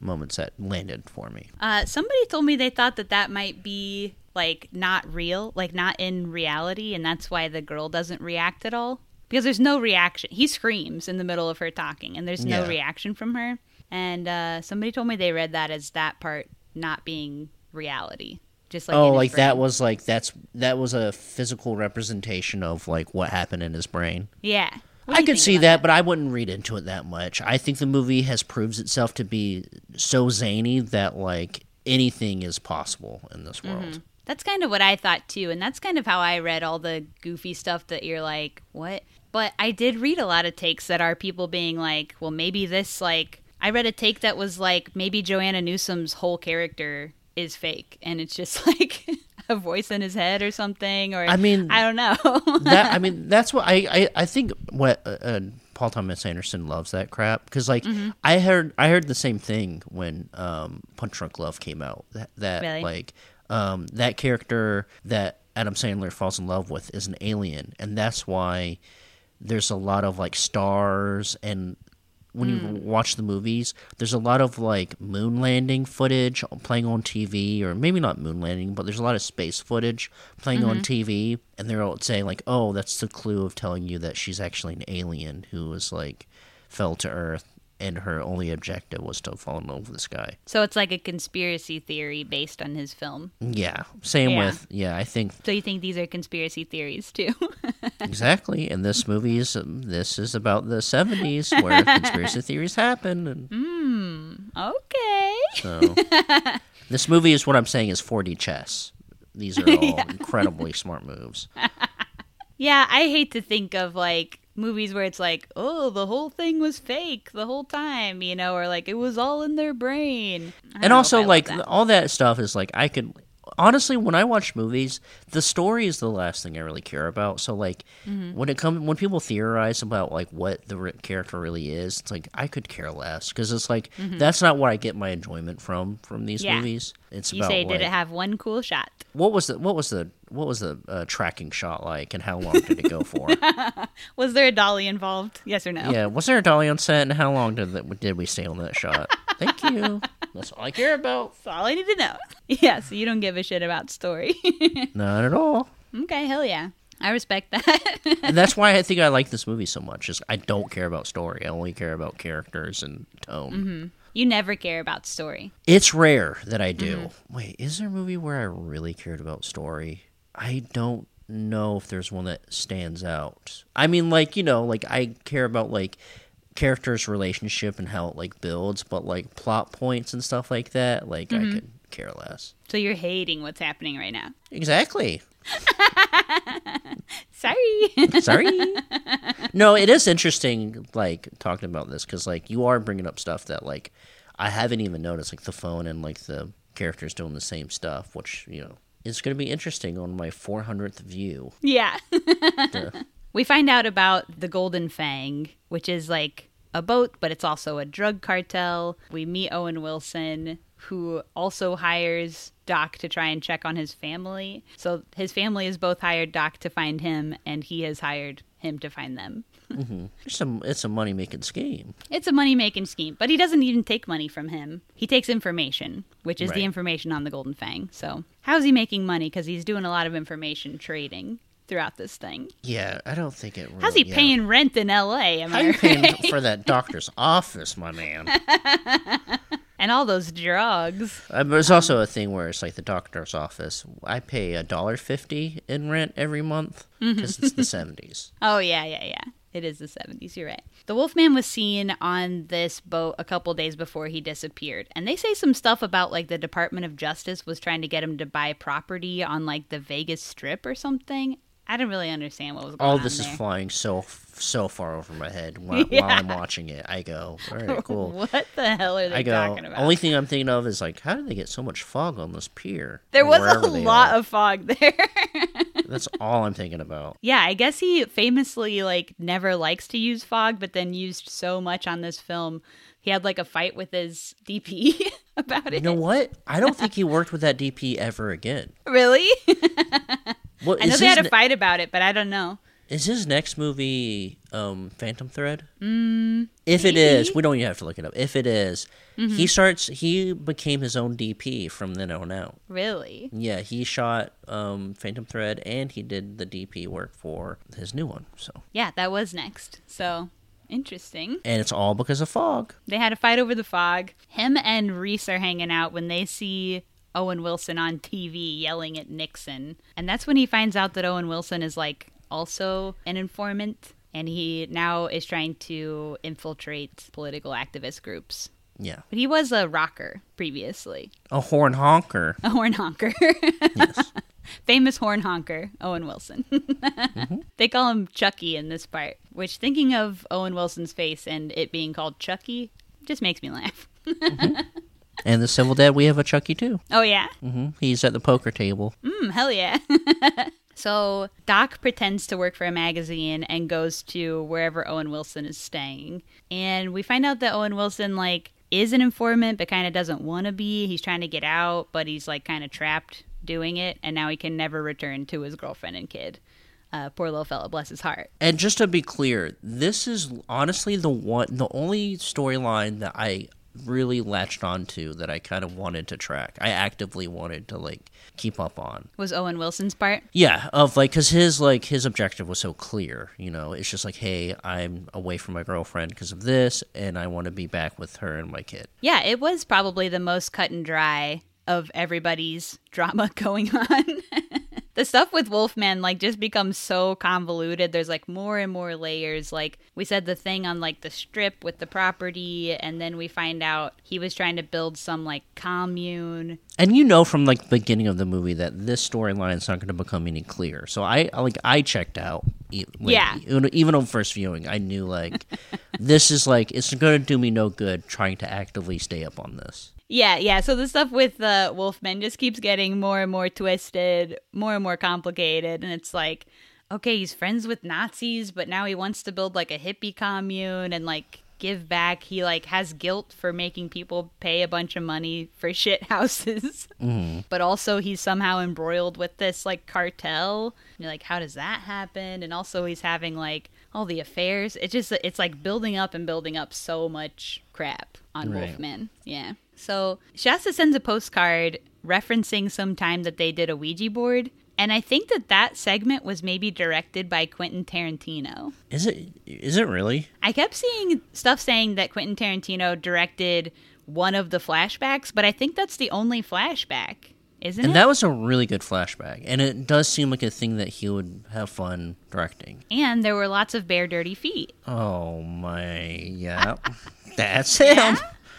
Speaker 2: moments that landed for me.
Speaker 1: Uh, somebody told me they thought that that might be like not real, like not in reality, and that's why the girl doesn't react at all because there's no reaction. He screams in the middle of her talking, and there's no
Speaker 2: Yeah.
Speaker 1: reaction from her. And uh, somebody told me they read that as that part not being reality, just like
Speaker 2: oh, like that was like that's that was a physical representation of like what happened in his brain.
Speaker 1: yeah.
Speaker 2: I could see
Speaker 1: about
Speaker 2: that, but I wouldn't read into it that much. I think the movie has proves itself to be so zany that like anything is possible in this
Speaker 1: Mm-hmm.
Speaker 2: world.
Speaker 1: That's kind of what I thought too, and that's kind of how I read all the goofy stuff that you're like, what? But I did read a lot of takes that are people being like, well, maybe this like. I read a take that was like maybe Joanna Newsom's whole character is fake, and it's just [laughs] like a voice in his head or something, or
Speaker 2: I mean,
Speaker 1: I don't know. [laughs]
Speaker 2: that I mean, [laughs] that's what I I, I think what uh, uh, Paul Thomas Anderson loves that crap because like
Speaker 1: Mm-hmm.
Speaker 2: I heard I heard the same thing when um, Punch Drunk Love came out that, that
Speaker 1: Really?
Speaker 2: like um, that character that Adam Sandler falls in love with is an alien and that's why there's a lot of like stars and when you
Speaker 1: Mm.
Speaker 2: watch the movies, there's a lot of like moon landing footage playing on TV, or maybe not moon landing, but there's a lot of space footage playing on TV, and they're all saying like, "Oh, that's the clue of telling you that she's actually an alien who was like fell to Earth, and her only objective was to fall in love with this guy."
Speaker 1: so it's like a conspiracy theory based on his film.
Speaker 2: Yeah, same
Speaker 1: Yeah.
Speaker 2: with yeah. I think
Speaker 1: So you think these are conspiracy theories too? [laughs]
Speaker 2: exactly, and this movie is um, this is about the '70s [laughs] where conspiracy theories happen, and
Speaker 1: okay.
Speaker 2: So this movie is what I'm saying is 4D chess. These are [laughs] all incredibly smart moves.
Speaker 1: Yeah, I hate to think of like movies where it's like, oh, the whole thing was fake the whole time, you know, or like it was all in their brain.
Speaker 2: And also like
Speaker 1: that.
Speaker 2: all that stuff is like I could honestly when I watch movies, the story is the last thing I really care about. So like
Speaker 1: Mm-hmm.
Speaker 2: when it comes when people theorize about like what the re- character really is, it's like I could care less because it's like that's not what I get my enjoyment from from these
Speaker 1: Mm-hmm. Yeah.
Speaker 2: movies. It's
Speaker 1: you
Speaker 2: about
Speaker 1: say,
Speaker 2: like,
Speaker 1: did it have one cool shot?
Speaker 2: what was the what was the what was the uh, tracking shot like and how long did it go for? [laughs]
Speaker 1: Was there a dolly involved? Yes or no?
Speaker 2: Yeah, was there a dolly on set, and how long did that, did we stay on that shot? [laughs] Thank you. [laughs] That's all I care about.
Speaker 1: That's all I need to know. [laughs] Yeah, so you don't give a shit about story. [laughs]
Speaker 2: Not at all.
Speaker 1: okay, hell yeah. I respect that.
Speaker 2: And that's why I think I like this movie so much. Is I don't care about story. I only care about characters and tone. Mm-hmm.
Speaker 1: you never care about story.
Speaker 2: It's rare that I do. Wait, is there a movie where I really cared about story? I don't know if there's one that stands out. I mean, like you know, like I care about like characters' relationship and how it like builds, but like plot points and stuff like that, like I mm-hmm. could care less.
Speaker 1: So you're hating what's happening right now.
Speaker 2: Exactly. [laughs]
Speaker 1: Sorry. [laughs]
Speaker 2: Sorry. no, it is interesting, like talking about this because like you are bringing up stuff that like I haven't even noticed, like the phone and like the characters doing the same stuff, which you know is going to be interesting on my 400th view.
Speaker 1: yeah. [laughs]
Speaker 2: Duh.
Speaker 1: We find out about the Golden Fang, which is like a boat, but it's also a drug cartel. We meet Owen Wilson, who also hires Doc to try and check on his family. So his family has both hired Doc to find him, and he has hired him to find them. Mm-hmm.
Speaker 2: It's a it's a money making scheme.
Speaker 1: It's a money making scheme, but he doesn't even take money from him. He takes information, which is the information on the Golden Fang. So, how's he making money? Because he's doing a lot of information trading throughout this thing.
Speaker 2: Yeah, I don't think it. Really,
Speaker 1: How's he
Speaker 2: yeah.
Speaker 1: paying rent in L.A.? Am
Speaker 2: How
Speaker 1: I
Speaker 2: you paying [laughs] for that doctor's office, my man? [laughs]
Speaker 1: and all those drugs.
Speaker 2: Uh, There's also a thing where it's like the doctor's office. I pay a dollar fifty in rent every month because it's the [laughs] seventies.
Speaker 1: Oh yeah, yeah, yeah. It is the 70s, you're right. The Wolfman was seen on this boat a couple days before he disappeared. And they say some stuff about like the Department of Justice was trying to get him to buy property on like the Vegas Strip or something. I didn't really understand what was going
Speaker 2: All
Speaker 1: on
Speaker 2: this
Speaker 1: there.
Speaker 2: is flying so so far over my head while, [laughs]
Speaker 1: Yeah.
Speaker 2: while I'm watching it. I go, all right, [laughs] cool.
Speaker 1: What the hell are they
Speaker 2: I go.
Speaker 1: talking about?
Speaker 2: Only thing I'm thinking of is like, how did they get so much fog on this pier?
Speaker 1: there was a lot
Speaker 2: are?
Speaker 1: of fog [laughs] there.
Speaker 2: That's all I'm thinking about.
Speaker 1: yeah, I guess he famously like never likes to use fog, but then used so much on this film. He had like a fight with his DP about it.
Speaker 2: You know what? I don't think he worked with that DP ever again.
Speaker 1: Really?
Speaker 2: What
Speaker 1: I know they had a
Speaker 2: ne-
Speaker 1: fight about it, but I don't know.
Speaker 2: Is his next movie um, Phantom Thread? Mm, if it is, we don't even have to look it up. If it is,
Speaker 1: Mm-hmm.
Speaker 2: he starts. He became his own DP from then on out.
Speaker 1: Really?
Speaker 2: Yeah, he shot um, Phantom Thread and he did the DP work for his new one. So,
Speaker 1: Yeah, that was next. So interesting.
Speaker 2: and it's all because of fog.
Speaker 1: They had a fight over the fog. Him and Reese are hanging out when they see Owen Wilson on TV yelling at Nixon. And that's when he finds out that Owen Wilson is like also an informant and he now is trying to infiltrate political activist groups.
Speaker 2: Yeah,
Speaker 1: But he was a rocker previously,
Speaker 2: a horn honker.
Speaker 1: a horn honker. [laughs]
Speaker 2: Yes. [laughs]
Speaker 1: Famous horn honker, Owen Wilson. Mm-hmm. [laughs] They call him Chucky in this part, which thinking of Owen Wilson's face and it being called Chucky just makes me laugh. Mm-hmm.
Speaker 2: And the Civil Dead, we have a Chucky too.
Speaker 1: Oh, yeah?
Speaker 2: hmm He's at the poker table.
Speaker 1: Mm, hell yeah. [laughs] so Doc pretends to work for a magazine and goes to wherever Owen Wilson is staying. And we find out that Owen Wilson, like, is an informant but kind of doesn't want to be. He's trying to get out, but he's, like, kind of trapped doing it. And now he can never return to his girlfriend and kid. Uh, poor little fella, bless his heart.
Speaker 2: And just to be clear, this is honestly the one, the only storyline that I really latched onto that I kind of wanted to track. I actively wanted to like keep up on.
Speaker 1: Was Owen Wilson's part?
Speaker 2: Yeah, of like cuz his like his objective was so clear, you know. It's just like, "Hey, I'm away from my girlfriend because of this and I want to be back with her and my kid."
Speaker 1: Yeah, it was probably the most cut and dry of everybody's drama [laughs] going on. [laughs] the stuff with Wolfman like just becomes so convoluted. There's like more and more layers. Like we said the thing on like the strip with the property and then we find out he was trying to build some like commune.
Speaker 2: And you know from like the beginning of the movie that this storyline is not going to become any clearer. So I like I checked out. Like,
Speaker 1: Yeah.
Speaker 2: Even, even on first viewing, I knew like [laughs] this is like it's going to do me no good trying to actively stay up on this.
Speaker 1: Yeah, yeah. So the stuff with uh, Wolfman just keeps getting more and more twisted, more and more complicated, and it's like, okay, he's friends with Nazis, but now he wants to build like a hippie commune and like give back. He like has guilt for making people pay a bunch of money for [laughs] shit houses, but also he's somehow embroiled with this like cartel. And you're like, how does that happen? And also he's having like all the affairs. It just it's like building up and building up so much crap on
Speaker 2: Right.
Speaker 1: Wolfman. Yeah. So Shasta sends a postcard referencing some time that they did a Ouija board. And I think that that segment was maybe directed by Quentin Tarantino.
Speaker 2: Is it is it really?
Speaker 1: I kept seeing stuff saying that Quentin Tarantino directed one of the flashbacks, but I think that's the only flashback isn't it?
Speaker 2: And
Speaker 1: it?
Speaker 2: that was a really good flashback. And it does seem like a thing that he would have fun directing.
Speaker 1: and there were lots of bare, dirty feet.
Speaker 2: Oh my, yeah. [laughs] That's him.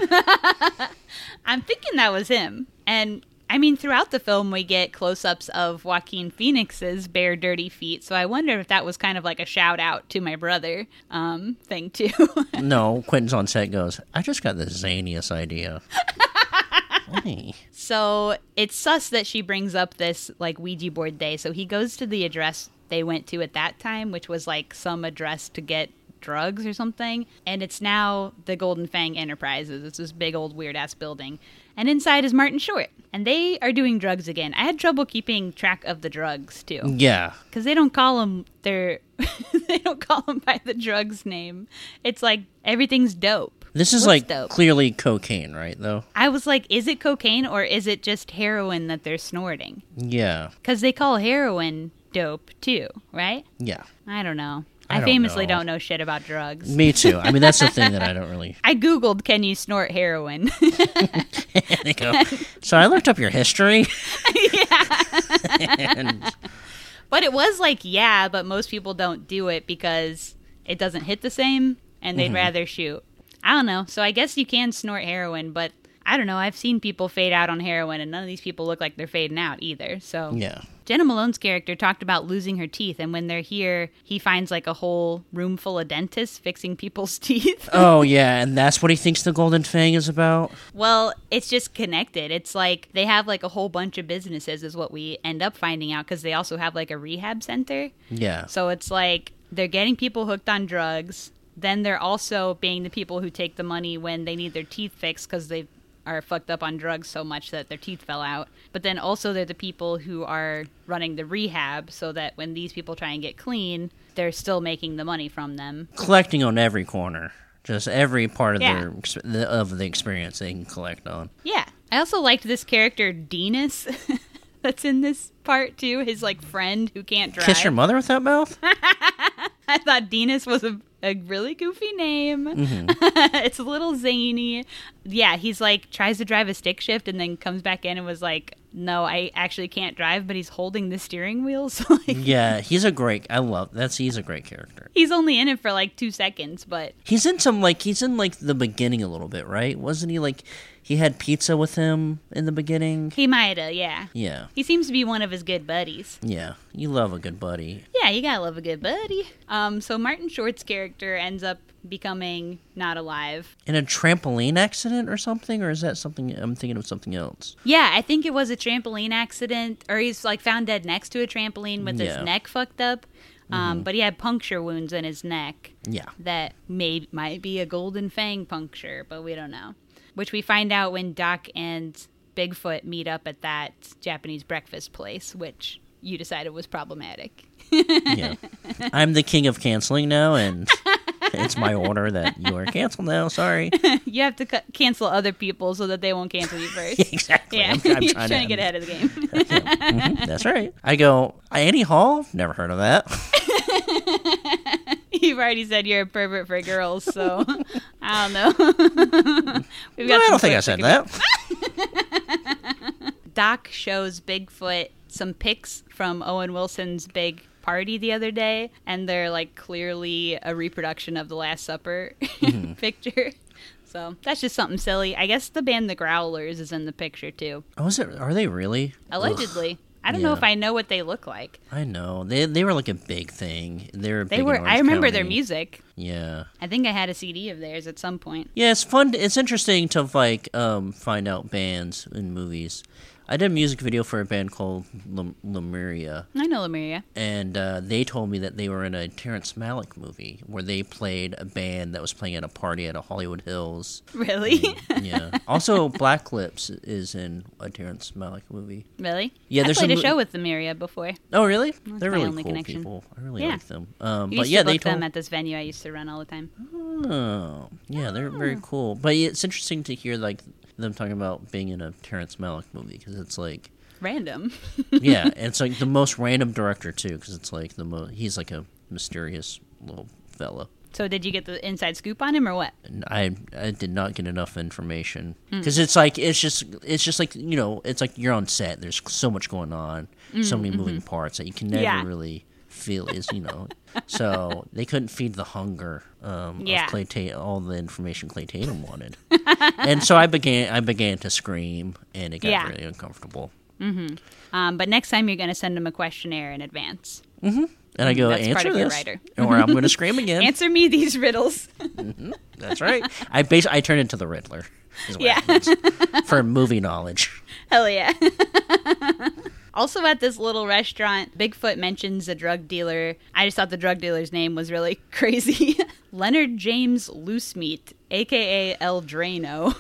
Speaker 2: [laughs]
Speaker 1: I'm thinking that was him. And I mean, throughout the film, we get close ups of Joaquin Phoenix's bare, dirty feet. So I wonder if that was kind of like a shout out to my brother um, thing, too. [laughs]
Speaker 2: No, Quentin's on set goes, I just got the zaniest idea. [laughs]
Speaker 1: So it's sus that she brings up this like Ouija board day. So he goes to the address they went to at that time, which was like some address to get drugs or something. And it's now the Golden Fang Enterprises. It's this big old weird ass building. And inside is Martin Short. And they are doing drugs again. I had trouble keeping track of the drugs too.
Speaker 2: Yeah.
Speaker 1: because they don't call them their [laughs] they don't call them by the drugs name it's like everything's dope
Speaker 2: This is
Speaker 1: What's
Speaker 2: like
Speaker 1: dope?
Speaker 2: clearly cocaine, right, though?
Speaker 1: i was like is it cocaine or is it just heroin that they're snorting
Speaker 2: Yeah.
Speaker 1: because they call heroin dope too right
Speaker 2: Yeah.
Speaker 1: i don't know
Speaker 2: I
Speaker 1: i,
Speaker 2: don't
Speaker 1: famously
Speaker 2: know.
Speaker 1: don't know shit about drugs
Speaker 2: Me too. I mean, that's the thing that I [laughs] don't really.
Speaker 1: i googled can you snort heroin [laughs]
Speaker 2: They go, so I looked up your history. [laughs] and
Speaker 1: but it was like yeah but most people don't do it because it doesn't hit the same and they'd mm-hmm. rather shoot i don't know so i guess you can snort heroin but i don't know i've seen people fade out on heroin and none of these people look like they're fading out either so
Speaker 2: yeah.
Speaker 1: Jena Malone's character talked about losing her teeth and when they're here he finds like a whole room full of dentists fixing people's [laughs] teeth
Speaker 2: Oh, yeah. And that's what he thinks the Golden Fang is about?
Speaker 1: Well, it's just connected. It's like they have like a whole bunch of businesses, is what we end up finding out because they also have like a rehab center.
Speaker 2: Yeah.
Speaker 1: So it's like they're getting people hooked on drugs. Then they're also being the people who take the money when they need their teeth fixed because they are fucked up on drugs so much that their teeth fell out. But then also they're the people who are running the rehab so that when these people try and get clean, they're still making the money from them.
Speaker 2: Collecting on every corner. Just every part of
Speaker 1: Yeah.
Speaker 2: their the- of the experience they can collect on.
Speaker 1: Yeah. I also liked this character, Denis, [laughs] that's in this part too. His like friend who can't drive.
Speaker 2: Kiss your mother with that mouth? [laughs]
Speaker 1: I thought Denis was a, a really goofy name.
Speaker 2: Mm-hmm. [laughs]
Speaker 1: it's a little zany. Yeah, he's like tries to drive a stick shift and then comes back in and was like, "No, I actually can't drive." But he's holding the steering wheel, [laughs] so like
Speaker 2: yeah, he's a great. I love that's he's a great character.
Speaker 1: he's only in it for like two seconds. But
Speaker 2: He's in some like he's in like the beginning a little bit, right? Wasn't he like he had pizza with him in the beginning?
Speaker 1: he mighta, yeah.
Speaker 2: Yeah,
Speaker 1: He seems to be one of his good buddies.
Speaker 2: yeah. You love a good buddy.
Speaker 1: Yeah, you gotta love a good buddy. Um, so Martin Short's character ends up becoming not alive.
Speaker 2: In a trampoline accident or something, or is that something I'm thinking of something else?
Speaker 1: Yeah, I think it was a trampoline accident, or he's like found dead next to a trampoline with
Speaker 2: Yeah. Mm-hmm.
Speaker 1: his neck fucked up. Um, But he had puncture wounds in his neck
Speaker 2: Yeah,
Speaker 1: that may might be a golden fang puncture, but we don't know. Which we find out when Doc and Bigfoot meet up at that Japanese breakfast place, which you decided was problematic. [laughs]
Speaker 2: yeah. I'm the king of canceling now, and it's my order that you are canceled now. Sorry. [laughs]
Speaker 1: you have to c- cancel other people so that they won't cancel you [laughs] first.
Speaker 2: exactly.
Speaker 1: Yeah,
Speaker 2: I'm, I'm [laughs]
Speaker 1: you're
Speaker 2: trying,
Speaker 1: trying to get ahead of the game.
Speaker 2: Mhm, That's right. I go Annie Hall. Never heard of that.
Speaker 1: You've already said you're a pervert for girls, so I don't know. We've
Speaker 2: No, I don't think I said that.
Speaker 1: Doc shows Bigfoot some pics from Owen Wilson's big party the other day, and they're like clearly a reproduction of the Last Supper [laughs]
Speaker 2: Mm-hmm.
Speaker 1: picture. So that's just something silly. I guess the band The Growlers is in the picture too,
Speaker 2: Oh, is it? Are they really? Ugh.
Speaker 1: allegedly. I don't know if I know what they look like.
Speaker 2: I know they they were like a big thing. They were.
Speaker 1: They
Speaker 2: big
Speaker 1: were. I remember their music.
Speaker 2: Yeah,
Speaker 1: I think I had a CD of theirs at some point.
Speaker 2: yeah. It's fun. It's interesting to like um find out bands in movies. I did a music video for a band called Lem- Lemuria,
Speaker 1: I know Lemuria.
Speaker 2: and uh, they told me that they were in a Terrence Malick movie where they played a band that was playing at a party at a Hollywood Hills.
Speaker 1: Really?
Speaker 2: Yeah. also, [laughs] Black Lips is in a Terrence Malick movie.
Speaker 1: really?
Speaker 2: Yeah,
Speaker 1: I played
Speaker 2: a mo-
Speaker 1: show with Lemuria before.
Speaker 2: Oh, really? They're
Speaker 1: my
Speaker 2: really
Speaker 1: only
Speaker 2: cool
Speaker 1: connection.
Speaker 2: people. I really
Speaker 1: Yeah.
Speaker 2: like them. Um, but yeah, they told.
Speaker 1: them at this venue I used to run all the time.
Speaker 2: Oh, yeah, they're very cool. But it's interesting to hear like them talking about being in a Terrence Malick movie because it's like,
Speaker 1: Random. [laughs]
Speaker 2: yeah, and [laughs] it's like the most random director too because it's like the most he's like a mysterious little fella.
Speaker 1: So did you get the inside scoop on him or what?
Speaker 2: I I did not get enough information
Speaker 1: Hmm.
Speaker 2: because it's like it's just it's just like you know it's like you're on set. There's so much going on, so many moving parts that you can never
Speaker 1: Mm, mm-hmm. Yeah.
Speaker 2: really feel is you know. [laughs] so they couldn't feed the hunger um,
Speaker 1: Yeah.
Speaker 2: of Clay Tatum, all the information Clay Tatum wanted, [laughs] and so I began I began to scream, and it got
Speaker 1: Yeah.
Speaker 2: really uncomfortable.
Speaker 1: Um, but next time you're going to send them a questionnaire in advance.
Speaker 2: And I go
Speaker 1: That's
Speaker 2: answer this,
Speaker 1: writer."
Speaker 2: or I'm going [laughs] to scream again.
Speaker 1: Answer me these riddles.
Speaker 2: That's right. I base I turn into the Riddler. is what
Speaker 1: Yeah.
Speaker 2: for movie knowledge.
Speaker 1: Hell yeah. [laughs] also, at this little restaurant, Bigfoot mentions a drug dealer. I just thought the drug dealer's name was really [laughs] crazy. Leonard James Loosemeat, aka El Drano.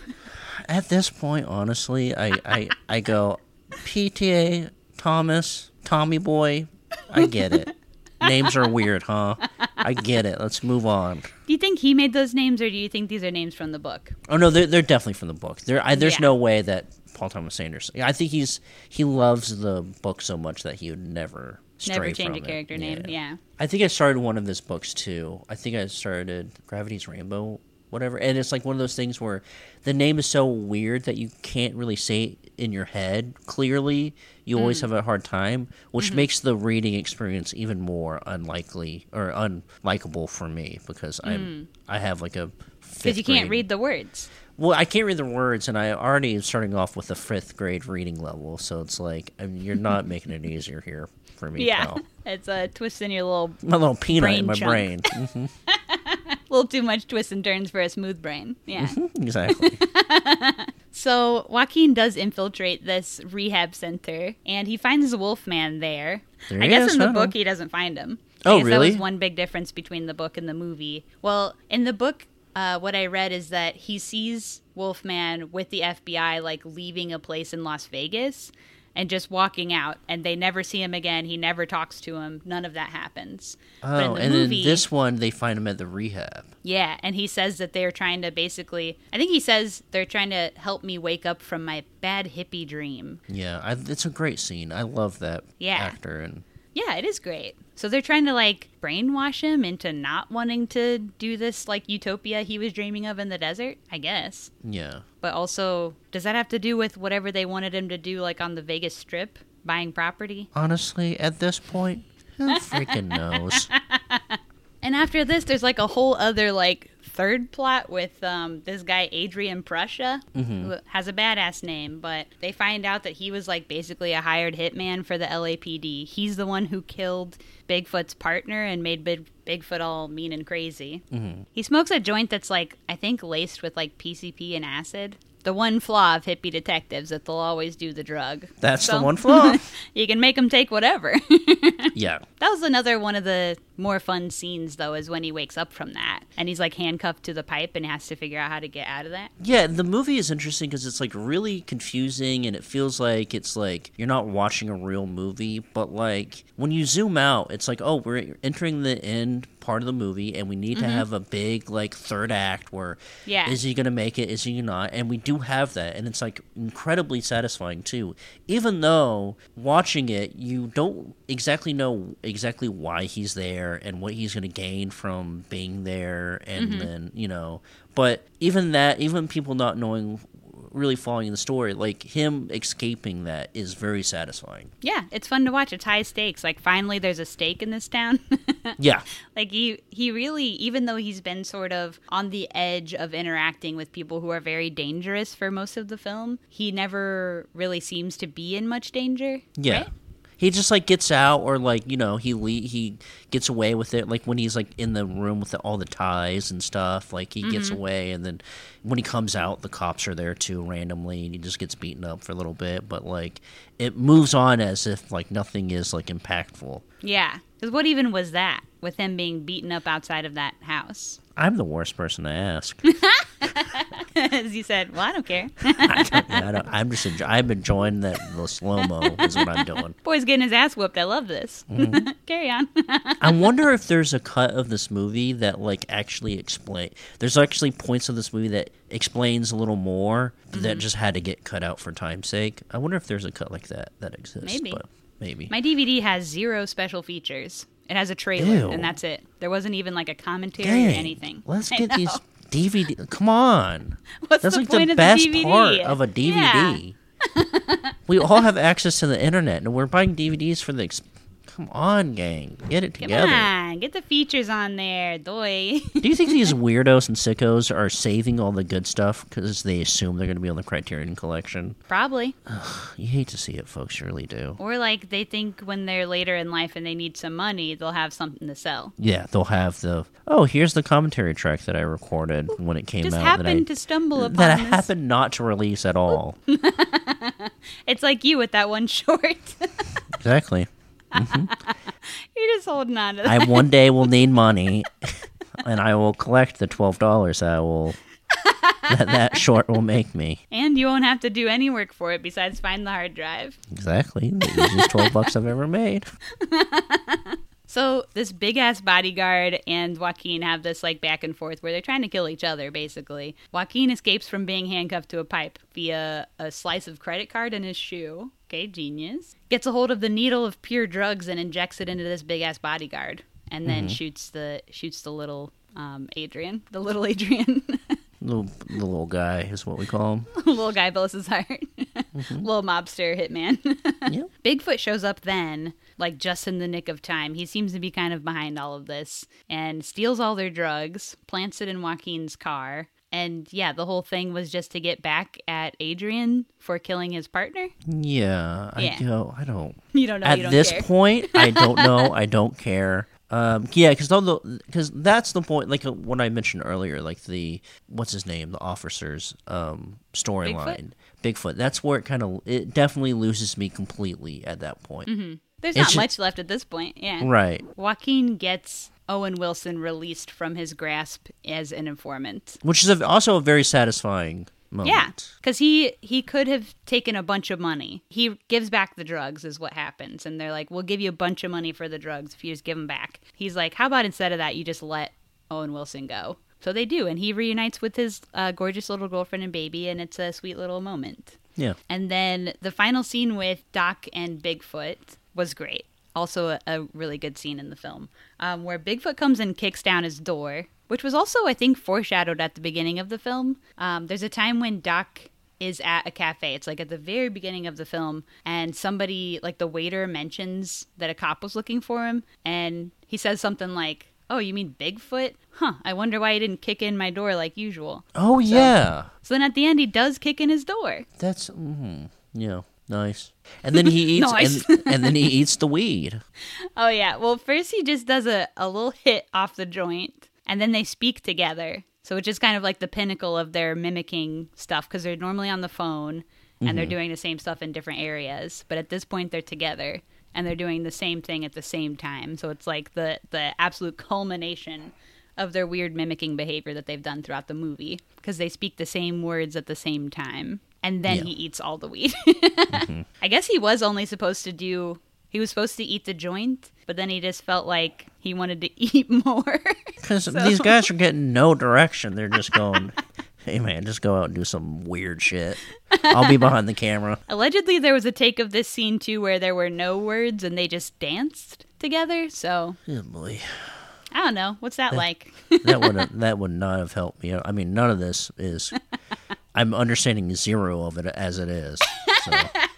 Speaker 2: At this point, honestly, I, I, I go, PTA, Thomas, Tommy Boy, I get it. Names are weird, huh? I get it. Let's move on.
Speaker 1: Do you think he made those names, or do you think these are names from the book?
Speaker 2: Oh no, they're, they're definitely from the book. There, I, there's
Speaker 1: Yeah.
Speaker 2: no way that Paul Thomas Anderson. I think he's he loves the book so much that he would never
Speaker 1: Never change a
Speaker 2: from it.
Speaker 1: character name. Yeah.
Speaker 2: I think I started one of his books too. I think I started Gravity's Rainbow, whatever. And it's like one of those things where the name is so weird that you can't really say it in your head clearly. You always
Speaker 1: Mm.
Speaker 2: have a hard time, which
Speaker 1: Mm-hmm.
Speaker 2: makes the reading experience even more unlikely or unlikable for me because I'm I have like a
Speaker 1: Because Mm. you can't
Speaker 2: grade-
Speaker 1: read the words.
Speaker 2: Well, I can't read the words, and I already am starting off with a fifth grade reading level, so it's like I mean, you're not [laughs] making it easier here for me.
Speaker 1: Yeah.
Speaker 2: pal. [laughs]
Speaker 1: It's a twist in your little,
Speaker 2: my little peanut
Speaker 1: Brain
Speaker 2: in my
Speaker 1: chunk.
Speaker 2: brain. [laughs] Mhm.
Speaker 1: A little too much twists and turns for a smooth brain. Yeah.
Speaker 2: exactly.
Speaker 1: So Joaquin does infiltrate this rehab center, and he finds the Wolfman there.
Speaker 2: There
Speaker 1: I guess
Speaker 2: is,
Speaker 1: in the
Speaker 2: huh?
Speaker 1: book he doesn't find him.
Speaker 2: Oh,
Speaker 1: I guess That was one big difference between the book and the movie. Well, in the book, uh, what I read is that he sees Wolfman with the FBI, like leaving a place in Las Vegas and just walking out, and they never see him again. He never talks to him. None of that happens.
Speaker 2: Oh,
Speaker 1: the
Speaker 2: and
Speaker 1: movie,
Speaker 2: in this one, they find him at the rehab.
Speaker 1: yeah, and he says that they're trying to basically. I think he says they're trying to help me wake up from my bad hippie dream.
Speaker 2: Yeah, I, it's a great scene. I love that
Speaker 1: Yeah.
Speaker 2: actor, and
Speaker 1: Yeah, it is great. So they're trying to like brainwash him into not wanting to do this like utopia he was dreaming of in the desert, I guess.
Speaker 2: yeah,
Speaker 1: But also, does that have to do with whatever they wanted him to do like on the Vegas strip, buying property?
Speaker 2: honestly, at this point, who freaking knows? [laughs]
Speaker 1: And after this, there's like a whole other like third plot with um, this guy Adrian Prussia, who has a badass name, but they find out that he was like basically a hired hitman for the LAPD. He's the one who killed Bigfoot's partner and made Big- Bigfoot all mean and crazy. He smokes a joint that's like I think laced with like PCP and acid. The one flaw of hippie detectives that they'll always do the drug.
Speaker 2: That's
Speaker 1: So-
Speaker 2: the one flaw. [laughs]
Speaker 1: You can make them take whatever. [laughs]
Speaker 2: yeah,
Speaker 1: That was another one of the more fun scenes, though, is when he wakes up from that and he's like handcuffed to the pipe and has to figure out how to get out of that.
Speaker 2: Yeah, the movie is interesting because it's like really confusing and it feels like it's like you're not watching a real movie, but like when you zoom out, it's like, oh, we're entering the end part of the movie and we need to mm-hmm. have a big like third act where
Speaker 1: Yeah.
Speaker 2: is he going to make it, is he not? And we do have that and it's like incredibly satisfying too. Even though watching it, you don't exactly know exactly why he's there and what he's going to gain from being there and mm-hmm. then, you know, but even that, even people not knowing, really following the story, like him escaping that is very satisfying.
Speaker 1: Yeah, it's fun to watch. It's high stakes. Like finally, there's a stake in this town. [laughs]
Speaker 2: Yeah,
Speaker 1: like he he really, even though he's been sort of on the edge of interacting with people who are very dangerous for most of the film, he never really seems to be in much danger.
Speaker 2: yeah.
Speaker 1: right?
Speaker 2: He just like gets out, or like you know, he le- he gets away with it. Like when he's like in the room with the, all the ties and stuff, like he gets mm-hmm. away, and then when he comes out, the cops are there too randomly, and he just gets beaten up for a little bit. But like it moves on as if like nothing is like impactful.
Speaker 1: Yeah. Because what even was that with him being beaten up outside of that house?
Speaker 2: I'm the worst person to ask. [laughs] [laughs]
Speaker 1: As you said, well, I don't care. [laughs]
Speaker 2: I don't, I don't, I'm just enjoy, I'm enjoying that the slow mo is what I'm doing.
Speaker 1: Boy's getting his ass whooped. I love this. Mm-hmm. [laughs] Carry on.
Speaker 2: I wonder if there's a cut of this movie that like actually explain. There's actually points of this movie that explains a little more that mm-hmm. just had to get cut out for time's sake. I wonder if there's a cut like that that exists.
Speaker 1: Maybe.
Speaker 2: but maybe.
Speaker 1: My DVD has zero special features. It has a trailer,
Speaker 2: Ew.
Speaker 1: and that's it. There wasn't even like a commentary
Speaker 2: Dang.
Speaker 1: or anything.
Speaker 2: Let's get these DVD. Come on. [laughs]
Speaker 1: What's
Speaker 2: That's
Speaker 1: the
Speaker 2: like
Speaker 1: point
Speaker 2: the
Speaker 1: of
Speaker 2: best
Speaker 1: the DVD?
Speaker 2: part of a
Speaker 1: Yeah.
Speaker 2: DVD. [laughs] [laughs] we all have access to the internet, and we're buying DVDs for the. Come on, gang, get it together.
Speaker 1: Come on, get the features on there, doy.
Speaker 2: Do you think these [laughs] weirdos and sickos are saving all the good stuff because they assume they're going to be on the Criterion Collection?
Speaker 1: Probably.
Speaker 2: You hate to see it, folks. You really do.
Speaker 1: Or like they think when they're later in life and they need some money, they'll have something to sell.
Speaker 2: Yeah, they'll have the. Oh, here's the commentary track that I recorded when it came
Speaker 1: Just
Speaker 2: out.
Speaker 1: happened
Speaker 2: that I,
Speaker 1: to stumble upon
Speaker 2: that I happened not to release at all. [laughs]
Speaker 1: It's like you with that one [laughs] short.
Speaker 2: exactly. Mm-hmm. [laughs]
Speaker 1: You're just holding on to that.
Speaker 2: I one day will [laughs] need money, and I will collect the twelve dollars that I will that that [laughs] short will make me.
Speaker 1: and you won't have to do any work for it besides find the hard drive.
Speaker 2: Exactly, the easiest twelve bucks I've ever made.
Speaker 1: So this big ass bodyguard and Joaquin have this like back and forth where they're trying to kill each other basically. Joaquin escapes from being handcuffed to a pipe via a slice of credit card in his shoe. Okay, genius. Gets a hold of the needle of pure drugs and injects it into this big ass bodyguard, and then shoots the shoots the little um, Adrian, the little Adrian. [laughs]
Speaker 2: The little guy is what we call him. [laughs]
Speaker 1: little guy blows his heart. [laughs] little mobster hitman.
Speaker 2: Yep.
Speaker 1: Bigfoot shows up then, like just in the nick of time. He seems to be kind of behind all of this and steals all their drugs, plants it in Joaquin's car. And yeah, the whole thing was just to get back at Adrian for killing his partner.
Speaker 2: Yeah, I
Speaker 1: Yeah.
Speaker 2: go. I don't. [laughs]
Speaker 1: You don't know. you
Speaker 2: At
Speaker 1: don't
Speaker 2: this
Speaker 1: care.
Speaker 2: point, I don't [laughs] know. I don't care. Um, yeah, because because that's the point. Like uh, what I mentioned earlier, like the what's his name, the officer's um, storyline, Bigfoot. That's where it kind of it definitely loses me completely at that point. Mm-hmm.
Speaker 1: There's
Speaker 2: it's
Speaker 1: not
Speaker 2: ju-
Speaker 1: much left at this point. Yeah.
Speaker 2: Right.
Speaker 1: Joaquin gets Owen Wilson released from his grasp as an informant.
Speaker 2: Which is a, also a very satisfying moment.
Speaker 1: Yeah, because he he could have taken a bunch of money. He gives back the drugs, is what happens, and they're like, "We'll give you a bunch of money for the drugs if you just give them back." He's like, "How about instead of that, you just let Owen Wilson go?" So they do, and he reunites with his uh, gorgeous little girlfriend and baby, and it's a sweet little moment.
Speaker 2: Yeah.
Speaker 1: And then the final scene with Doc and Bigfoot was great. Also, a, a really good scene in the film um, where Bigfoot comes and kicks down his door, which was also, I think, foreshadowed at the beginning of the film. Um, there's a time when Doc is at a cafe. It's like at the very beginning of the film, and somebody, like the waiter, mentions that a cop was looking for him, and he says something like, Oh, you mean Bigfoot? Huh, I wonder why he didn't kick in my door like usual.
Speaker 2: Oh yeah.
Speaker 1: So then at the end, he does kick in his door.
Speaker 2: That's mm, yeah. Nice. And then he [laughs] eats
Speaker 1: Nice.
Speaker 2: and, and then he eats the weed. [laughs]
Speaker 1: Oh yeah. Well, first he just does a, a little hit off the joint, and then they speak together. So which is kind of like the pinnacle of their mimicking stuff because they're normally on the phone and they're mm-hmm. doing the same stuff in different areas. But at this point, they're together and they're doing the same thing at the same time. So it's like the the absolute culmination of their weird mimicking behavior that they've done throughout the movie because they speak the same words at the same time. And then
Speaker 2: Yeah.
Speaker 1: he eats all the weed. [laughs] Mm-hmm. I guess he was only supposed to do. He was supposed to eat the joint, but then he just felt like he wanted to [laughs] eat more.
Speaker 2: Because these guys are [laughs] getting no direction. They're just going, hey man, just go out and do some weird shit. I'll be behind the camera.
Speaker 1: Allegedly, there was a take of this scene too where there were no words and they just danced together. So
Speaker 2: Oh boy.
Speaker 1: I don't know. What's that like?
Speaker 2: That would that would not have helped me. I mean, none of this is. I'm understanding zero of it as it is. So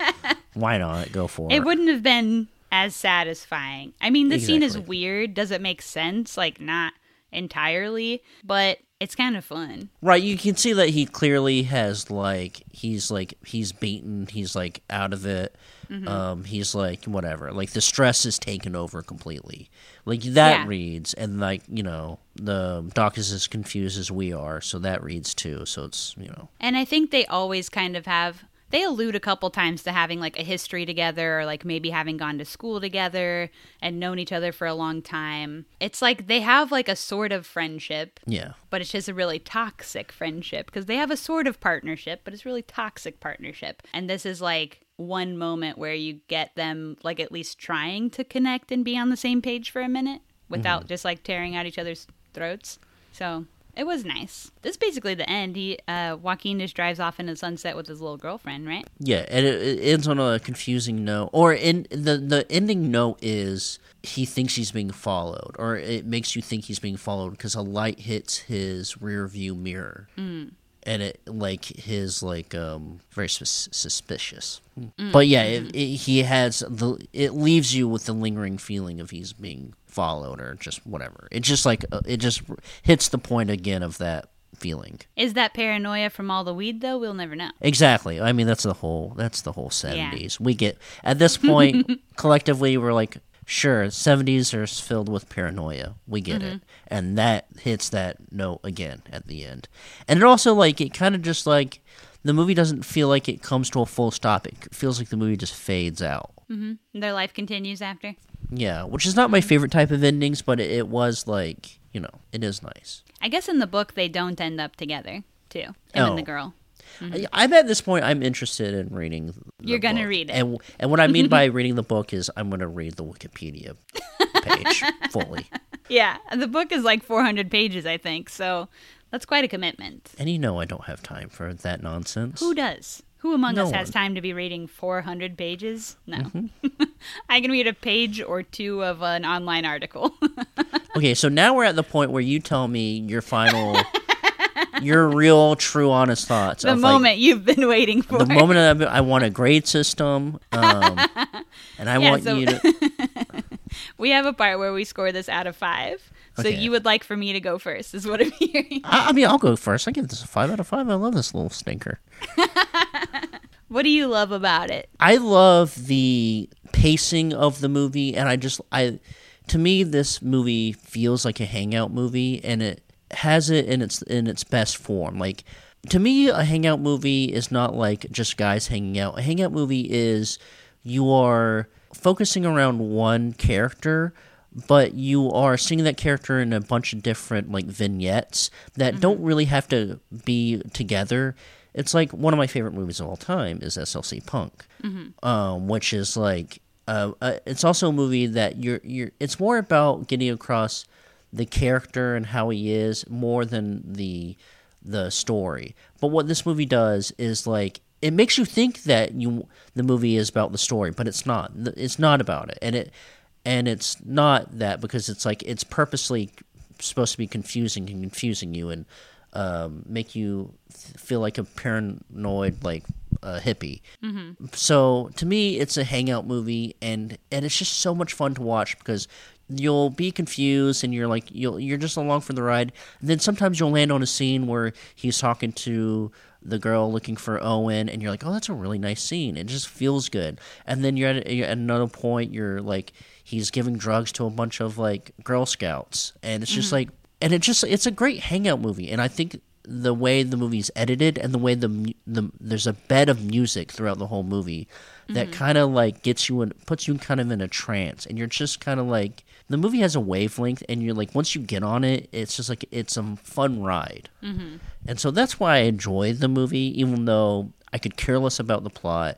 Speaker 2: [laughs] why not go for it?
Speaker 1: it wouldn't have been as satisfying. I mean, the scene is weird. Does it make sense? Like, not entirely, but it's kind of fun.
Speaker 2: Right, you can see that he clearly has like he's like he's beaten, he's like out of it.
Speaker 1: Mm-hmm.
Speaker 2: Um he's like whatever. Like the stress is taken over completely. Like that
Speaker 1: Yeah.
Speaker 2: reads and like, you know, the doc is as confused as we are, so that reads too. So it's, you know.
Speaker 1: And I think they always kind of have they allude a couple times to having like a history together or like maybe having gone to school together and known each other for a long time. It's like they have like a sort of friendship,
Speaker 2: Yeah.
Speaker 1: but it's just a really toxic friendship because they have a sort of partnership, but it's really toxic partnership. And this is like one moment where you get them like at least trying to connect and be on the same page for a minute without just like tearing out each other's throats. So It was nice. This is basically the end. He uh, Joaquin just drives off in the sunset with his little girlfriend, right?
Speaker 2: Yeah, and it, it ends on a confusing note. Or in the the ending note is he thinks he's being followed, or it makes you think he's being followed because a light hits his rear view mirror, mm. And it like his like um very sus- suspicious. Mm. But yeah, it, it, he has the it leaves you with the lingering feeling of he's being followed or just whatever. It just like uh, it just hits the point again of that feeling.
Speaker 1: Is that paranoia from all the weed though? We'll never know.
Speaker 2: Exactly. I mean, that's the whole that's the whole 70s. Yeah. We get at this point [laughs] collectively we're like sure, 70s are filled with paranoia. We get mm-hmm. it. And that hits that note again at the end. And it also like it kind of just like the movie doesn't feel like it comes to a full stop. It feels like the movie just fades out.
Speaker 1: Mm-hmm. Their life continues after.
Speaker 2: Yeah, which is not my favorite type of endings, but it, it was like you know, it is nice.
Speaker 1: I guess in the book they don't end up together too. Him oh. and the girl.
Speaker 2: Mm-hmm. I, am at this point. I'm interested in reading.
Speaker 1: You're gonna book. read it,
Speaker 2: and and what I mean by [laughs] reading the book is I'm gonna read the Wikipedia page [laughs] fully.
Speaker 1: Yeah, the book is like 400 pages, I think. So that's quite a commitment.
Speaker 2: And you know, I don't have time for that nonsense.
Speaker 1: Who does? Who among no us has time to be reading 400 pages? No. Mm-hmm. [laughs] I can read a page or two of an online article.
Speaker 2: okay, so now we're at the point where you tell me your final, your real, true, honest thoughts.
Speaker 1: The moment like, you've been waiting for.
Speaker 2: The moment I want a grade system, um, [laughs] and I yeah, want so you to. [laughs]
Speaker 1: we have a part where we score this out of five. So okay. you would like for me to go first, is what I'm [laughs] hearing.
Speaker 2: I, I mean, I'll go first. I give this a five out of five. I love this little stinker.
Speaker 1: what do you love about it?
Speaker 2: I love the pacing of the movie, and I just I, to me, this movie feels like a hangout movie, and it has it in its in its best form. Like to me, a hangout movie is not like just guys hanging out. A hangout movie is you are focusing around one character but you are seeing that character in a bunch of different like vignettes that mm-hmm. don't really have to be together. It's like one of my favorite movies of all time is SLC Punk, mm-hmm. um, which is like uh, uh, it's also a movie that you're you're. It's more about getting across the character and how he is more than the the story. But what this movie does is like it makes you think that you the movie is about the story, but it's not. It's not about it, and it and it's not that because it's like it's purposely supposed to be confusing and confusing you and um, make you feel like a paranoid like a hippie. Mm-hmm. So to me, it's a hangout movie, and and it's just so much fun to watch because you'll be confused and you're like you'll you're just along for the ride. And then sometimes you'll land on a scene where he's talking to the girl looking for Owen, and you're like, oh, that's a really nice scene. It just feels good. And then you're at, you're at another point, you're like he's giving drugs to a bunch of like Girl Scouts, and it's just mm-hmm. like, and it just it's a great hangout movie, and I think the way the movie's edited and the way the the there's a bed of music throughout the whole movie that mm-hmm. kind of like gets you and puts you kind of in a trance and you're just kind of like the movie has a wavelength and you're like once you get on it it's just like it's a fun ride mm-hmm. and so that's why i enjoy the movie even though i could care less about the plot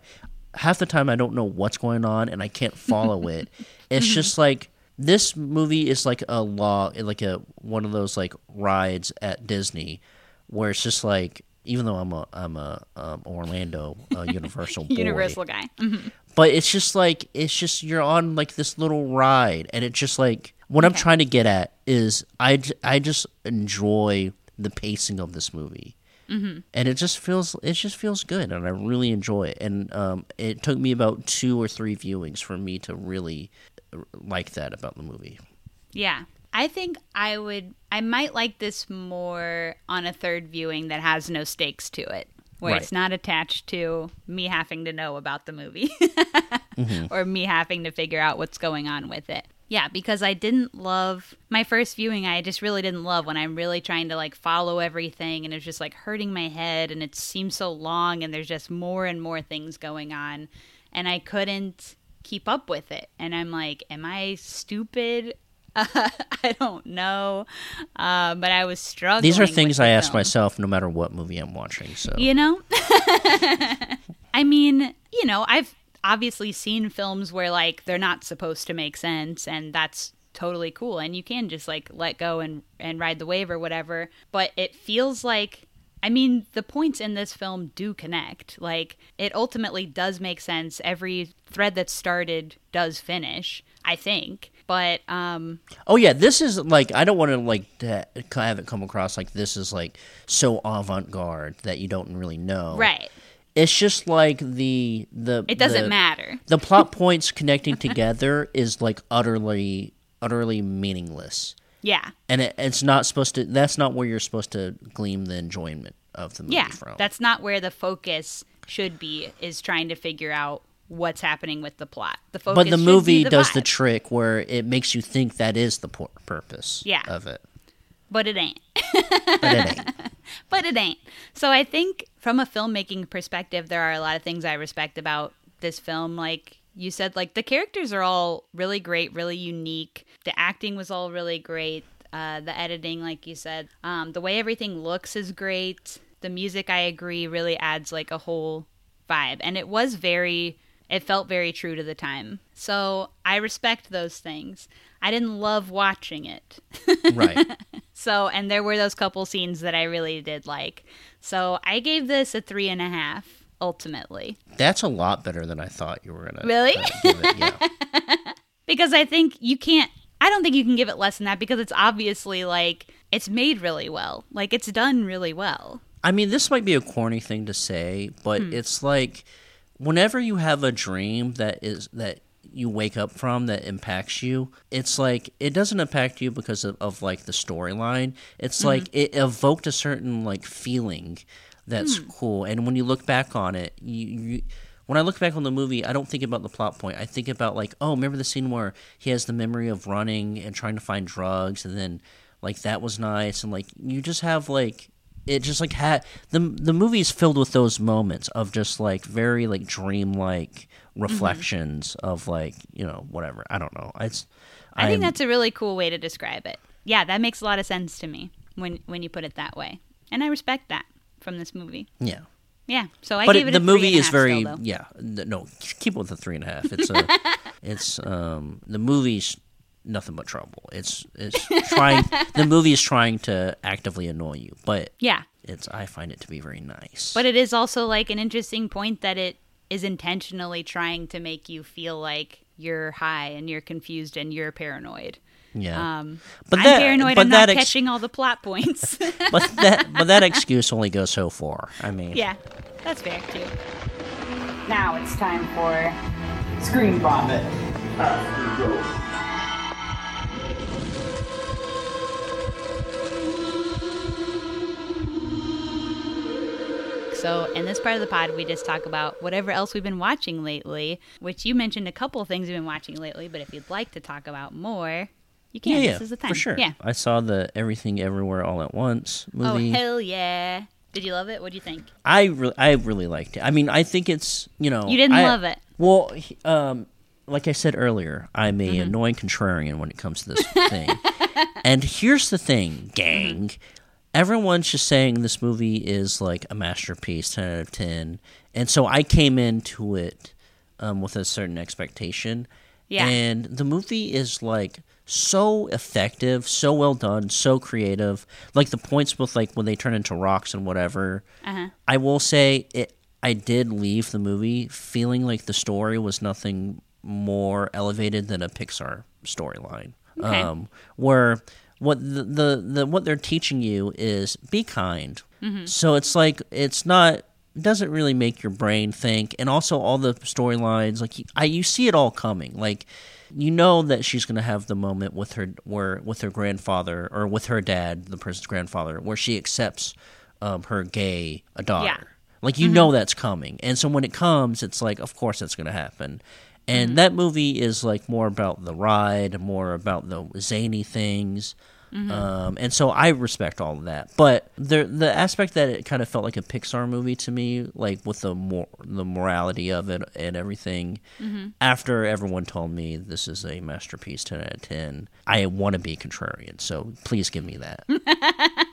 Speaker 2: half the time i don't know what's going on and i can't follow [laughs] it it's mm-hmm. just like this movie is like a law, like a one of those like rides at Disney, where it's just like even though I'm a I'm a um, Orlando uh, [laughs] Universal
Speaker 1: Universal guy, mm-hmm.
Speaker 2: but it's just like it's just you're on like this little ride, and it's just like what okay. I'm trying to get at is I I just enjoy the pacing of this movie. Mm-hmm. And it just feels it just feels good, and I really enjoy it. And um, it took me about two or three viewings for me to really like that about the movie.
Speaker 1: Yeah. I think I would I might like this more on a third viewing that has no stakes to it. Where right. it's not attached to me having to know about the movie [laughs] mm-hmm. or me having to figure out what's going on with it. Yeah, because I didn't love my first viewing. I just really didn't love when I'm really trying to like follow everything and it's just like hurting my head and it seems so long and there's just more and more things going on. And I couldn't keep up with it. And I'm like, am I stupid? Uh, [laughs] I don't know, uh, but I was struggling.
Speaker 2: These are things I ask myself no matter what movie I'm watching. So
Speaker 1: you know, [laughs] I mean, you know, I've obviously seen films where like they're not supposed to make sense, and that's totally cool and you can just like let go and and ride the wave or whatever but it feels like I mean, the points in this film do connect. Like, it ultimately does make sense. Every thread that started does finish, I think. But, um,
Speaker 2: Oh yeah, this is like I don't want to like to have it come across like this is like so avant garde that you don't really know.
Speaker 1: right.
Speaker 2: It's just like the the
Speaker 1: It doesn't
Speaker 2: the-
Speaker 1: matter.
Speaker 2: The plot [laughs] points connecting together is like utterly utterly meaningless.
Speaker 1: Yeah.
Speaker 2: And it, it's not supposed to that's not where you're supposed to glean the enjoyment of the movie
Speaker 1: Yeah.
Speaker 2: from.
Speaker 1: That's not where the focus should be, is trying to figure out what's happening with the plot. The focus
Speaker 2: but the movie
Speaker 1: the
Speaker 2: does the trick where it makes you think that is the pur- purpose
Speaker 1: Yeah.
Speaker 2: of it.
Speaker 1: but it ain't. [laughs]
Speaker 2: But it ain't.
Speaker 1: but it ain't. So I think from a filmmaking perspective, there are a lot of things I respect about this film. Like you said, like the characters are all really great, really unique. The acting was all really great. Uh, the editing, like you said, um, the way everything looks is great. The music, I agree, really adds like a whole vibe, and it was very. It felt very true to the time. So I respect those things. I didn't love watching it. [laughs]
Speaker 2: right.
Speaker 1: So, and there were those couple scenes that I really did like. So, I gave this a three and a half ultimately
Speaker 2: That's a lot better than I thought you were gonna
Speaker 1: Really?
Speaker 2: uh, give it. Yeah. [laughs]
Speaker 1: because I think you can't. I don't think you can give it less than that because it's obviously like it's made really well. Like it's done really well.
Speaker 2: I mean, this might be a corny thing to say, but
Speaker 1: Hmm.
Speaker 2: it's like whenever you have a dream that is that you wake up from that impacts you, it's like it doesn't impact you because of, of like the storyline. It's
Speaker 1: Mm-hmm.
Speaker 2: like it evoked a certain like feeling that's
Speaker 1: Hmm.
Speaker 2: cool, and when you look back on it, you. you when I look back on the movie, I don't think about the plot point. I think about like, oh, remember the scene where he has the memory of running and trying to find drugs, and then like that was nice, and like you just have like it just like had the the movie is filled with those moments of just like very like dreamlike reflections of like you know whatever. I don't know. It's
Speaker 1: I think that's a really cool way to describe it. Yeah, that makes a lot of sense to me when when you put it that way, and I respect that from this movie.
Speaker 2: yeah.
Speaker 1: Yeah, so I
Speaker 2: but
Speaker 1: gave
Speaker 2: it,
Speaker 1: it,
Speaker 2: the movie is very
Speaker 1: still,
Speaker 2: yeah no keep it with the three and a half. It's a [laughs] it's um the movie's nothing but trouble it's it's trying the movie is trying to actively annoy you but
Speaker 1: Yeah,
Speaker 2: it's I find it to be very nice
Speaker 1: but it is also like an interesting point that it is intentionally trying to make you feel like you're high and you're confused and you're paranoid.
Speaker 2: yeah
Speaker 1: Um,
Speaker 2: But
Speaker 1: I'm
Speaker 2: that-
Speaker 1: paranoid.
Speaker 2: but
Speaker 1: I'm not
Speaker 2: ex-
Speaker 1: catching all the plot points. [laughs]
Speaker 2: but that but that excuse only goes so far I mean
Speaker 1: yeah, that's fair too.
Speaker 3: Now it's time for Screen Vomit.
Speaker 1: So, in this part of the pod, we just talk about whatever else we've been watching lately, which you mentioned a couple of things you've been watching lately, but if you'd like to talk about more, you can.
Speaker 2: Yeah, yeah,
Speaker 1: this is the time.
Speaker 2: for sure.
Speaker 1: Yeah.
Speaker 2: I saw the Everything Everywhere All at Once movie.
Speaker 1: Oh, hell yeah. Did you love it? What do you think?
Speaker 2: I really, I really liked it. I mean, I think it's you know
Speaker 1: You didn't
Speaker 2: I-
Speaker 1: love it.
Speaker 2: Well, um, like I said earlier, I'm
Speaker 1: Mm-hmm.
Speaker 2: a annoying contrarian when it comes to this thing. [laughs] and here's the thing, gang.
Speaker 1: Mm-hmm.
Speaker 2: Everyone's just saying this movie is like a masterpiece, ten out of ten, and so I came into it um, with a certain expectation.
Speaker 1: Yeah.
Speaker 2: And the movie is like so effective, so well done, so creative. Like the points with like when they turn into rocks and whatever.
Speaker 1: Uh-huh.
Speaker 2: I will say it. I did leave the movie feeling like the story was nothing more elevated than a Pixar storyline.
Speaker 1: Okay.
Speaker 2: Um, where what the, the the what they're teaching you is be kind. Mm-hmm. So it's like it's not doesn't really make your brain think, and also all the storylines like you, I you see it all coming. Like you know that she's gonna have the moment with her where with her grandfather or with her dad, the person's grandfather, where she accepts um, her gay a daughter.
Speaker 1: Yeah.
Speaker 2: Like you know mm-hmm. that's coming, and so when it comes, it's like of course that's gonna happen. And mm-hmm. that movie is like more about the ride, more about the zany things. Um, and so I respect all of that, but the the aspect that it kind of felt like a Pixar movie to me, like with the more the morality of it and everything. After everyone told me this is a masterpiece, ten out of ten, I want to be contrarian. So please give me that. [laughs]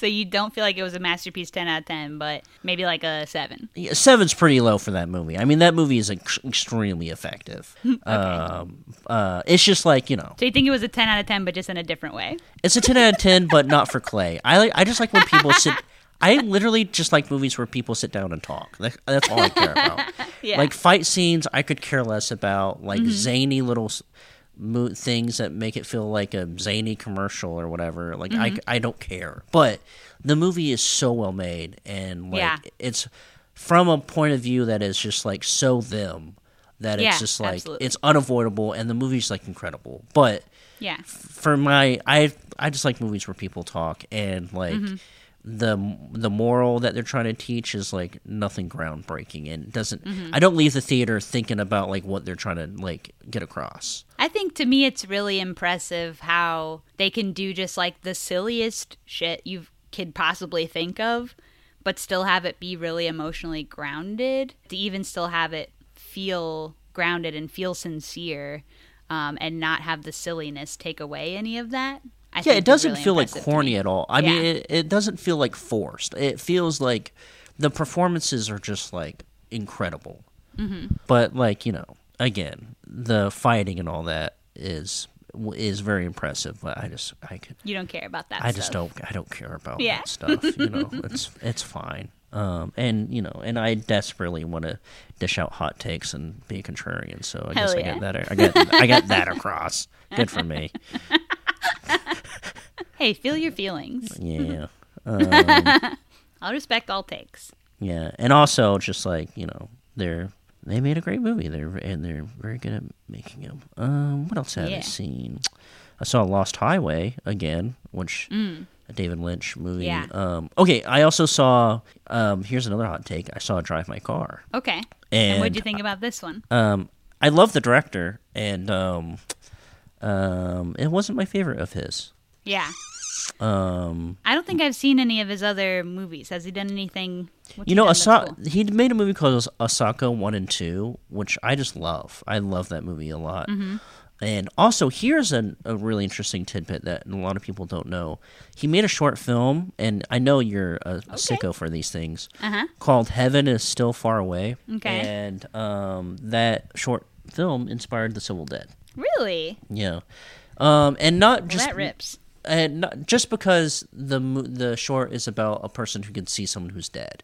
Speaker 1: So you don't feel like it was a masterpiece 10 out of 10, but maybe like a 7.
Speaker 2: Yeah, seven's pretty low for that movie. I mean, that movie is ex- extremely effective. [laughs] um, uh, it's just like you know,
Speaker 1: So you think it was a 10 out of 10, but just in a different way?
Speaker 2: it's a ten out of ten, but not for Clay. I like. I just like when people sit. [laughs] I literally just like movies where people sit down and talk. That's all I care about. [laughs]
Speaker 1: Yeah.
Speaker 2: Like fight scenes, I could care less about. Like zany little mo- things that make it feel like a zany commercial or whatever. Like I, I don't care. But the movie is so well made, and like
Speaker 1: Yeah.
Speaker 2: it's from a point of view that is just like so them that it's just like
Speaker 1: absolutely.
Speaker 2: it's unavoidable, and the movie's like incredible. But
Speaker 1: Yeah.
Speaker 2: for my I I just like movies where people talk and like
Speaker 1: Mm-hmm.
Speaker 2: The the moral that they're trying to teach is like nothing groundbreaking and doesn't
Speaker 1: Mm-hmm.
Speaker 2: I don't leave the theater thinking about like what they're trying to like get across.
Speaker 1: I think to me it's really impressive how they can do just like the silliest shit you could possibly think of, but still have it be really emotionally grounded, to even still have it feel grounded and feel sincere, um, and not have the silliness take away any of that. I
Speaker 2: Yeah, it doesn't
Speaker 1: really
Speaker 2: feel like corny at all. I mean, it, it doesn't feel like forced. It feels like the performances are just like incredible. Mm-hmm. But like you know, again, the fighting and all that is is very impressive. But I just I could
Speaker 1: You don't care about that.
Speaker 2: I just don't I don't care about
Speaker 1: Yeah.
Speaker 2: that stuff. You know, [laughs] it's it's fine. Um, and you know, and I desperately want to dish out hot takes and be a contrarian. So I guess
Speaker 1: Hell
Speaker 2: I
Speaker 1: yeah.
Speaker 2: get that. I get I got that across. Good for me. [laughs] [laughs]
Speaker 1: Hey, feel your feelings. [laughs]
Speaker 2: Yeah. [laughs]
Speaker 1: I'll respect all takes.
Speaker 2: Yeah, and also just like you know, they're they made a great movie. They're and they're very good at making them. Um, what else have I seen? I saw Lost Highway again, which a David Lynch movie.
Speaker 1: Mm. Yeah.
Speaker 2: Um, okay, I also saw. Um, here's another hot take. I saw Drive My Car.
Speaker 1: Okay. And, what
Speaker 2: do
Speaker 1: you think about this one?
Speaker 2: Um, I love the director, and um, um, it wasn't my favorite of his.
Speaker 1: Yeah.
Speaker 2: Um,
Speaker 1: I don't think I've seen any of his other movies. Has he done anything?
Speaker 2: You know, Asa-
Speaker 1: cool?
Speaker 2: he made a movie called Asako One and Two, which I just love. I love that movie a lot.
Speaker 1: Mm-hmm.
Speaker 2: And also, here's an, a really interesting tidbit that a lot of people don't know. He made a short film, and I know you're a, a sicko for these things,
Speaker 1: Uh-huh.
Speaker 2: called "Heaven Is Still Far Away."
Speaker 1: Okay.
Speaker 2: And um, that short film inspired The Civil Dead.
Speaker 1: Really?
Speaker 2: Yeah. Um, and not
Speaker 1: Well,
Speaker 2: just
Speaker 1: that rips.
Speaker 2: and not, just because the the short is about a person who can see someone who's dead,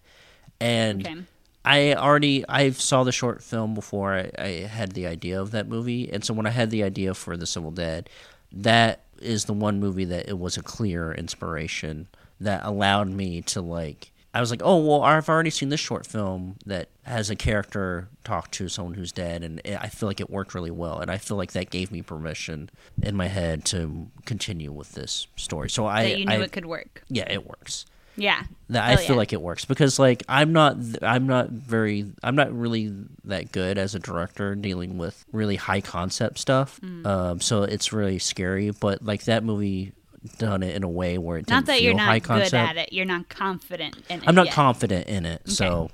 Speaker 2: and
Speaker 1: Okay.
Speaker 2: I already I saw the short film before I, I had the idea of that movie, and so when I had the idea for the Civil Dead, that is the one movie that it was a clear inspiration that allowed me to like. I was like, oh well, I've already seen this short film that has a character talk to someone who's dead, and I feel like it worked really well, and I feel like that gave me permission in my head to continue with this story. So I,
Speaker 1: that you knew
Speaker 2: I
Speaker 1: it could work.
Speaker 2: yeah, it works.
Speaker 1: Yeah.
Speaker 2: That I feel
Speaker 1: yeah.
Speaker 2: like it works because like I'm not I'm not very I'm not really that good as a director dealing with really high concept stuff.
Speaker 1: Mm.
Speaker 2: Um, so it's really scary. But like that movie done it in a way where it
Speaker 1: Not that you're
Speaker 2: high
Speaker 1: not
Speaker 2: concept.
Speaker 1: good at it. You're not confident in it.
Speaker 2: I'm not
Speaker 1: yet.
Speaker 2: confident in it. So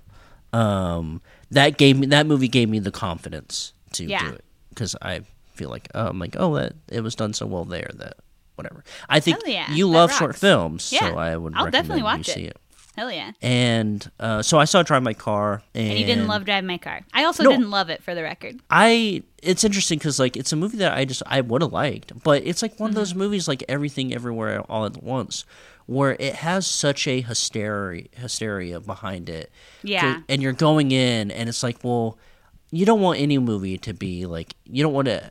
Speaker 2: um, that gave me that movie gave me the confidence to
Speaker 1: Yeah.
Speaker 2: do it because I feel like oh, I'm like oh that it was done so well there that whatever. I think
Speaker 1: yeah,
Speaker 2: you love short films,
Speaker 1: Yeah,
Speaker 2: so I would
Speaker 1: I'll
Speaker 2: recommend
Speaker 1: definitely watch
Speaker 2: you
Speaker 1: it.
Speaker 2: see it.
Speaker 1: Hell yeah.
Speaker 2: And uh, so I saw Drive My Car, and,
Speaker 1: And you didn't love Drive My Car. I also
Speaker 2: No.
Speaker 1: didn't love it for the record.
Speaker 2: I. It's interesting because like it's a movie that I just I would have liked, but it's like one
Speaker 1: Mm-hmm.
Speaker 2: of those movies like Everything Everywhere All at Once, where it has such a hysteria hysteria behind it.
Speaker 1: Yeah.
Speaker 2: and you're going in, and it's like, well, you don't want any movie to be like you don't want to.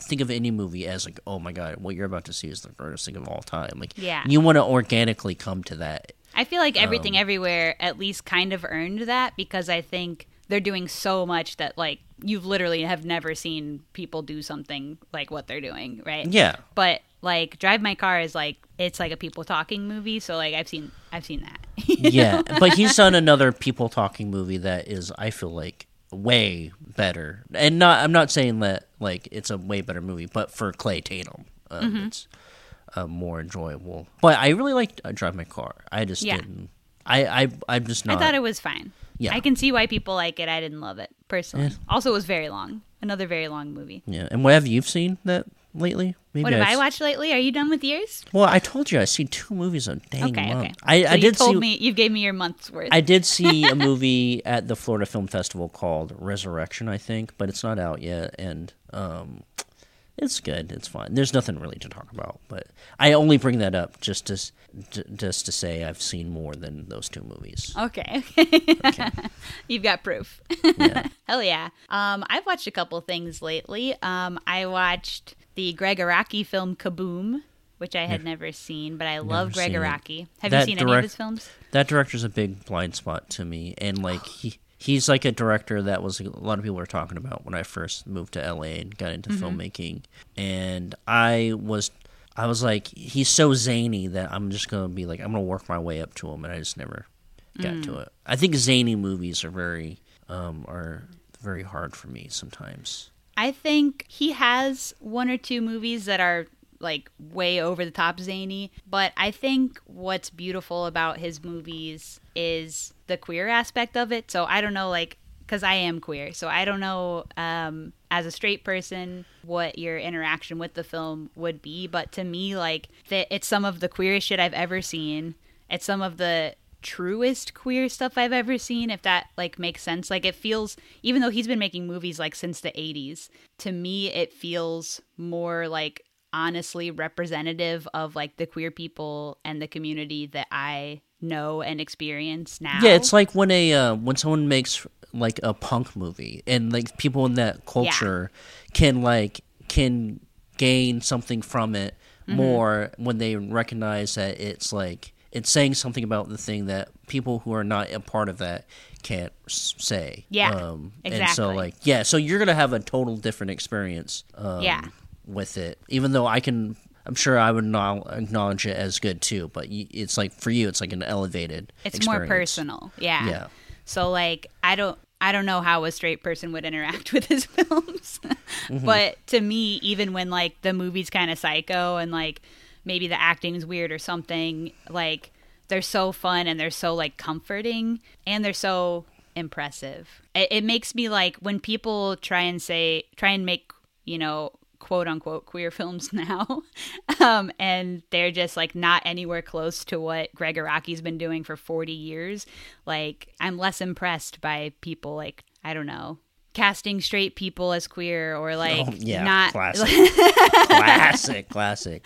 Speaker 2: Think of any movie as like, oh my god, what you're about to see is the greatest thing of all time. Like,
Speaker 1: Yeah.
Speaker 2: you want to organically come to that
Speaker 1: I feel like
Speaker 2: Um,
Speaker 1: everything everywhere at least kind of earned that because I think they're doing so much that like you've literally have never seen people do something like what they're doing, right?
Speaker 2: Yeah.
Speaker 1: But like Drive My Car is like it's like a people talking movie, so like I've seen I've seen that. [laughs]
Speaker 2: yeah, but he's done [laughs] another people talking movie that is, I feel like, way better. And not, I'm not saying that like it's a way better movie, but for Clay Tatum, um,
Speaker 1: Mm-hmm.
Speaker 2: it's uh, more enjoyable. But I really liked uh, Drive My Car. I just
Speaker 1: Yeah.
Speaker 2: didn't. I, I, I'm just not.
Speaker 1: I thought it was fine.
Speaker 2: Yeah.
Speaker 1: I can see why people like it. I didn't love it personally. Also, it was very long. Another very long movie.
Speaker 2: yeah. And what have you seen that lately? maybe
Speaker 1: What have
Speaker 2: I've
Speaker 1: I watched lately? Are you done with yours?
Speaker 2: Well, I told you I see two movies a dang
Speaker 1: Okay,
Speaker 2: month.
Speaker 1: okay.
Speaker 2: I,
Speaker 1: So
Speaker 2: I
Speaker 1: you
Speaker 2: did
Speaker 1: told
Speaker 2: see
Speaker 1: me you gave me your month's worth.
Speaker 2: I did see a [laughs] movie at the Florida Film Festival called Resurrection, I think, but it's not out yet, and um, it's good. It's fine. There's nothing really to talk about, but I only bring that up just to just to say I've seen more than those two movies.
Speaker 1: Okay. okay. [laughs] You've got proof.
Speaker 2: Yeah. [laughs]
Speaker 1: Hell yeah. Um, I've watched a couple things lately. Um, I watched the Gregg Araki film Kaboom, which I had never seen, but I love
Speaker 2: Gregg.
Speaker 1: Araki. Have
Speaker 2: That
Speaker 1: you seen any of
Speaker 2: direct-
Speaker 1: his films?
Speaker 2: That director's a big blind spot to me, and like [gasps] he. He's like a director that was a lot of people were talking about when I first moved to LA and got into filmmaking, and I was I was like, he's so zany that I'm just gonna be like, I'm gonna work my way up to him, and I just never got to it. I think zany movies are very um, are very hard for me sometimes.
Speaker 1: I think he has one or two movies that are like way over the top zany, but I think what's beautiful about his movies is the queer aspect of it. So I don't know, like, because I am queer, so I don't know um, as a straight person what your interaction with the film would be, but to me, like, it's some of the queerest shit I've ever seen. It's some of the truest queer stuff I've ever seen, if that like makes sense. Like it feels even though he's been making movies like since the 80s, to me it feels more like honestly representative of like the queer people and the community that I know and experience now.
Speaker 2: Yeah, it's like when a uh, when someone makes like a punk movie, and like people in that culture can like can gain something from it
Speaker 1: Mm-hmm.
Speaker 2: more when they recognize that it's like it's saying something about the thing that people who are not a part of that can't say.
Speaker 1: Yeah,
Speaker 2: um, And so like yeah, so you're gonna have a total different experience. Um,
Speaker 1: Yeah.
Speaker 2: With it, even though I can. I'm sure I would not acknowledge it as good too, but it's like for you, it's like an elevated.
Speaker 1: it's more personal. Yeah.
Speaker 2: Yeah.
Speaker 1: So like I don't I don't know how a straight person would interact [laughs] with his films.
Speaker 2: Mm-hmm.
Speaker 1: but to me even when like the movie's kind of psycho and like maybe the acting's weird or something, like they're so fun and they're so like comforting and they're so impressive. It, it makes me like when people try and say try and make, you know, quote unquote queer films [laughs] now um, and they're just like not anywhere close to what Gregg Araki's been doing for 40 years like i'm less impressed by people like i don't know casting straight people as queer or like
Speaker 2: Oh, yeah,
Speaker 1: not
Speaker 2: classic, [laughs] classic, classic.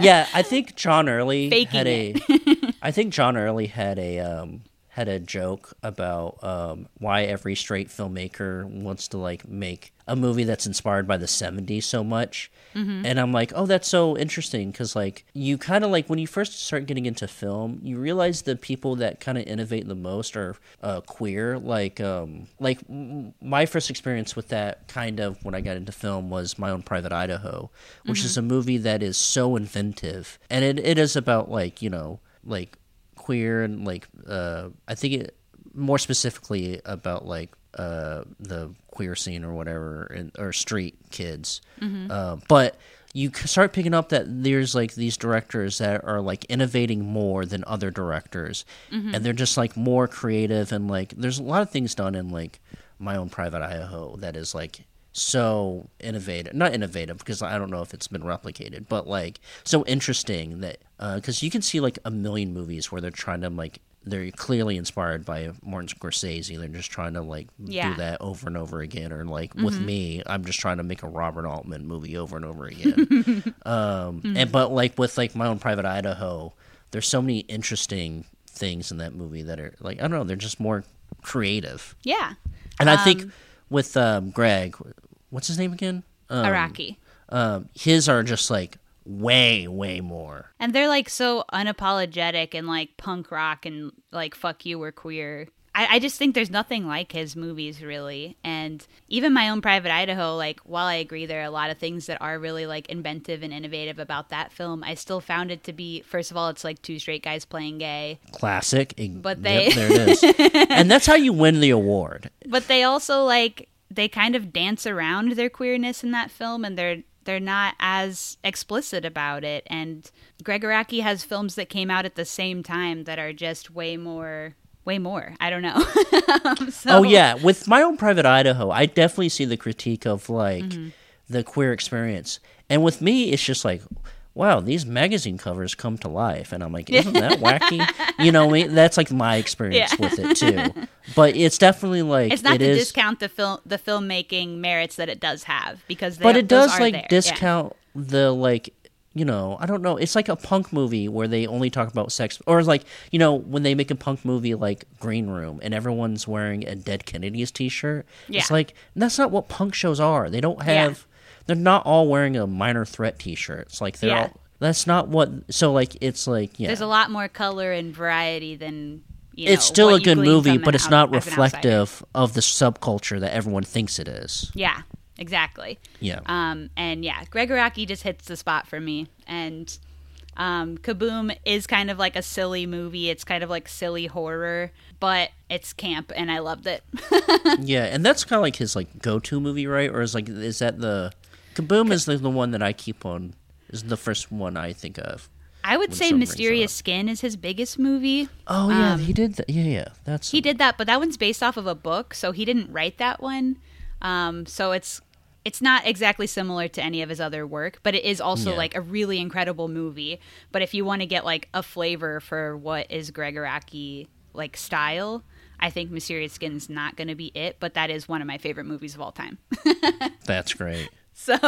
Speaker 2: Yeah, I think John Early
Speaker 1: Faking
Speaker 2: had a. [laughs] I think John Early had a um, had a joke about um, why every straight filmmaker wants to like make a movie that's inspired by the '70s so much,
Speaker 1: Mm-hmm.
Speaker 2: and I'm like, oh, that's so interesting because like you kind of like when you first start getting into film, you realize the people that kind of innovate the most are uh, queer. Like, um, like m- my first experience with that kind of when I got into film was My Own Private Idaho, which is a movie that is so inventive, and it, it is about like you know like queer and like uh, I think it more specifically about like uh, the queer scene or whatever, and, or street kids. Uh, but you start picking up that there's like these directors that are like innovating more than other directors, and they're just like more creative and like there's a lot of things done in like my own private Idaho that is like so innovative not innovative because i don't know if it's been replicated but like so interesting that because you can see like a million movies where they're trying to like they're clearly inspired by Martin Scorsese. They're just trying to like
Speaker 1: Yeah.
Speaker 2: do that over and over again. Or like with me, I'm just trying to make a Robert Altman movie over and over again. [laughs] um, and but like with like my own private Idaho, there's so many interesting things in that movie that are like I don't know. They're just more creative.
Speaker 1: yeah
Speaker 2: And I think with um, Gregg, what's his name again? Um,
Speaker 1: araki
Speaker 2: Um, his are just like way, way more.
Speaker 1: and they're like so unapologetic and like punk rock and like fuck you we're queer I, I just think there's nothing like his movies really and even my own private idaho like while i agree there are a lot of things that are really like inventive and innovative about that film i still found it to be first of all it's like two straight guys playing gay
Speaker 2: Classic.
Speaker 1: But
Speaker 2: Yep,
Speaker 1: they-
Speaker 2: there it is. [laughs] and that's how you win the award.
Speaker 1: but they also like they kind of dance around their queerness in that film and they're they're not as explicit about it and Gregg Araki has films that came out at the same time that are just way more way more i don't know [laughs] so,
Speaker 2: Oh yeah, with my own private Idaho, I definitely see the critique of like
Speaker 1: Mm-hmm.
Speaker 2: the queer experience. And with me, it's just like, wow, these magazine covers come to life, and I'm like, isn't that wacky? You know, what I mean? that's like my experience
Speaker 1: Yeah.
Speaker 2: with it [laughs] too. But it's definitely like
Speaker 1: It's not
Speaker 2: it
Speaker 1: to
Speaker 2: is-
Speaker 1: discount the film the filmmaking merits that it does have because they,
Speaker 2: but it does like
Speaker 1: there. Yeah.
Speaker 2: discount the like you know i don't know it's like a punk movie where they only talk about sex or like you know when they make a punk movie like green room and everyone's wearing a dead kennedys t-shirt it's like that's not what punk shows are they don't
Speaker 1: Yeah.
Speaker 2: have they're not all wearing a minor threat t-shirt it's like they're
Speaker 1: Yeah.
Speaker 2: all that's not what so like it's like yeah
Speaker 1: There's a lot more color and variety than you know,
Speaker 2: it's still a good movie but it's
Speaker 1: out-
Speaker 2: not
Speaker 1: as an outsider.
Speaker 2: reflective of the subculture that everyone thinks it is
Speaker 1: Yeah, exactly.
Speaker 2: yeah
Speaker 1: Um, and yeah, Gregg Araki just hits the spot for me. And um, Kaboom is kind of like a silly movie. It's kind of like silly horror, but it's camp, and I loved it. [laughs]
Speaker 2: Yeah, and that's kind of like his like go-to movie, right? Or is like is that the Kaboom is the, the one that I keep on is the first one I think of.
Speaker 1: I would say Mysterious. Skin is his biggest movie.
Speaker 2: Oh yeah, he did that. Yeah, yeah, that's
Speaker 1: Um, He did that, but that one's based off of a book, so he didn't write that one. Um, so it's it's not exactly similar to any of his other work, but it is also
Speaker 2: Yeah.
Speaker 1: like a really incredible movie. But if you want to get like a flavor for what is Gregg Araki like style, I think Mysterious Skin's not going to be it, but that is one of my favorite movies of all time. [laughs]
Speaker 2: that's great.
Speaker 1: So [laughs]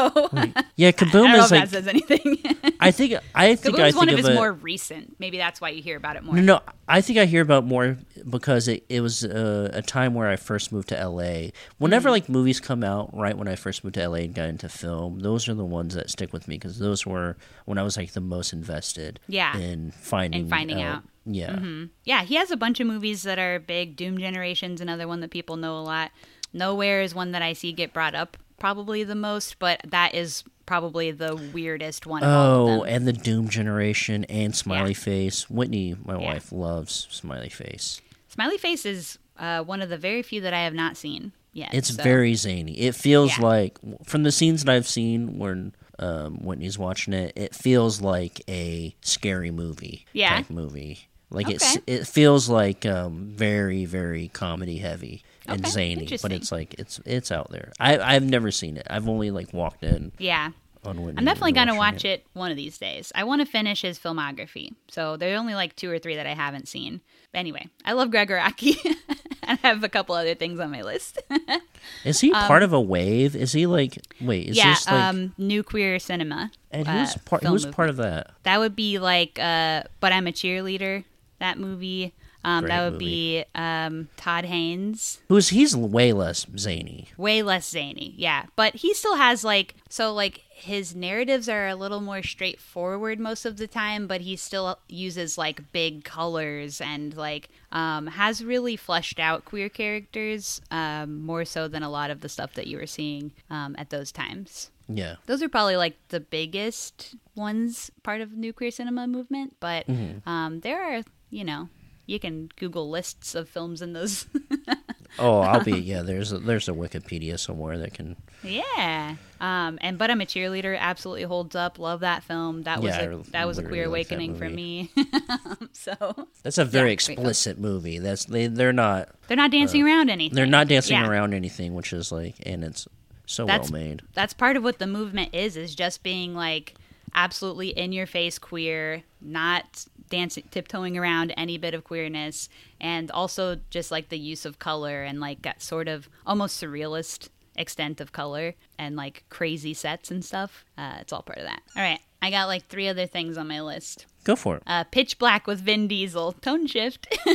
Speaker 2: Yeah,
Speaker 1: I
Speaker 2: Kaboom is
Speaker 1: if
Speaker 2: like
Speaker 1: that says anything. [laughs]
Speaker 2: I think I think I
Speaker 1: Kaboom's one
Speaker 2: think
Speaker 1: of
Speaker 2: of
Speaker 1: his more recent. Maybe that's why you hear about it more.
Speaker 2: No, no, I think I hear about more because it, it was uh, a time where I first moved to LA. Whenever
Speaker 1: Mm.
Speaker 2: like movies come out, right when I first moved to LA and got into film, those are the ones that stick with me because those were when I was like the most invested.
Speaker 1: Yeah.
Speaker 2: in finding
Speaker 1: finding out. Mm-hmm.
Speaker 2: Yeah,
Speaker 1: Yeah, he has a bunch of movies that are big. Doom Generation's another one that people know a lot. Nowhere is one that I see get brought up probably the most, but that is probably the weirdest one. Of all
Speaker 2: Oh, and the Doom Generation and Smiley
Speaker 1: Yeah.
Speaker 2: Face. Whitney, my
Speaker 1: Yeah.
Speaker 2: wife, loves Smiley Face.
Speaker 1: Smiley Face is uh, one of the very few that I have not seen yet.
Speaker 2: It's
Speaker 1: so-
Speaker 2: very zany. It feels
Speaker 1: Yeah.
Speaker 2: like from the scenes that I've seen when um, Whitney's watching it, it feels like a scary movie
Speaker 1: Yeah.
Speaker 2: type movie. Like it's
Speaker 1: Okay.
Speaker 2: it feels like um, very very comedy heavy and
Speaker 1: Okay,
Speaker 2: zany, but it's like it's it's out there. I I've never seen it. I've only like walked in
Speaker 1: Yeah. I'm definitely to watch it one of these days. I want to finish his filmography. So there are only like two or three that I haven't seen. But anyway, I love Gregg Araki. [laughs] I have a couple other things on my list. [laughs]
Speaker 2: Is he part of a wave? Is he like wait? Is
Speaker 1: um, yeah,
Speaker 2: this like
Speaker 1: um, new queer cinema.
Speaker 2: and
Speaker 1: uh,
Speaker 2: who's part?
Speaker 1: film
Speaker 2: Who's
Speaker 1: movement.
Speaker 2: part of that?
Speaker 1: That would be like, uh, but I'm a cheerleader. That movie. Um, that would
Speaker 2: movie.
Speaker 1: be um, Todd Haynes.
Speaker 2: Who's he's way less zany.
Speaker 1: Way less zany, yeah. But he still has like so like his narratives are a little more straightforward most of the time, but he still uses like big colors and like um, has really fleshed out queer characters um, more so than a lot of the stuff that you were seeing um, at those times.
Speaker 2: Yeah.
Speaker 1: Those are probably like the biggest ones part of new queer cinema movement, but
Speaker 2: Mm-hmm.
Speaker 1: um, there are you know you can Google lists of films in those. [laughs]
Speaker 2: Oh, I'll be yeah. There's a, there's a Wikipedia somewhere that can.
Speaker 1: yeah, um, and but I'm a cheerleader absolutely holds up. Love that film. That was
Speaker 2: Yeah,
Speaker 1: a, that was a queer awakening for me. [laughs] so
Speaker 2: That's a very
Speaker 1: Yeah,
Speaker 2: explicit movie. That's they they're not
Speaker 1: they're not dancing around anything.
Speaker 2: they're not dancing
Speaker 1: Yeah.
Speaker 2: around anything, which is like and it's so
Speaker 1: That's
Speaker 2: well made.
Speaker 1: that's part of what the movement is is just being like absolutely in your face queer not dancing tiptoeing around any bit of queerness and also just like the use of color and like that sort of almost surrealist extent of color and like crazy sets and stuff uh, it's all part of that. All right i got like three other things on my list
Speaker 2: Go for it.
Speaker 1: uh, pitch black with vin diesel tone shift [laughs]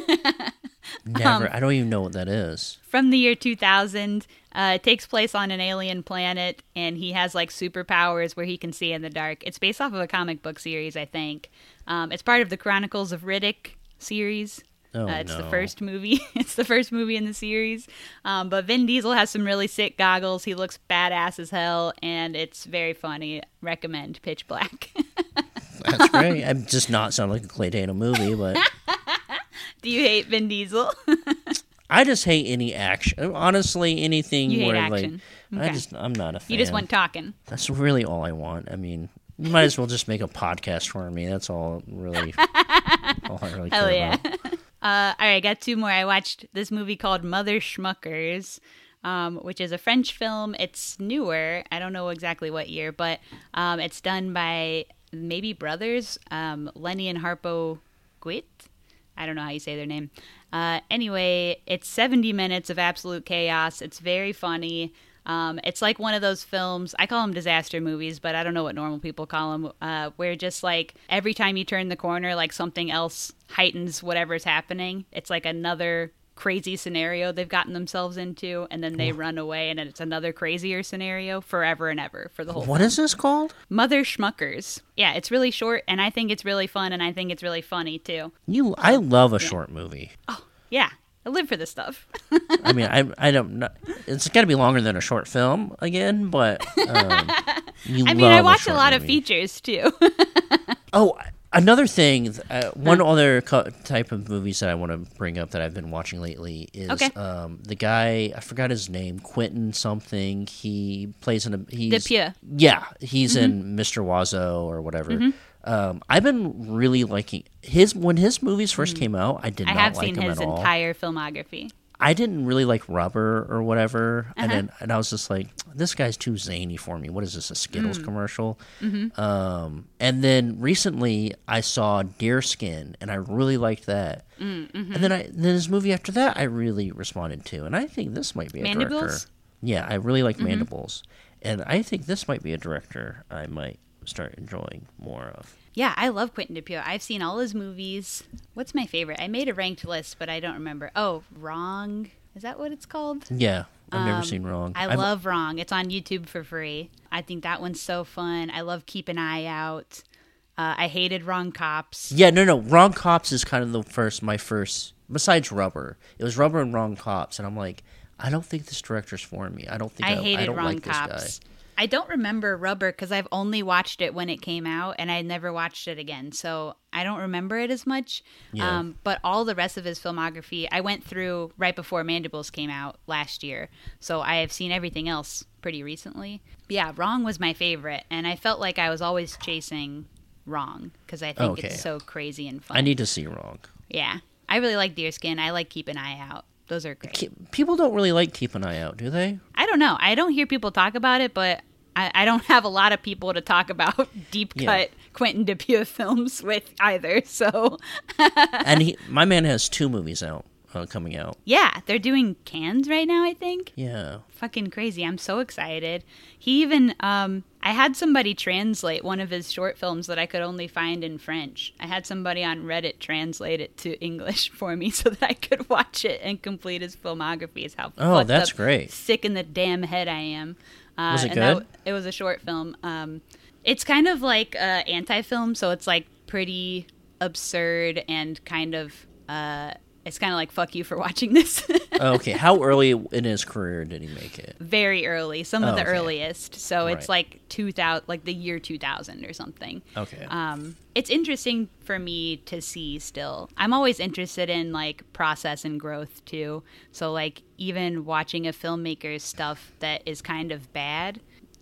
Speaker 2: Never.
Speaker 1: um,
Speaker 2: I don't even know what that is.
Speaker 1: from the year 2000. Uh, it takes place on an alien planet, and he has like superpowers where he can see in the dark. It's based off of a comic book series, I think. Um, it's part of the Chronicles of Riddick series.
Speaker 2: Oh,
Speaker 1: uh, it's the first movie. [laughs] it's the first movie in the series. Um, but Vin Diesel has some really sick goggles. He looks badass as hell, and it's very funny. Recommend Pitch Black. [laughs]
Speaker 2: That's great. [laughs] I'm just not sound like a Clay Dana movie, but
Speaker 1: Do you hate Vin Diesel?
Speaker 2: I just hate any action. Honestly, anything
Speaker 1: You hate
Speaker 2: where
Speaker 1: action.
Speaker 2: like I just I'm not a fan.
Speaker 1: you just want talking.
Speaker 2: That's really all I want. I mean, you might as well just make a podcast for me. That's all really all I really
Speaker 1: Hell
Speaker 2: care
Speaker 1: yeah.
Speaker 2: about.
Speaker 1: Uh, all right, I got two more. I watched this movie called Mother Schmuckers. um, which is a French film. It's newer. I don't know exactly what year, but um, it's done by maybe brothers, um, Lenny and Harpo Guit. I don't know how you say their name. Uh, anyway, it's 70 minutes of absolute chaos. It's very funny. Um, it's like one of those films. I call them disaster movies, but I don't know what normal people call them. Uh, where just like every time you turn the corner, like something else heightens whatever's happening. It's like another crazy scenario they've gotten themselves into, and then they run away, and it's another crazier scenario forever and ever for the whole.
Speaker 2: What
Speaker 1: film.
Speaker 2: is this called?
Speaker 1: Mother Schmuckers. Yeah, it's really short, and I think it's really fun, and I think it's really funny too.
Speaker 2: You, I love a short movie.
Speaker 1: Oh yeah, I live for this stuff. [laughs]
Speaker 2: I mean, I, I don't know. It's got to be longer than a short film again, but um, [laughs] you
Speaker 1: I mean, I watch a
Speaker 2: short
Speaker 1: lot of features too. [laughs]
Speaker 2: Oh, another thing, uh, one other co- type of movies that I want to bring up that I've been watching lately is
Speaker 1: Okay.
Speaker 2: um, the guy I forgot his name, Quentin something. He plays in a he's yeah, he's
Speaker 1: Mm-hmm.
Speaker 2: in Mr. Oizo or whatever. Um, I've been really liking his when his movies first came out. I did
Speaker 1: Mm. I
Speaker 2: not
Speaker 1: have
Speaker 2: like
Speaker 1: seen
Speaker 2: him
Speaker 1: his
Speaker 2: at all.
Speaker 1: entire filmography.
Speaker 2: I didn't really like Rubber or whatever,
Speaker 1: Uh-huh.
Speaker 2: and then and I was just like, this guy's too zany for me. What is this, a Skittles
Speaker 1: Mm.
Speaker 2: commercial?
Speaker 1: Mm-hmm.
Speaker 2: Um, and then recently I saw Deerskin, and I really liked that.
Speaker 1: Mm-hmm.
Speaker 2: And then I then his movie after that I really responded to, and I think this might be a director. Yeah, I really like
Speaker 1: Mm-hmm.
Speaker 2: Mandibles, and I think this might be a director I might start enjoying more of.
Speaker 1: Yeah, I love Quentin Dupieux. I've seen all his movies. What's my favorite? I made a ranked list, but I don't remember. Oh, Wrong. Is that what it's called?
Speaker 2: Yeah, I've never
Speaker 1: Um,
Speaker 2: seen Wrong.
Speaker 1: I
Speaker 2: I've-
Speaker 1: love Wrong. It's on YouTube for free. I think that one's so fun. I love Keep an Eye Out. Uh, I hated Wrong Cops.
Speaker 2: Yeah, no, no. Wrong Cops is kind of the first, my first. Besides Rubber, it was Rubber and Wrong Cops, and I'm like, I don't think this director's for me. I don't think
Speaker 1: I
Speaker 2: I,
Speaker 1: hated
Speaker 2: I don't
Speaker 1: Wrong
Speaker 2: like
Speaker 1: Cops.
Speaker 2: this guy.
Speaker 1: I don't remember Rubber because I've only watched it when it came out and I never watched it again. So I don't remember it as much.
Speaker 2: Yeah.
Speaker 1: Um, but all the rest of his filmography, I went through right before Mandibles came out last year. So I have seen everything else pretty recently. But yeah, Wrong was my favorite. And I felt like I was always chasing Wrong because I think
Speaker 2: Okay.
Speaker 1: it's so crazy and fun.
Speaker 2: I need to see Wrong.
Speaker 1: yeah. I really like Deerskin. I like Keep an Eye Out. Those are great.
Speaker 2: People don't really like Keep an Eye Out, do they?
Speaker 1: I don't know. I don't hear people talk about it, but I, I don't have a lot of people to talk about [laughs] deep
Speaker 2: Yeah.
Speaker 1: cut Quentin Dupieux films with either. So
Speaker 2: and he, [laughs] my man has two movies out uh, coming out.
Speaker 1: yeah, they're doing Cannes right now. I think
Speaker 2: Yeah.
Speaker 1: fucking crazy. I'm so excited. He even um, I had somebody translate one of his short films that I could only find in French. I had somebody on Reddit translate it to [laughs] English for me so that I could watch it and complete his filmography. Is how
Speaker 2: Oh, that's great.
Speaker 1: Sick in the damn head I am. Uh,
Speaker 2: Was it
Speaker 1: and that
Speaker 2: good?
Speaker 1: w- it was a short film. Um, it's kind of like uh, anti-film, so it's like pretty absurd and kind of. Uh, it's kind of like fuck you for watching this. [laughs]
Speaker 2: okay. How early in his career did he make it?
Speaker 1: Very early, some of
Speaker 2: Oh,
Speaker 1: the
Speaker 2: okay.
Speaker 1: earliest. So it's like two thousand, like the year two thousand or something.
Speaker 2: Okay.
Speaker 1: Um, it's interesting for me to see still. I'm always interested in like process and growth too. So like even watching a filmmaker's stuff that is kind of bad,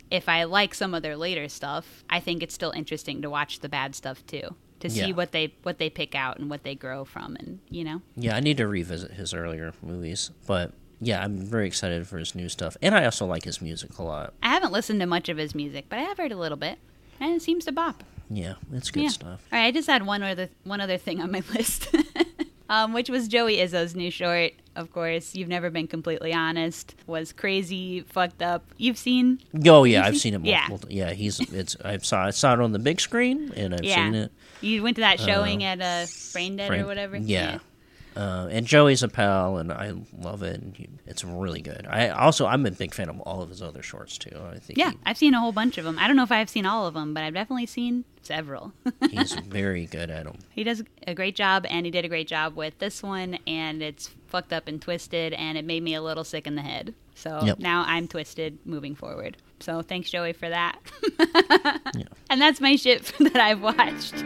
Speaker 1: if I like some of their later stuff, I think it's still interesting to watch the bad stuff too. To see
Speaker 2: Yeah.
Speaker 1: what they what they pick out and what they grow from and you know.
Speaker 2: yeah, I need to revisit his earlier movies, but yeah, I'm very excited for his new stuff, and I also like his music a lot.
Speaker 1: I haven't listened to much of his music, but I have heard a little bit. And it seems to bop.
Speaker 2: Yeah, it's good
Speaker 1: yeah.
Speaker 2: stuff.
Speaker 1: All right, I just had one other one other thing on my [laughs] list, [laughs] um, which was Joey Izzo's new short. Of course, you've never been completely honest. Was crazy, fucked up. You've seen?
Speaker 2: Oh yeah, I've
Speaker 1: seen-
Speaker 2: seen it
Speaker 1: yeah.
Speaker 2: multiple. Yeah, he's it's I saw I saw it on the big screen, and I've
Speaker 1: yeah.
Speaker 2: seen it.
Speaker 1: You went to that showing at uh, Brain Dead or whatever.
Speaker 2: Yeah. Uh, and Joey's a pal, and I love it. And he, it's really good. I also I'm a big fan of all of his other shorts too. I think
Speaker 1: Yeah,
Speaker 2: he-
Speaker 1: I've seen a whole bunch of them. I don't know if I've seen all of them, but I've definitely seen several. [laughs]
Speaker 2: he's very good at them.
Speaker 1: he does a great job, and he did a great job with this one, and it's fucked up and twisted, and it made me a little sick in the head. So
Speaker 2: Yep.
Speaker 1: now I'm twisted moving forward. So thanks, Joey, for that. [laughs] And that's my shit [laughs] that I've watched.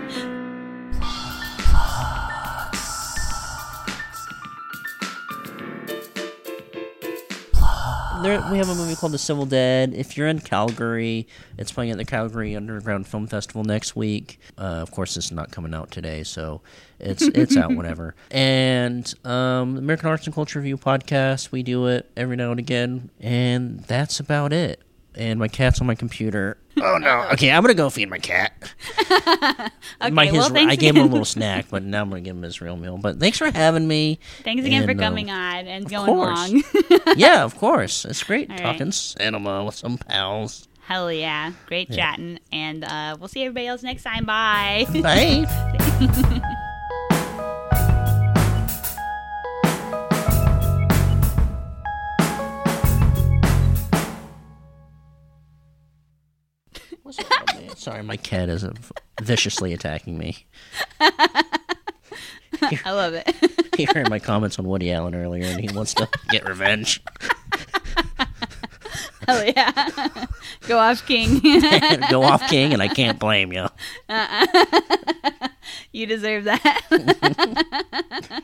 Speaker 2: There, we have a movie called The Civil Dead. If you're in Calgary, it's playing at the Calgary Underground Film Festival next week. Uh, of course, this is not coming out today, so it's it's out [laughs] whenever. And um, American Arts and Culture Review podcast, we do it every now and again, and that's about it. And my cat's on my computer. Oh no! [laughs] Okay, I'm gonna go feed my cat. [laughs]
Speaker 1: Okay,
Speaker 2: my, his,
Speaker 1: well,
Speaker 2: I gave him a little [laughs] snack, but now I'm gonna give him his real meal. But thanks for having me.
Speaker 1: Thanks again for
Speaker 2: And, um,
Speaker 1: coming on and going
Speaker 2: course.
Speaker 1: long.
Speaker 2: yeah, of course. It's great
Speaker 1: All
Speaker 2: talking cinema with some pals.
Speaker 1: Hell yeah. Great chatting. And uh, we'll see everybody else next time. Bye.
Speaker 2: Bye. Oh, [laughs] man? Sorry, my cat is viciously attacking me. [laughs]
Speaker 1: I love it. [laughs]
Speaker 2: He heard my comments on Woody Allen earlier, and he wants to get revenge.
Speaker 1: Hell yeah. Go off, King.
Speaker 2: Go off, King, and I can't blame you.
Speaker 1: you deserve that.